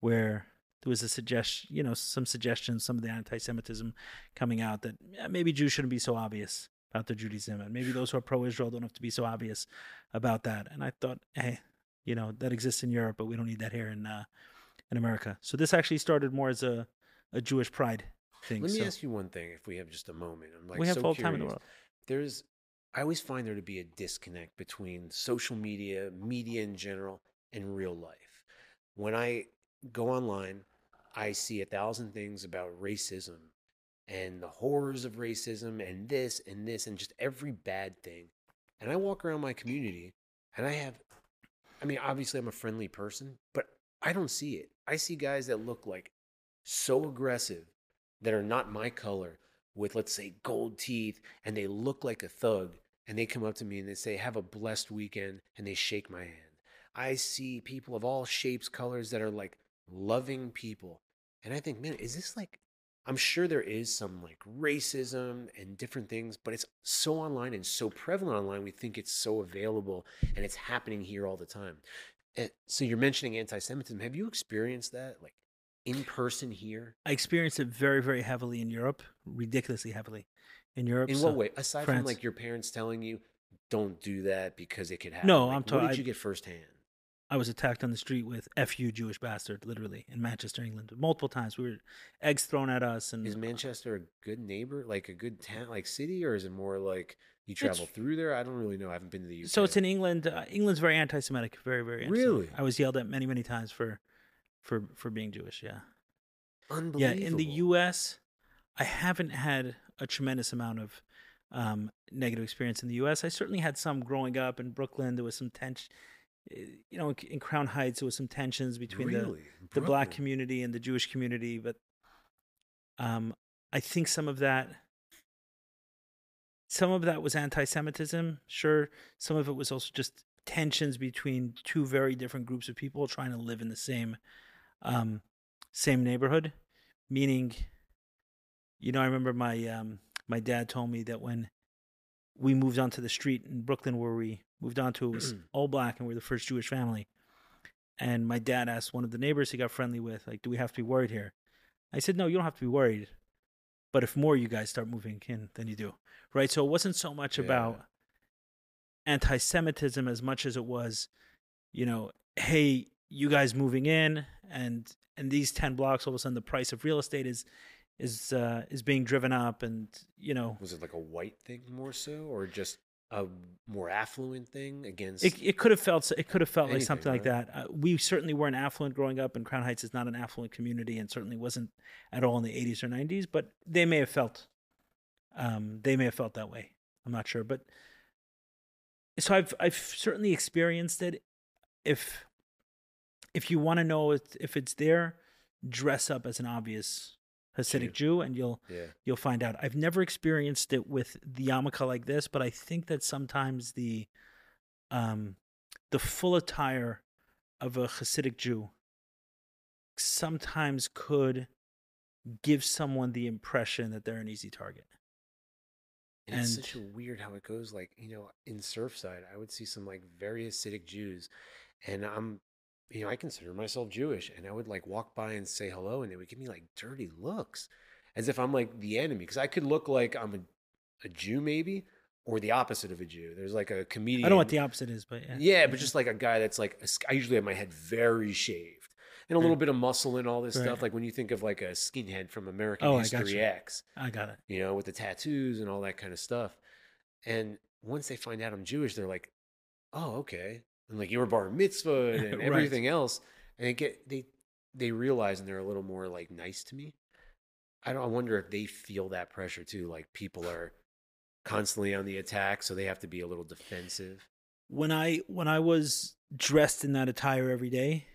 where there was a suggestion, you know, some suggestions, some of the anti-Semitism coming out that eh, maybe Jews shouldn't be so obvious about their Judaism, and maybe those who are pro-Israel don't have to be so obvious about that. And I thought, hey, you know, that exists in Europe, but we don't need that here in uh, in America. So this actually started more as a a Jewish pride thing. Let me so ask you one thing if we have just a moment. I'm like we have so all the time in the world. There's I always find there to be a disconnect between social media, media in general, and real life. When I go online, I see a thousand things about racism and the horrors of racism and this and this and just every bad thing. And I walk around my community and I have I mean, obviously I'm a friendly person, but I don't see it. I see guys that look like so aggressive that are not my color with let's say gold teeth and they look like a thug and they come up to me and they say have a blessed weekend and they shake my hand. I see people of all shapes colors that are like loving people and i think man is this like i'm sure there is some like racism and different things but it's so online and so prevalent online we think it's so available and it's happening here all the time. And so you're mentioning anti-semitism. Have you experienced that? Like in person here I experienced it very, very heavily in Europe, ridiculously heavily in Europe. In so- what way? Aside from like your parents telling you, "Don't do that because it could happen." No, like, I'm What talking- did I- you get firsthand? I was attacked on the street with "Fu Jewish bastard," literally in Manchester, England, multiple times. We were eggs thrown at us, and Is Manchester a good neighbor, like a good town, like city, or is it more like you travel through there? I don't really know. I haven't been to the UK. so it's in England. Uh, England's very anti-Semitic, very, very. Really? I was yelled at many, many times for, for, for being Jewish. Yeah, yeah. In the U.S., I haven't had a tremendous amount of um, negative experience in the U.S. I certainly had some growing up in Brooklyn. There was some tension. You know, in, Crown Heights, there was some tensions between the really? the black community and the Jewish community, but um, I think some of that, some of that was anti-Semitism. Sure, some of it was also just tensions between two very different groups of people trying to live in the same, um, same neighborhood. Meaning, you know, I remember my um, my dad told me that when we moved onto the street in Brooklyn where we moved onto, it was all black, and we we're the first Jewish family. And my dad asked one of the neighbors he got friendly with, like, do we have to be worried here? I said, no, you don't have to be worried. but if more you guys start moving in than you do, right? So it wasn't so much Yeah. about anti-Semitism as much as it was, you know, hey, you guys moving in, and and these ten blocks, all of a sudden the price of real estate is is uh, is being driven up, and you know, Was it like a white thing more so, or just a more affluent thing against? it it could have felt it could have felt like Anything, something like that. Uh, we certainly weren't affluent growing up, and Crown Heights is not an affluent community, and certainly wasn't at all in the '80s or '90s. But they may have felt, um, they may have felt that way. I'm not sure, but so I've I've certainly experienced it. If if you want to know if, if it's there, dress up as an obvious Hasidic Jew, and you'll yeah, you'll find out. I've never experienced it with the yarmulke like this, but I think that sometimes the um the full attire of a Hasidic Jew sometimes could give someone the impression that they're an easy target. and it's such a weird how it goes. Like you know, in Surfside, I would see some like very Hasidic Jews, and I'm, you know, I consider myself Jewish, and I would like walk by and say hello, and they would give me like dirty looks, as if I'm like the enemy, because I could look like I'm a, a Jew maybe, or the opposite of a Jew. There's like a comedian. I don't know what the opposite is, but yeah. Yeah, but just like a guy that's like, a I usually have my head very shaved and a little Right. bit of muscle and all this Right. stuff. Like when you think of like a skinhead from American Oh, I History gotcha. X, I got it. you know, with the tattoos and all that kind of stuff. And once they find out I'm Jewish, they're like, oh, okay. And like you were bar mitzvah and Right. everything else. And they get, they, they realize and they're a little more like nice to me. I don't, I wonder if they feel that pressure too. Like people are constantly on the attack, so they have to be a little defensive. When I when I was dressed in that attire every day,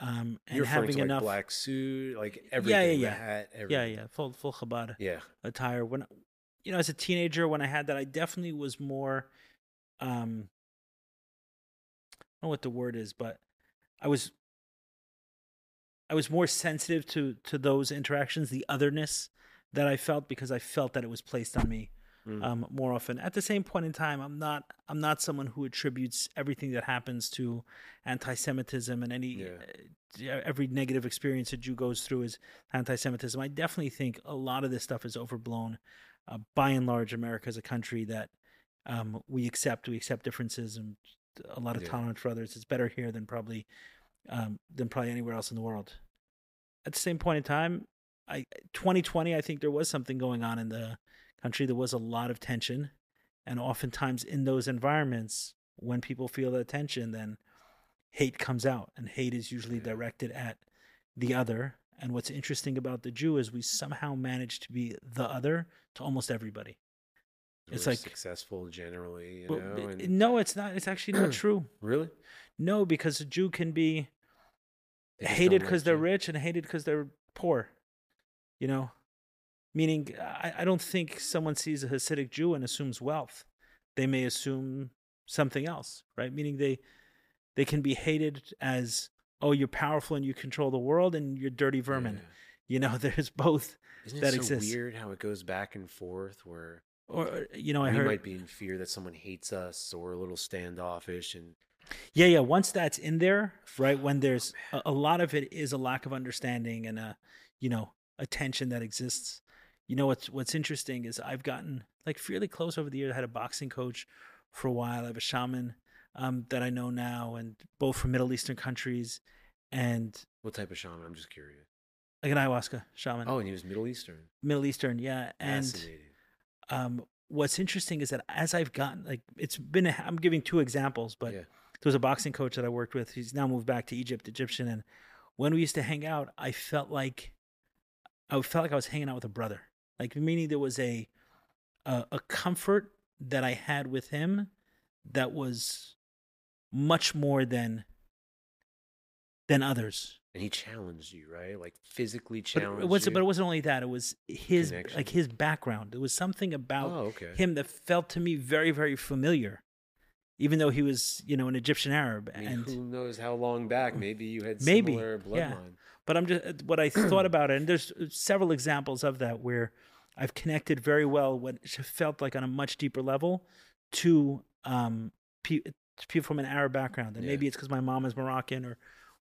um, and You're having to like black suit, like everything, yeah, the yeah. hat, yeah, everything. yeah, full full Chabad. yeah. attire when you know as a teenager when i had that i definitely was more um know what the word is but i was i was more sensitive to to those interactions the otherness that i felt because i felt that it was placed on me Mm. um more often at the same point in time i'm not i'm not someone who attributes everything that happens to anti-semitism and any Yeah. uh, every negative experience a Jew goes through is anti-Semitism. I definitely think a lot of this stuff is overblown. Uh, by and large, America is a country that um, we accept. We accept differences and a lot of Yeah. tolerance for others. It's better here than probably um, than probably anywhere else in the world. At the same point in time, I 2020, I think there was something going on in the country. There was a lot of tension, and oftentimes in those environments, when people feel that tension, then hate comes out, and hate is usually Yeah. directed at the other. And what's interesting about the Jew is we somehow manage to be the other to almost everybody. It's like- successful generally, you But know. And no, it's not. It's actually not true. really, No, because a Jew can be hated like because they're rich and hated because they're poor. You know, meaning I, I don't think someone sees a Hasidic Jew and assumes wealth. They may assume something else, right? Meaning they they can be hated as oh you're powerful and you control the world and you're dirty vermin. Yeah. You know, there's both. Isn't it that so exists. weird how it goes back and forth? Where Or you know, I we heard might be in fear that someone hates us, or a little standoffish, and Yeah, yeah. Once that's in there, right? When there's Oh, a, a lot of it is a lack of understanding and a, you know, a tension that exists. You know what's what's interesting is I've gotten like fairly close over the years. I had a boxing coach for a while. I have a shaman um, that I know now, and both from Middle Eastern countries, and what type of shaman? I'm just curious. like an ayahuasca shaman, Oh, and he was Middle Eastern. Middle Eastern, yeah. And Fascinating. Um, what's interesting is that as I've gotten like it's been a, I'm giving two examples, but yeah. there was a boxing coach that I worked with. He's now moved back to Egypt, Egyptian, and when we used to hang out, I felt like I felt like I was hanging out with a brother. Like meaning there was a a, a comfort that I had with him that was much more than than others. And he challenged you, right? Like physically But challenged it wasn't. you. But it wasn't only that. It was his Connection. like his background. It was something about oh, okay. him that felt to me very very familiar, even though he was you know an Egyptian Arab. I mean, and who knows how long back? Maybe you had Maybe, similar yeah. bloodline. but I'm just what I thought about it, and there's several examples of that where I've connected very well what felt like on a much deeper level to um pe- people from an Arab background, and Yeah. maybe it's because my mom is Moroccan or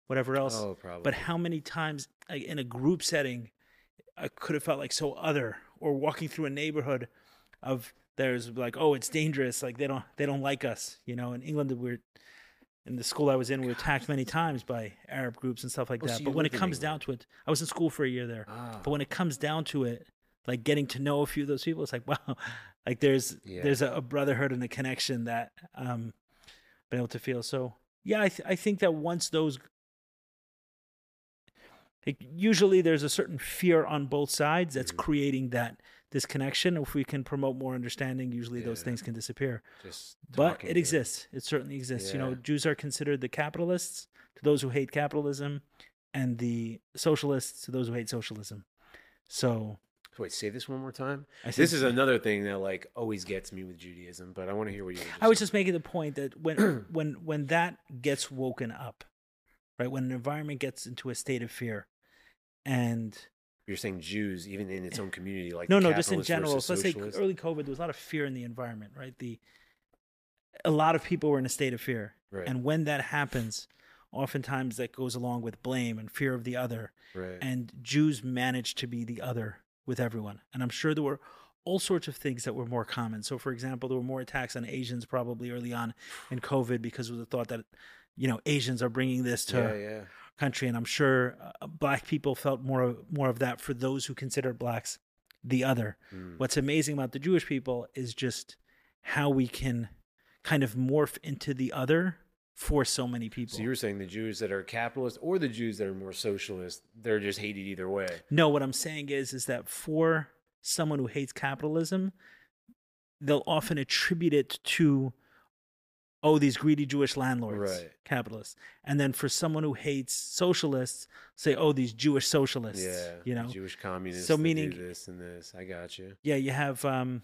whatever else. Oh, probably. But how many times like, in a group setting, I could have felt like so other or walking through a neighborhood of there's like oh it's dangerous like they don't they don't like us you know in england we're in the school i was in we were attacked many times by arab groups and stuff like Oh, so that you but when it comes down to it i was in school for a year there Ah. but when it comes down to it like getting to know a few of those people it's like wow like there's Yeah. there's a, a brotherhood and a connection that um been able to feel so yeah i, th- I think that once those usually there's a certain fear on both sides that's Mhm. creating that disconnection if we can promote more understanding usually those things can disappear Just but it exists it certainly exists you know jews are considered the capitalists to those who hate capitalism and the socialists to those who hate socialism so Wait, say this one more time. This is another thing that like always gets me with Judaism, but I want to hear what you. I was saying. just making the point that when when when that gets woken up, right? When an environment gets into a state of fear, and You're saying Jews, even in its eh, own community, like no, no, just in general. So let's say early COVID, there was a lot of fear in the environment, right? The a lot of people were in a state of fear, Right. and when that happens, oftentimes that goes along with blame and fear of the other, right. and Jews managed to be the other with everyone. And I'm sure there were all sorts of things that were more common. So, for example, there were more attacks on Asians probably early on in COVID because of the thought that, you know, Asians are bringing this to yeah, our yeah. country. And I'm sure uh, black people felt more more of that for those who consider blacks the other. Mm. What's amazing about the Jewish people is just how we can kind of morph into the other for so many people. So you're saying the Jews that are capitalist or the Jews that are more socialist, they're just hated either way. No, what I'm saying is is that for someone who hates capitalism, they'll often attribute it to oh these greedy Jewish landlords, Right. capitalists, and then for someone who hates socialists, say oh these Jewish socialists, Yeah, you know. Jewish communists. So meaning- this and this. I got you. Yeah, you have um,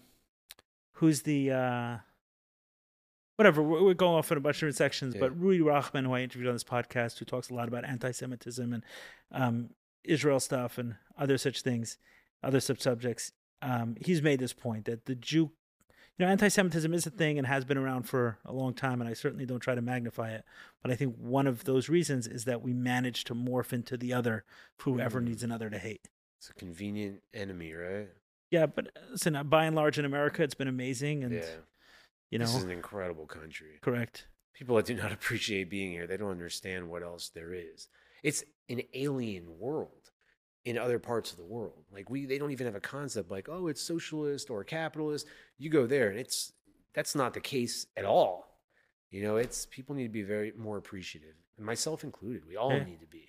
who's the uh, whatever. We're, going off in a bunch of different sections, Yeah. but Rudy Rochman, who I interviewed on this podcast, who talks a lot about anti-Semitism and um, Israel stuff and other such things, other sub subjects. Um, he's made this point that the Jew, you know, anti-Semitism is a thing and has been around for a long time, and I certainly don't try to magnify it. But I think one of those reasons is that we manage to morph into the other whoever Mm. needs another to hate. It's a convenient enemy, right? Yeah, but uh, listen, uh, by and large in America, it's been amazing, and yeah. you know, this is an incredible country. correct. People that do not appreciate being here, they don't understand what else there is. It's an alien world in other parts of the world. Like we, they don't even have a concept like, oh, it's socialist or capitalist. You go there, and it's that's not the case at all. You know, it's people need to be very more appreciative, and myself included. We all Yeah. need to be.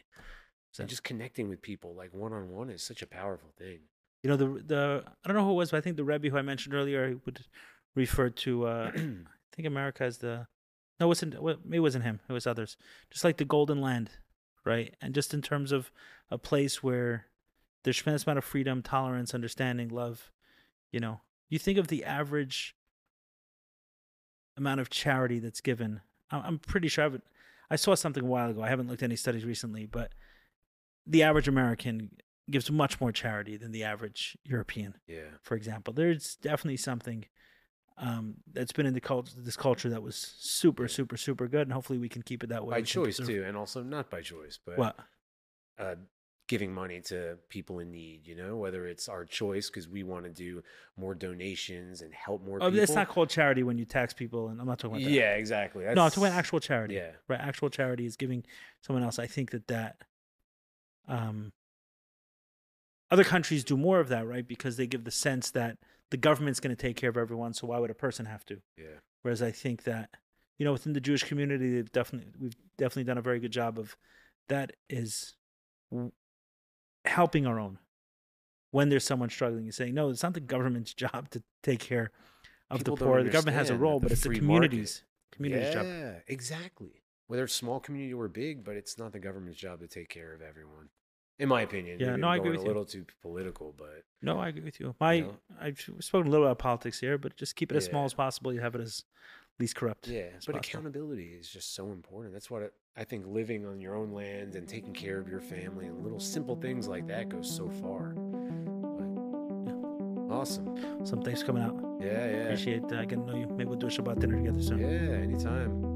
So- And just connecting with people like one on one is such a powerful thing. You know, the the I don't know who it was, but I think the Rebbe who I mentioned earlier would refer to. Uh, I think America as the no, it wasn't well, maybe it wasn't him. It was others. Just like the Golden Land, right? And just in terms of a place where there's tremendous amount of freedom, tolerance, understanding, love. You know, you think of the average amount of charity that's given. I'm, pretty sure I've, I saw something a while ago. I haven't looked at any studies recently, but the average American gives much more charity than the average European Yeah. for example. There's definitely something um, that's been in the cult- this culture that was super, super, super good, and hopefully we can keep it that way. by choice too, and also not by choice, but What? uh, giving money to people in need. You know, whether it's our choice because we want to do more donations and help more. Oh, people. it's not called charity when you tax people, and I'm not talking about that. Yeah, exactly. no, I'm talking about actual charity. Yeah. right. Actual charity is giving someone else. I think that that, um, other countries do more of that, right? Because they give the sense that the government's going to take care of everyone, so why would a person have to? Yeah. Whereas I think that, you know, within the Jewish community, they've definitely we've definitely done a very good job of that is helping our own. When there's someone struggling, you're saying, no, it's not the government's job to take care of People the poor. The government has a role, but it's the market- community's community's yeah, job. exactly. Whether it's small community or big, but it's not the government's job to take care of everyone. In my opinion. Yeah, no, I'm agree with a you. little too political, but No, I agree with you. My, know? I've spoken a little about politics here, but just keep it as small as possible. You have it as least corrupt. yeah. But possible. accountability is just so important. That's what it, I think. Living on your own land and taking care of your family and little simple things like that goes so far. But, awesome. Some thanks coming out. Yeah, yeah. Appreciate uh, getting to know you. Maybe we'll do a Shabbat dinner together soon. Yeah, anytime.